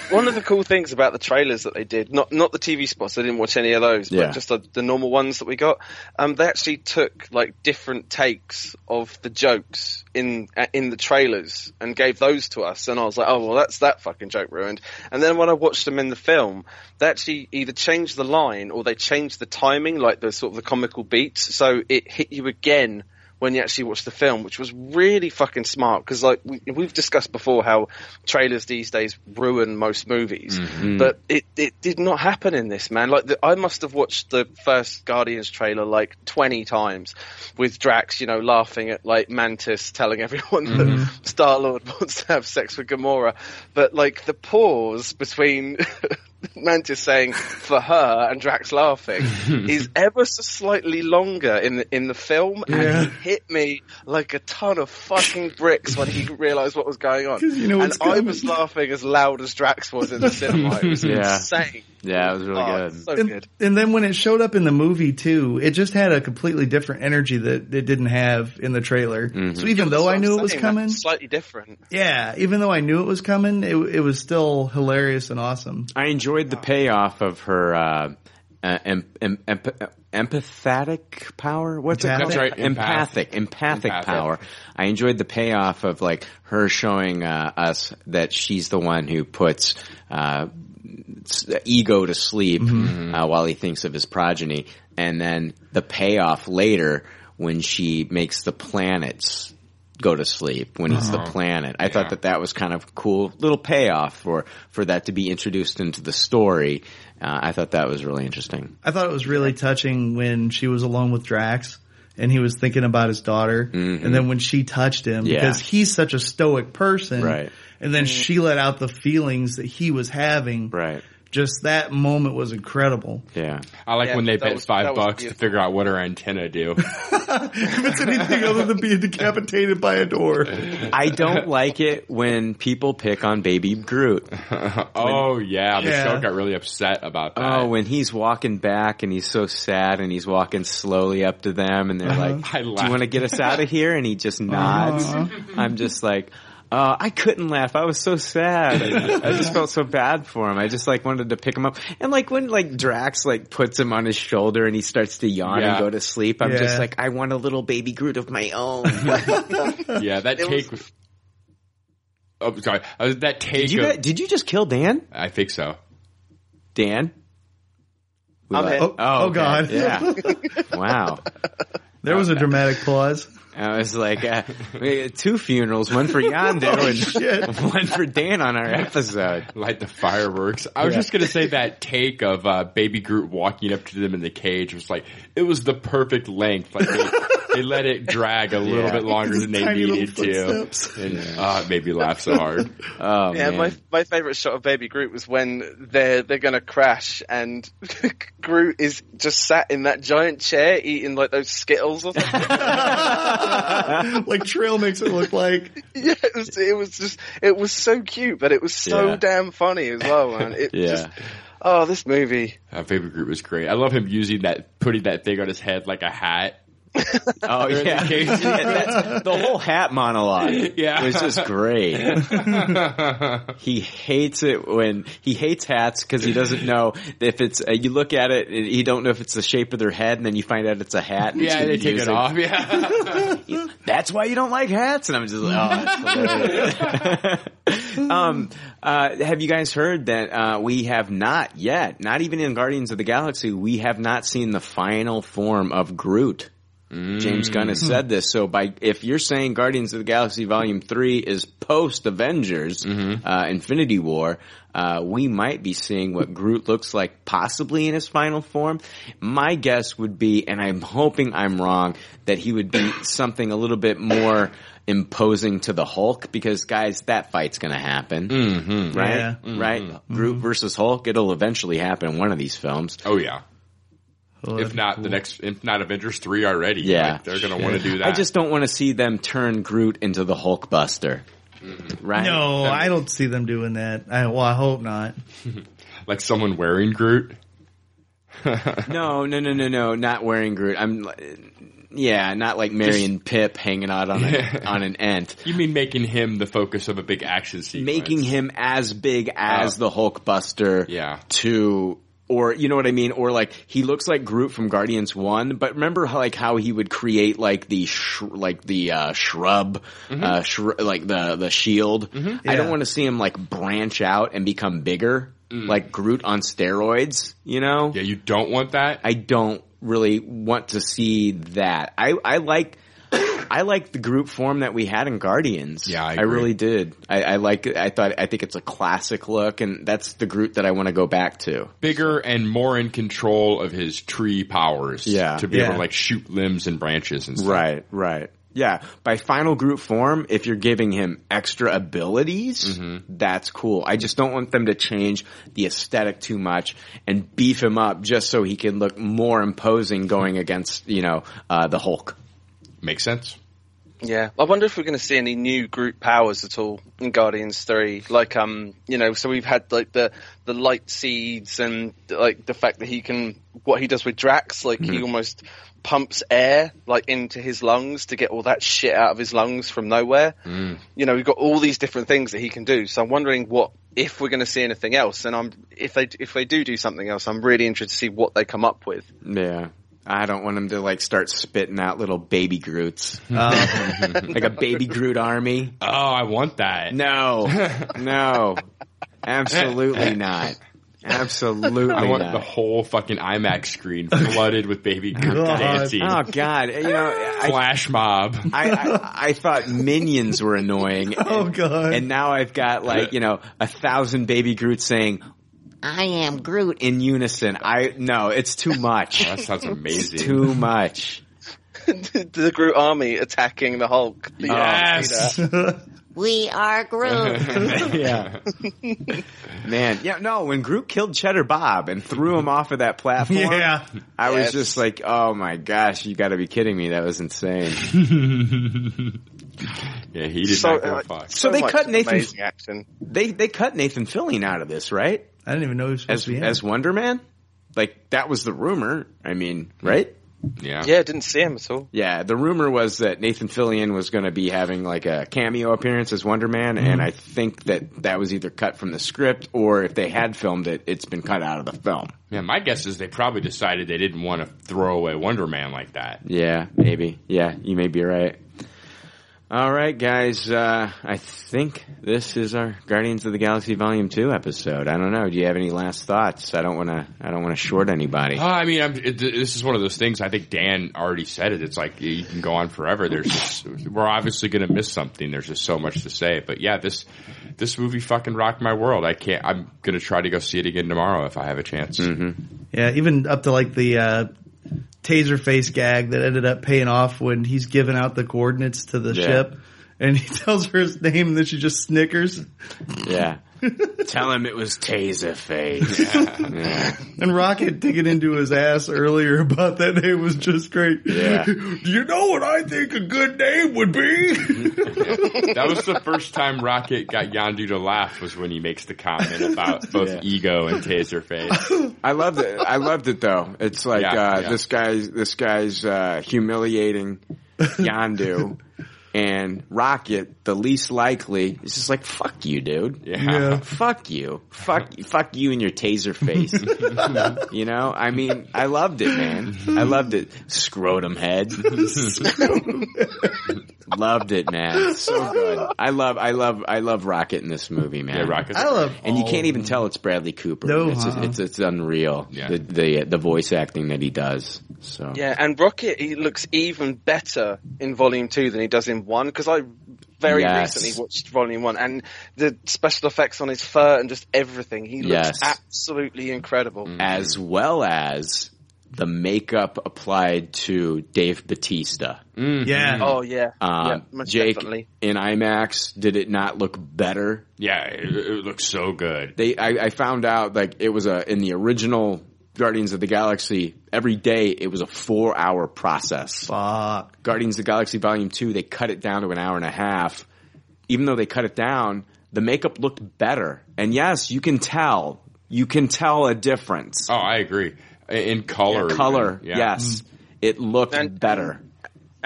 One of the cool things about the trailers that they did, not not the TV spots, I didn't watch any of those, Yeah. but just the, the normal ones that we got. Um, they actually took like different takes of the jokes in uh, in the trailers and gave those to us, and I was like, oh well, that's that fucking joke ruined. And then when I watched them in the film, they actually either changed the line or they changed the timing, like the sort of the comical beats, so it hit you again when you actually watch the film, which was really fucking smart because like we, we've discussed before how trailers these days ruin most movies, mm-hmm. but it, it did not happen in this man. Like the, I must have watched the first Guardians trailer like twenty times with Drax, you know, laughing at like Mantis telling everyone that mm-hmm. Star Lord wants to have sex with Gamora, but like the pause between. Mantis saying for her and Drax laughing is ever so slightly longer in the in the film, and he hit me like a ton of fucking bricks when he realised what was going on. you know and I coming. was laughing as loud as Drax was in the cinema. It was Yeah. insane. Yeah, it was really Oh, good. so and, good. and then when it showed up in the movie too, it just had a completely different energy that it didn't have in the trailer. Mm-hmm. So even though I knew I'm it was coming, slightly different. yeah, even though I knew it was coming, it, it was still hilarious and awesome. I enjoyed the payoff of her uh, uh, em- em- empathetic power. What's it Empathic? called? That's right, Empathic, empathic, Empathic. power. I enjoyed the payoff of like her showing uh, us that she's the one who puts uh, s- ego to sleep uh, while he thinks of his progeny, and then the payoff later when she makes the planets go to sleep when he's the planet. I thought that that was kind of cool little payoff for for that to be introduced into the story. Uh, I thought that was really interesting. I thought it was really touching when she was alone with Drax and he was thinking about his daughter. And then when she touched him, Mm-hmm. Yeah. because he's such a stoic person. Right. And then she let out the feelings that he was having. Right. Just that moment was incredible. Yeah. I like Yeah, when they bet was- five that was bucks to figure out what her antenna do. if it's anything other than being decapitated by a door. I don't like it when people pick on Baby Groot. oh yeah, Yeah. Michelle got really upset about oh, that. Oh, when he's walking back and he's so sad and he's walking slowly up to them and they're uh-huh. like, "Do you want to get us out of here?" And he just uh-huh. nods. I'm just like. Uh, I couldn't laugh. I was so sad. I just felt so bad for him. I just like wanted to pick him up. And like when like Drax like puts him on his shoulder and he starts to yawn Yeah. and go to sleep, I'm Yeah. just like, I want a little baby Groot of my own. yeah, that It take. was- oh, sorry. Uh, that take. did you of- guys, did you just kill Dan? I think so. Dan? We I'm like- here. Oh, oh, okay. God. Yeah. wow. There was a dramatic pause. I was like, uh, we had two funerals, one for Yondu shit. and one for Dan on our episode. Light the fireworks. I was Yeah. just gonna say that take of uh, Baby Groot walking up to them in the cage was like it was the perfect length. Like they, they let it drag a little Yeah. bit longer than they needed to. footsteps. And uh, it made me laugh so hard. Oh Yeah, man. my my favorite shot of Baby Groot was when they're they're gonna crash and Groot is just sat in that giant chair eating like those Skittles or something. like Trail makes it look like. yeah, it was it was just it was so cute, but it was so Yeah. damn funny as well, man. It Yeah. just oh, this movie. Uh, favorite group was great. I love him using that, putting that thing on his head like a hat. Oh yeah, the the whole hat monologue Yeah. was just great. he hates it when he hates hats because he doesn't know if it's. Uh, you look at it, and you don't know if it's the shape of their head, and then you find out it's a hat. and yeah, they take it off. Yeah. That's why you don't like hats, and I'm just like, oh, that's um, uh, have you guys heard that uh, we have not yet, not even in Guardians of the Galaxy, we have not seen the final form of Groot. James Gunn has said this. So by if you're saying Guardians of the Galaxy Volume Three is post Avengers, uh, Infinity War, uh, we might be seeing what Groot looks like possibly in his final form. My guess would be, and I'm hoping I'm wrong, that he would be something a little bit more imposing to the Hulk because guys, that fight's gonna happen. Mm-hmm. Right? Yeah. Right? Groot versus Hulk, it'll eventually happen in one of these films. Oh yeah. Oh, If not the next, if not Avengers three already, Yeah. like, they're gonna want to do that. I just don't want to see them turn Groot into the Hulk Buster. Mm-hmm. Right? No, I don't see them doing that. I, well, I hope not. like someone wearing Groot. No, no, no, no, no, not wearing Groot. I'm, yeah, not like Marion Pip hanging out on a, on an ant. You mean making him the focus of a big action sequence? Making him as big as Oh. the Hulk Buster Yeah. to, or you know what I mean? Or like, he looks like Groot from Guardians 1, but remember how, like how he would create like the, sh- like the, uh, shrub, uh, shr- like the, the shield. I don't want to see him like branch out and become bigger, like Groot on steroids, you know? Yeah, you don't want that. I don't really want to see that. I, I like I like the group form that we had in Guardians. Yeah, I I, really did. I, I like. it. I thought. I think it's a classic look, and that's the group that I want to go back to. Bigger and more in control of his tree powers. Yeah. to be able to like shoot limbs and branches and stuff. Right. Right. Yeah. By final group form, if you're giving him extra abilities, that's cool. I just don't want them to change the aesthetic too much and beef him up just so he can look more imposing going against you know uh, the Hulk. Makes sense. Yeah, I wonder if we're going to see any new group powers at all in Guardians Three. Like, um, you know, so we've had like the the light seeds and like the fact that he can what he does with Drax, like he almost pumps air like into his lungs to get all that shit out of his lungs from nowhere. You know, we've got all these different things that he can do. So I'm wondering what if we're going to see anything else. And I'm if they if they do do something else, I'm really interested to see what they come up with. Yeah. I don't want him to like start spitting out little baby Groots. Uh, like a baby Groot army. Oh, I want that. No. No. Absolutely not. Absolutely I want not. the whole fucking IMAX screen flooded with baby Groot God. dancing. oh god. You know, I, Flash mob. I, I, I thought minions were annoying. Oh god. And now I've got like, you know, a thousand baby Groots saying, I am Groot in unison. I, no, it's too much. that sounds amazing. too much. the Groot army attacking the Hulk. The Yes. We are Groot. Yeah. Man, yeah, no, when Groot killed Cheddar Bob and threw him off of that platform, yeah. I was just like, oh my gosh, you gotta be kidding me. That was insane. Yeah, he did So, not give uh, a fuck. So they much cut Nathan- amazing action. They, they cut Nathan Fillion out of this, right? I didn't even know he was supposed As, to be in. as Wonder Man? Like, that was the rumor. I mean, right? Yeah. Yeah, didn't see him at all. Yeah, the rumor was that Nathan Fillion was going to be having like a cameo appearance as Wonder Man, mm-hmm. and I think that that was either cut from the script or if they had filmed it, it's been cut out of the film. Yeah, my guess is they probably decided they didn't want to throw away Wonder Man like that. Yeah, maybe. Yeah, you may be right. All right, guys. Uh, I think this is our Guardians of the Galaxy Volume Two episode. I don't know. Do you have any last thoughts? I don't want to. I don't want to short anybody. Oh, I mean, I'm, it, this is one of those things. I think Dan already said it. It's like you can go on forever. There's just, we're obviously going to miss something. There's just so much to say. But yeah, this this movie fucking rocked my world. I can't. I'm going to try to go see it again tomorrow if I have a chance. Yeah, even up to like the uh, taser face gag that ended up paying off when he's giving out the coordinates to the Yeah. ship, and he tells her his name, and then she just snickers. Yeah. Tell him it was Taserface. Yeah. And Rocket digging into his ass earlier about that name was just great. Yeah. Do you know what I think a good name would be? that was the first time Rocket got Yondu to laugh was when he makes the comment about both Yeah. ego and Taserface. I loved it. I loved it though. It's like Yeah, uh, yeah. this guy's this guy's uh, humiliating Yondu, and Rocket, the least likely, is just like fuck you, dude. Yeah. Yeah. Fuck you. Fuck fuck you and your taser face. you know, I mean, I loved it, man. I loved it. Scrotum head. loved it, man. So good. I love, I love, I love Rocket in this movie, man. Yeah, Rocket's I love And you can't even tell it's Bradley Cooper. No, it's, uh-uh. it's it's unreal. Yeah. The, the the voice acting that he does. So Yeah, and Rocket he looks even better in Volume Two than he does in One because I very Yes. recently watched Volume One and the special effects on his fur and just everything. He looks Yes. absolutely incredible. as well as the makeup applied to Dave Bautista. Yeah. Oh yeah, Um, yeah, most Jake definitely. in IMAX, did it not look better? Yeah, it, it looks so good. They, I, I found out like it was a in the original Guardians of the Galaxy. Every day it was a four hour process. Fuck. Guardians of the Galaxy Volume 2, they cut it down to an hour and a half. Even though they cut it down, the makeup looked better. And yes, you can tell. You can tell a difference. Oh, I agree. In color, Color. Yeah. yes. It looked And- better.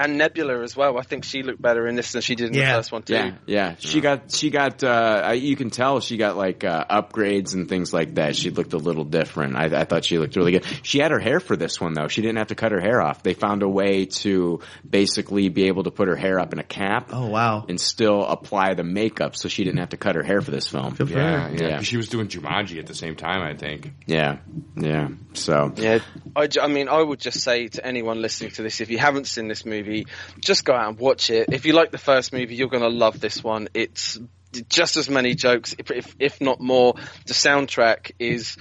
And Nebula as well. I think she looked better in this than she did in Yeah. the first one too. Yeah, yeah. She got, she got, uh, you can tell she got like, uh, upgrades and things like that. She looked a little different. I, I thought she looked really good. She had her hair for this one though. She didn't have to cut her hair off. They found a way to basically be able to put her hair up in a cap. Oh wow. And still apply the makeup so she didn't have to cut her hair for this film. Good for Yeah, her. yeah. Yeah. 'Cause She was doing Jumanji at the same time, I think. Yeah, yeah. So, Yeah, I, I mean, I would just say to anyone listening to this, if you haven't seen this movie, just go out and watch it. If you like the first movie, you're going to love this one. It's just as many jokes, if, if, if not more. The soundtrack is,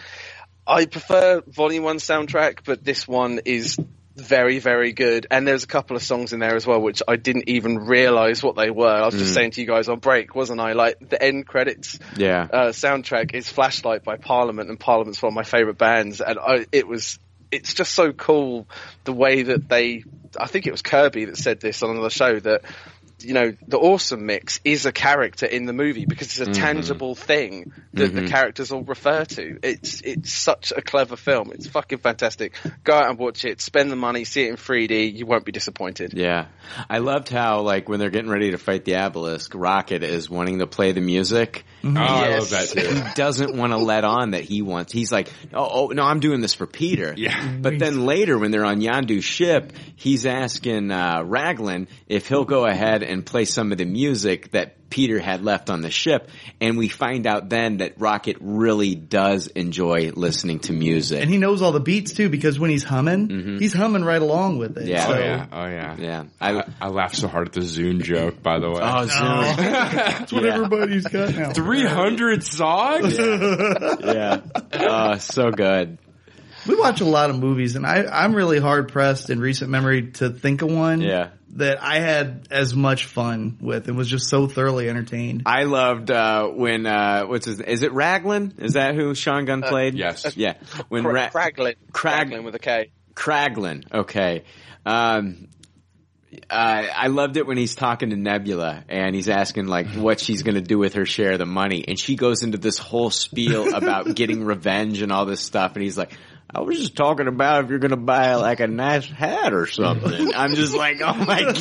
I prefer Volume 1 soundtrack, but this one is very, very good. And there's a couple of songs in there as well, which I didn't even realize what they were. I was just saying to you guys on break, wasn't I? Like the end credits yeah. uh, soundtrack is Flashlight by Parliament, and Parliament's one of my favourite bands. And I, it was, it's just so cool the way that they. I think it was Kirby that said this on another show that. You know, the awesome mix is a character in the movie because it's a mm-hmm. tangible thing that the mm-hmm. characters all refer to. It's it's such a clever film. It's fucking fantastic. Go out and watch it. Spend the money. See it in 3D. You won't be disappointed. Yeah. I loved how, like, when they're getting ready to fight the obelisk, Rocket is wanting to play the music. Mm-hmm. Oh, I love that too. He doesn't want to let on that he wants, he's like, oh, oh, no, I'm doing this for Peter. Yeah. But then later, when they're on Yondu's ship, he's asking, uh, Raglan if he'll go ahead and play some of the music that Peter had left on the ship. And we find out then that Rocket really does enjoy listening to music. And he knows all the beats too because when he's humming, mm-hmm. he's humming right along with it. Yeah. Oh yeah, oh yeah. yeah. I, I, I laughed so hard at the Zune joke, by the way. oh, oh. Zune. That's what Yeah. everybody's got now. 300 songs? yeah. Oh, so good. We watch a lot of movies, and I, I'm really hard pressed in recent memory to think of one Yeah. That I had as much fun with and was just so thoroughly entertained. I loved uh, when uh, what's his is it Raglan? Is that who Sean Gunn played? yes. Yeah. When Cra- Ra- Kraglin. Crag- Kraglin with a K. Kraglin. Okay. Um, uh, I loved it when he's talking to Nebula and he's asking like what she's going to do with her share of the money, and she goes into this whole spiel about getting revenge and all this stuff, and he's like. I was just talking about if you're going to buy like a nice hat or something. I'm just like, oh my god!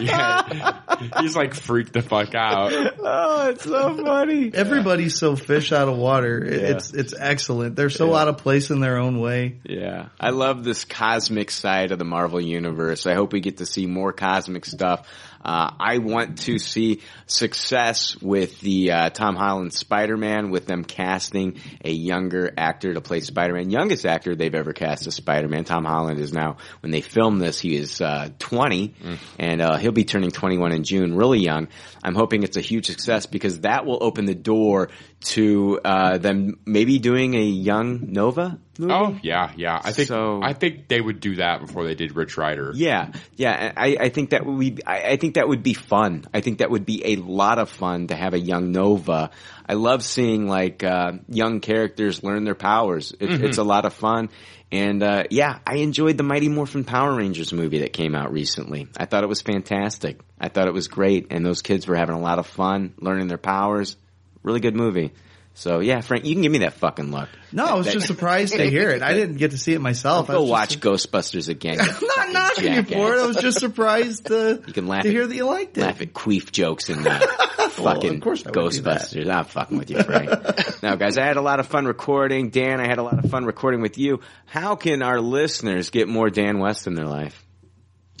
yeah. He's like freaked the fuck out. oh, it's so funny. Everybody's so fish out of water. It- Yeah. It's it's excellent. They're so out of place in their own way. Yeah, I love this cosmic side of the Marvel universe. I hope we get to see more cosmic stuff. Uh, I want to see success with the uh, Tom Holland Spider-Man, with them casting a younger actor to play Spider-Man. Youngest actor they've ever cast as Spider-Man. Tom Holland is now, when they film this, he is uh, 20, and uh, he'll be turning 21 in June. Really young. I'm hoping it's a huge success because that will open the door to uh, them maybe doing a young Nova movie? Oh yeah, yeah. I think So- I think they would do that before they did Rich Rider. Yeah, yeah. I, I think that would be. I, I think that would be fun. I think that would be a lot of fun to have a young Nova. I love seeing like uh, young characters learn their powers. It, Mhm. It's a lot of fun. And uh, yeah, I enjoyed the Mighty Morphin Power Rangers movie that came out recently. I thought it was fantastic. I thought it was great, and those kids were having a lot of fun learning their powers. Really good movie. So yeah, Frank, you can give me that fucking look. No, I was That- just surprised to hear it. I didn't get to see it myself. Go watch Ghostbusters again. I'm not knocking you for it. I was just surprised to, You can laugh to at- hear that you liked it. laugh at queef jokes in the fucking of course I would do that. Ghostbusters. I'm fucking with you, Frank. now, guys, I had a lot of fun recording. Dan, I had a lot of fun recording with you. How can our listeners get more Dan West in their life?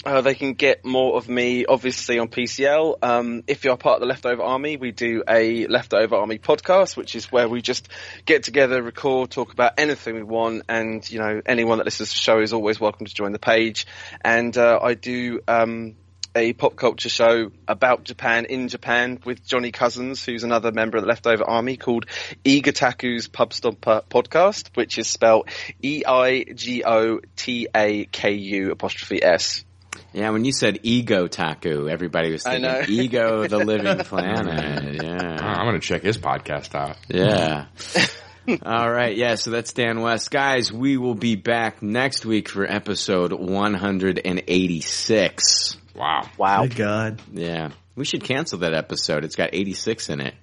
Uh, they can get more of me, obviously, on PCL. Um, if you're part of the Leftover Army, we do a Leftover Army podcast, which is where we just get together, record, talk about anything we want, and you know, anyone that listens to the show is always welcome to join the page. And uh, I do um, a pop culture show about Japan in Japan with Johnny Cousins, who's another member of the Leftover Army, called Eigotaku's Pub Stomper Podcast, which is spelled E I G O T A K U apostrophe S. Yeah, when you said Eigotaku, everybody was I thinking ego, the living planet. Yeah. Oh, I'm gonna check his podcast out. Yeah. All right. Yeah. So that's Dan West. Guys, we will be back next week for episode 186. Wow. Wow. My God. Yeah. We should cancel that episode. It's got 86 in it.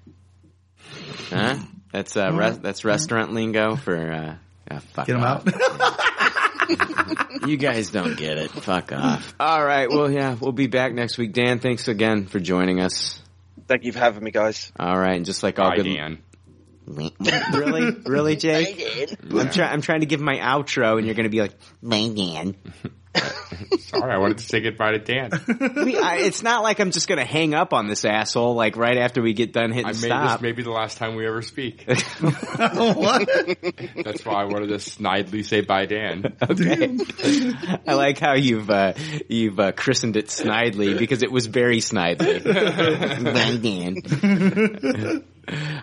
Huh? That's, uh, res- that's restaurant lingo for, uh, fuck Get him off. out. You guys don't get it. Fuck off. All right. Well, yeah, we'll be back next week. Dan, thanks again for joining us. Thank you for having me, guys. All right. And just like all Bye, good. Dan. really? Really, Jake? I'm, try- I'm trying to give my outro and you're going to be like, my Dan. Sorry, I wanted to say goodbye to Dan. We- I, it's not like I'm just going to hang up on this asshole like right after we get done hitting I made stop. this maybe the last time we ever speak. what? That's why I wanted to snidely say bye, Dan. Okay. I like how you've uh, you've uh, christened it Snidely because it was very Snidely. My Dan.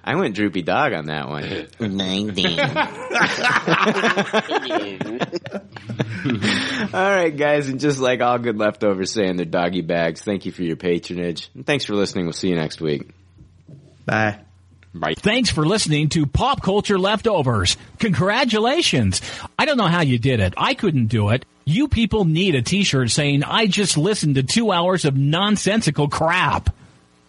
I went droopy dog on that one. My Dan. all right, guys, and just like all good leftovers say in their doggy bags, thank you for your patronage and thanks for listening. We'll see you next week. Bye. Bye. Thanks for listening to Pop Culture Leftovers. Congratulations. I don't know how you did it. I couldn't do it. You people need a t-shirt saying, I just listened to two hours of nonsensical crap.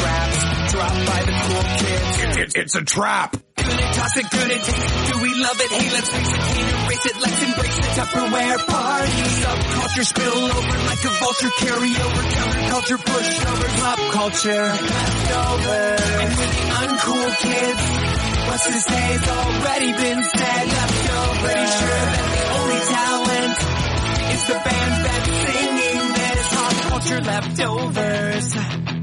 Dropped by the cool kids. It's, it's a trap. Toss it, taste it. Do we love it? Hey, let's face it, can't erase it. Let's embrace the Tupperware party. Subculture spill over like a vulture. Carry over counterculture, pushover, pop culture. Leftovers. And with the uncool kids, what's to say has already been said. Leftovers. Pretty sure that the only talent is the band that's singing this. Pop culture leftovers.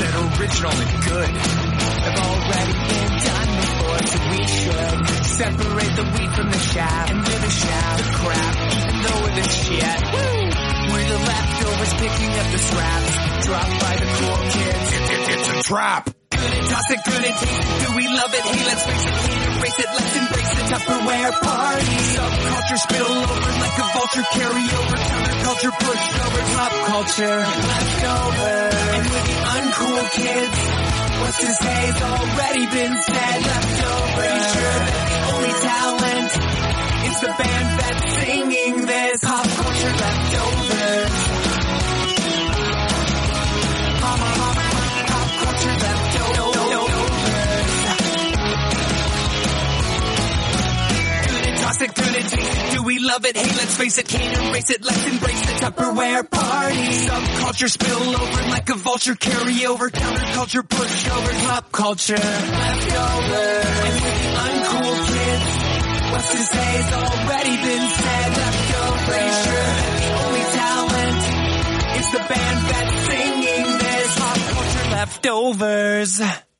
That original and good have already been done before, so we should separate the wheat from the chaff and we're the chaff, the crap, even though we're the shit. Woo! We're the leftovers picking up the scraps dropped by the cool kids. It's a trap. Good and toss it, good and taste it. Do we love it? Hey, let's face it, can't erase it. Let's embrace the Tupperware party. Subculture spill over like a vulture. Carry over counterculture, push over pop culture. Leftovers. And with the uncool kids, what's to say has already been said. Leftovers. Pretty sure that the only talent is the band that's singing this. Pop culture leftovers. Do we love it? Hey, let's face it, can't erase it. Let's embrace the Tupperware party. Subculture spill over like a vulture, carry over. Counterculture, pushover, pop culture, leftovers. And the uncool kids, what's to say has already been said. Leftovers, sure the only talent is the band that's singing this. Pop culture leftovers.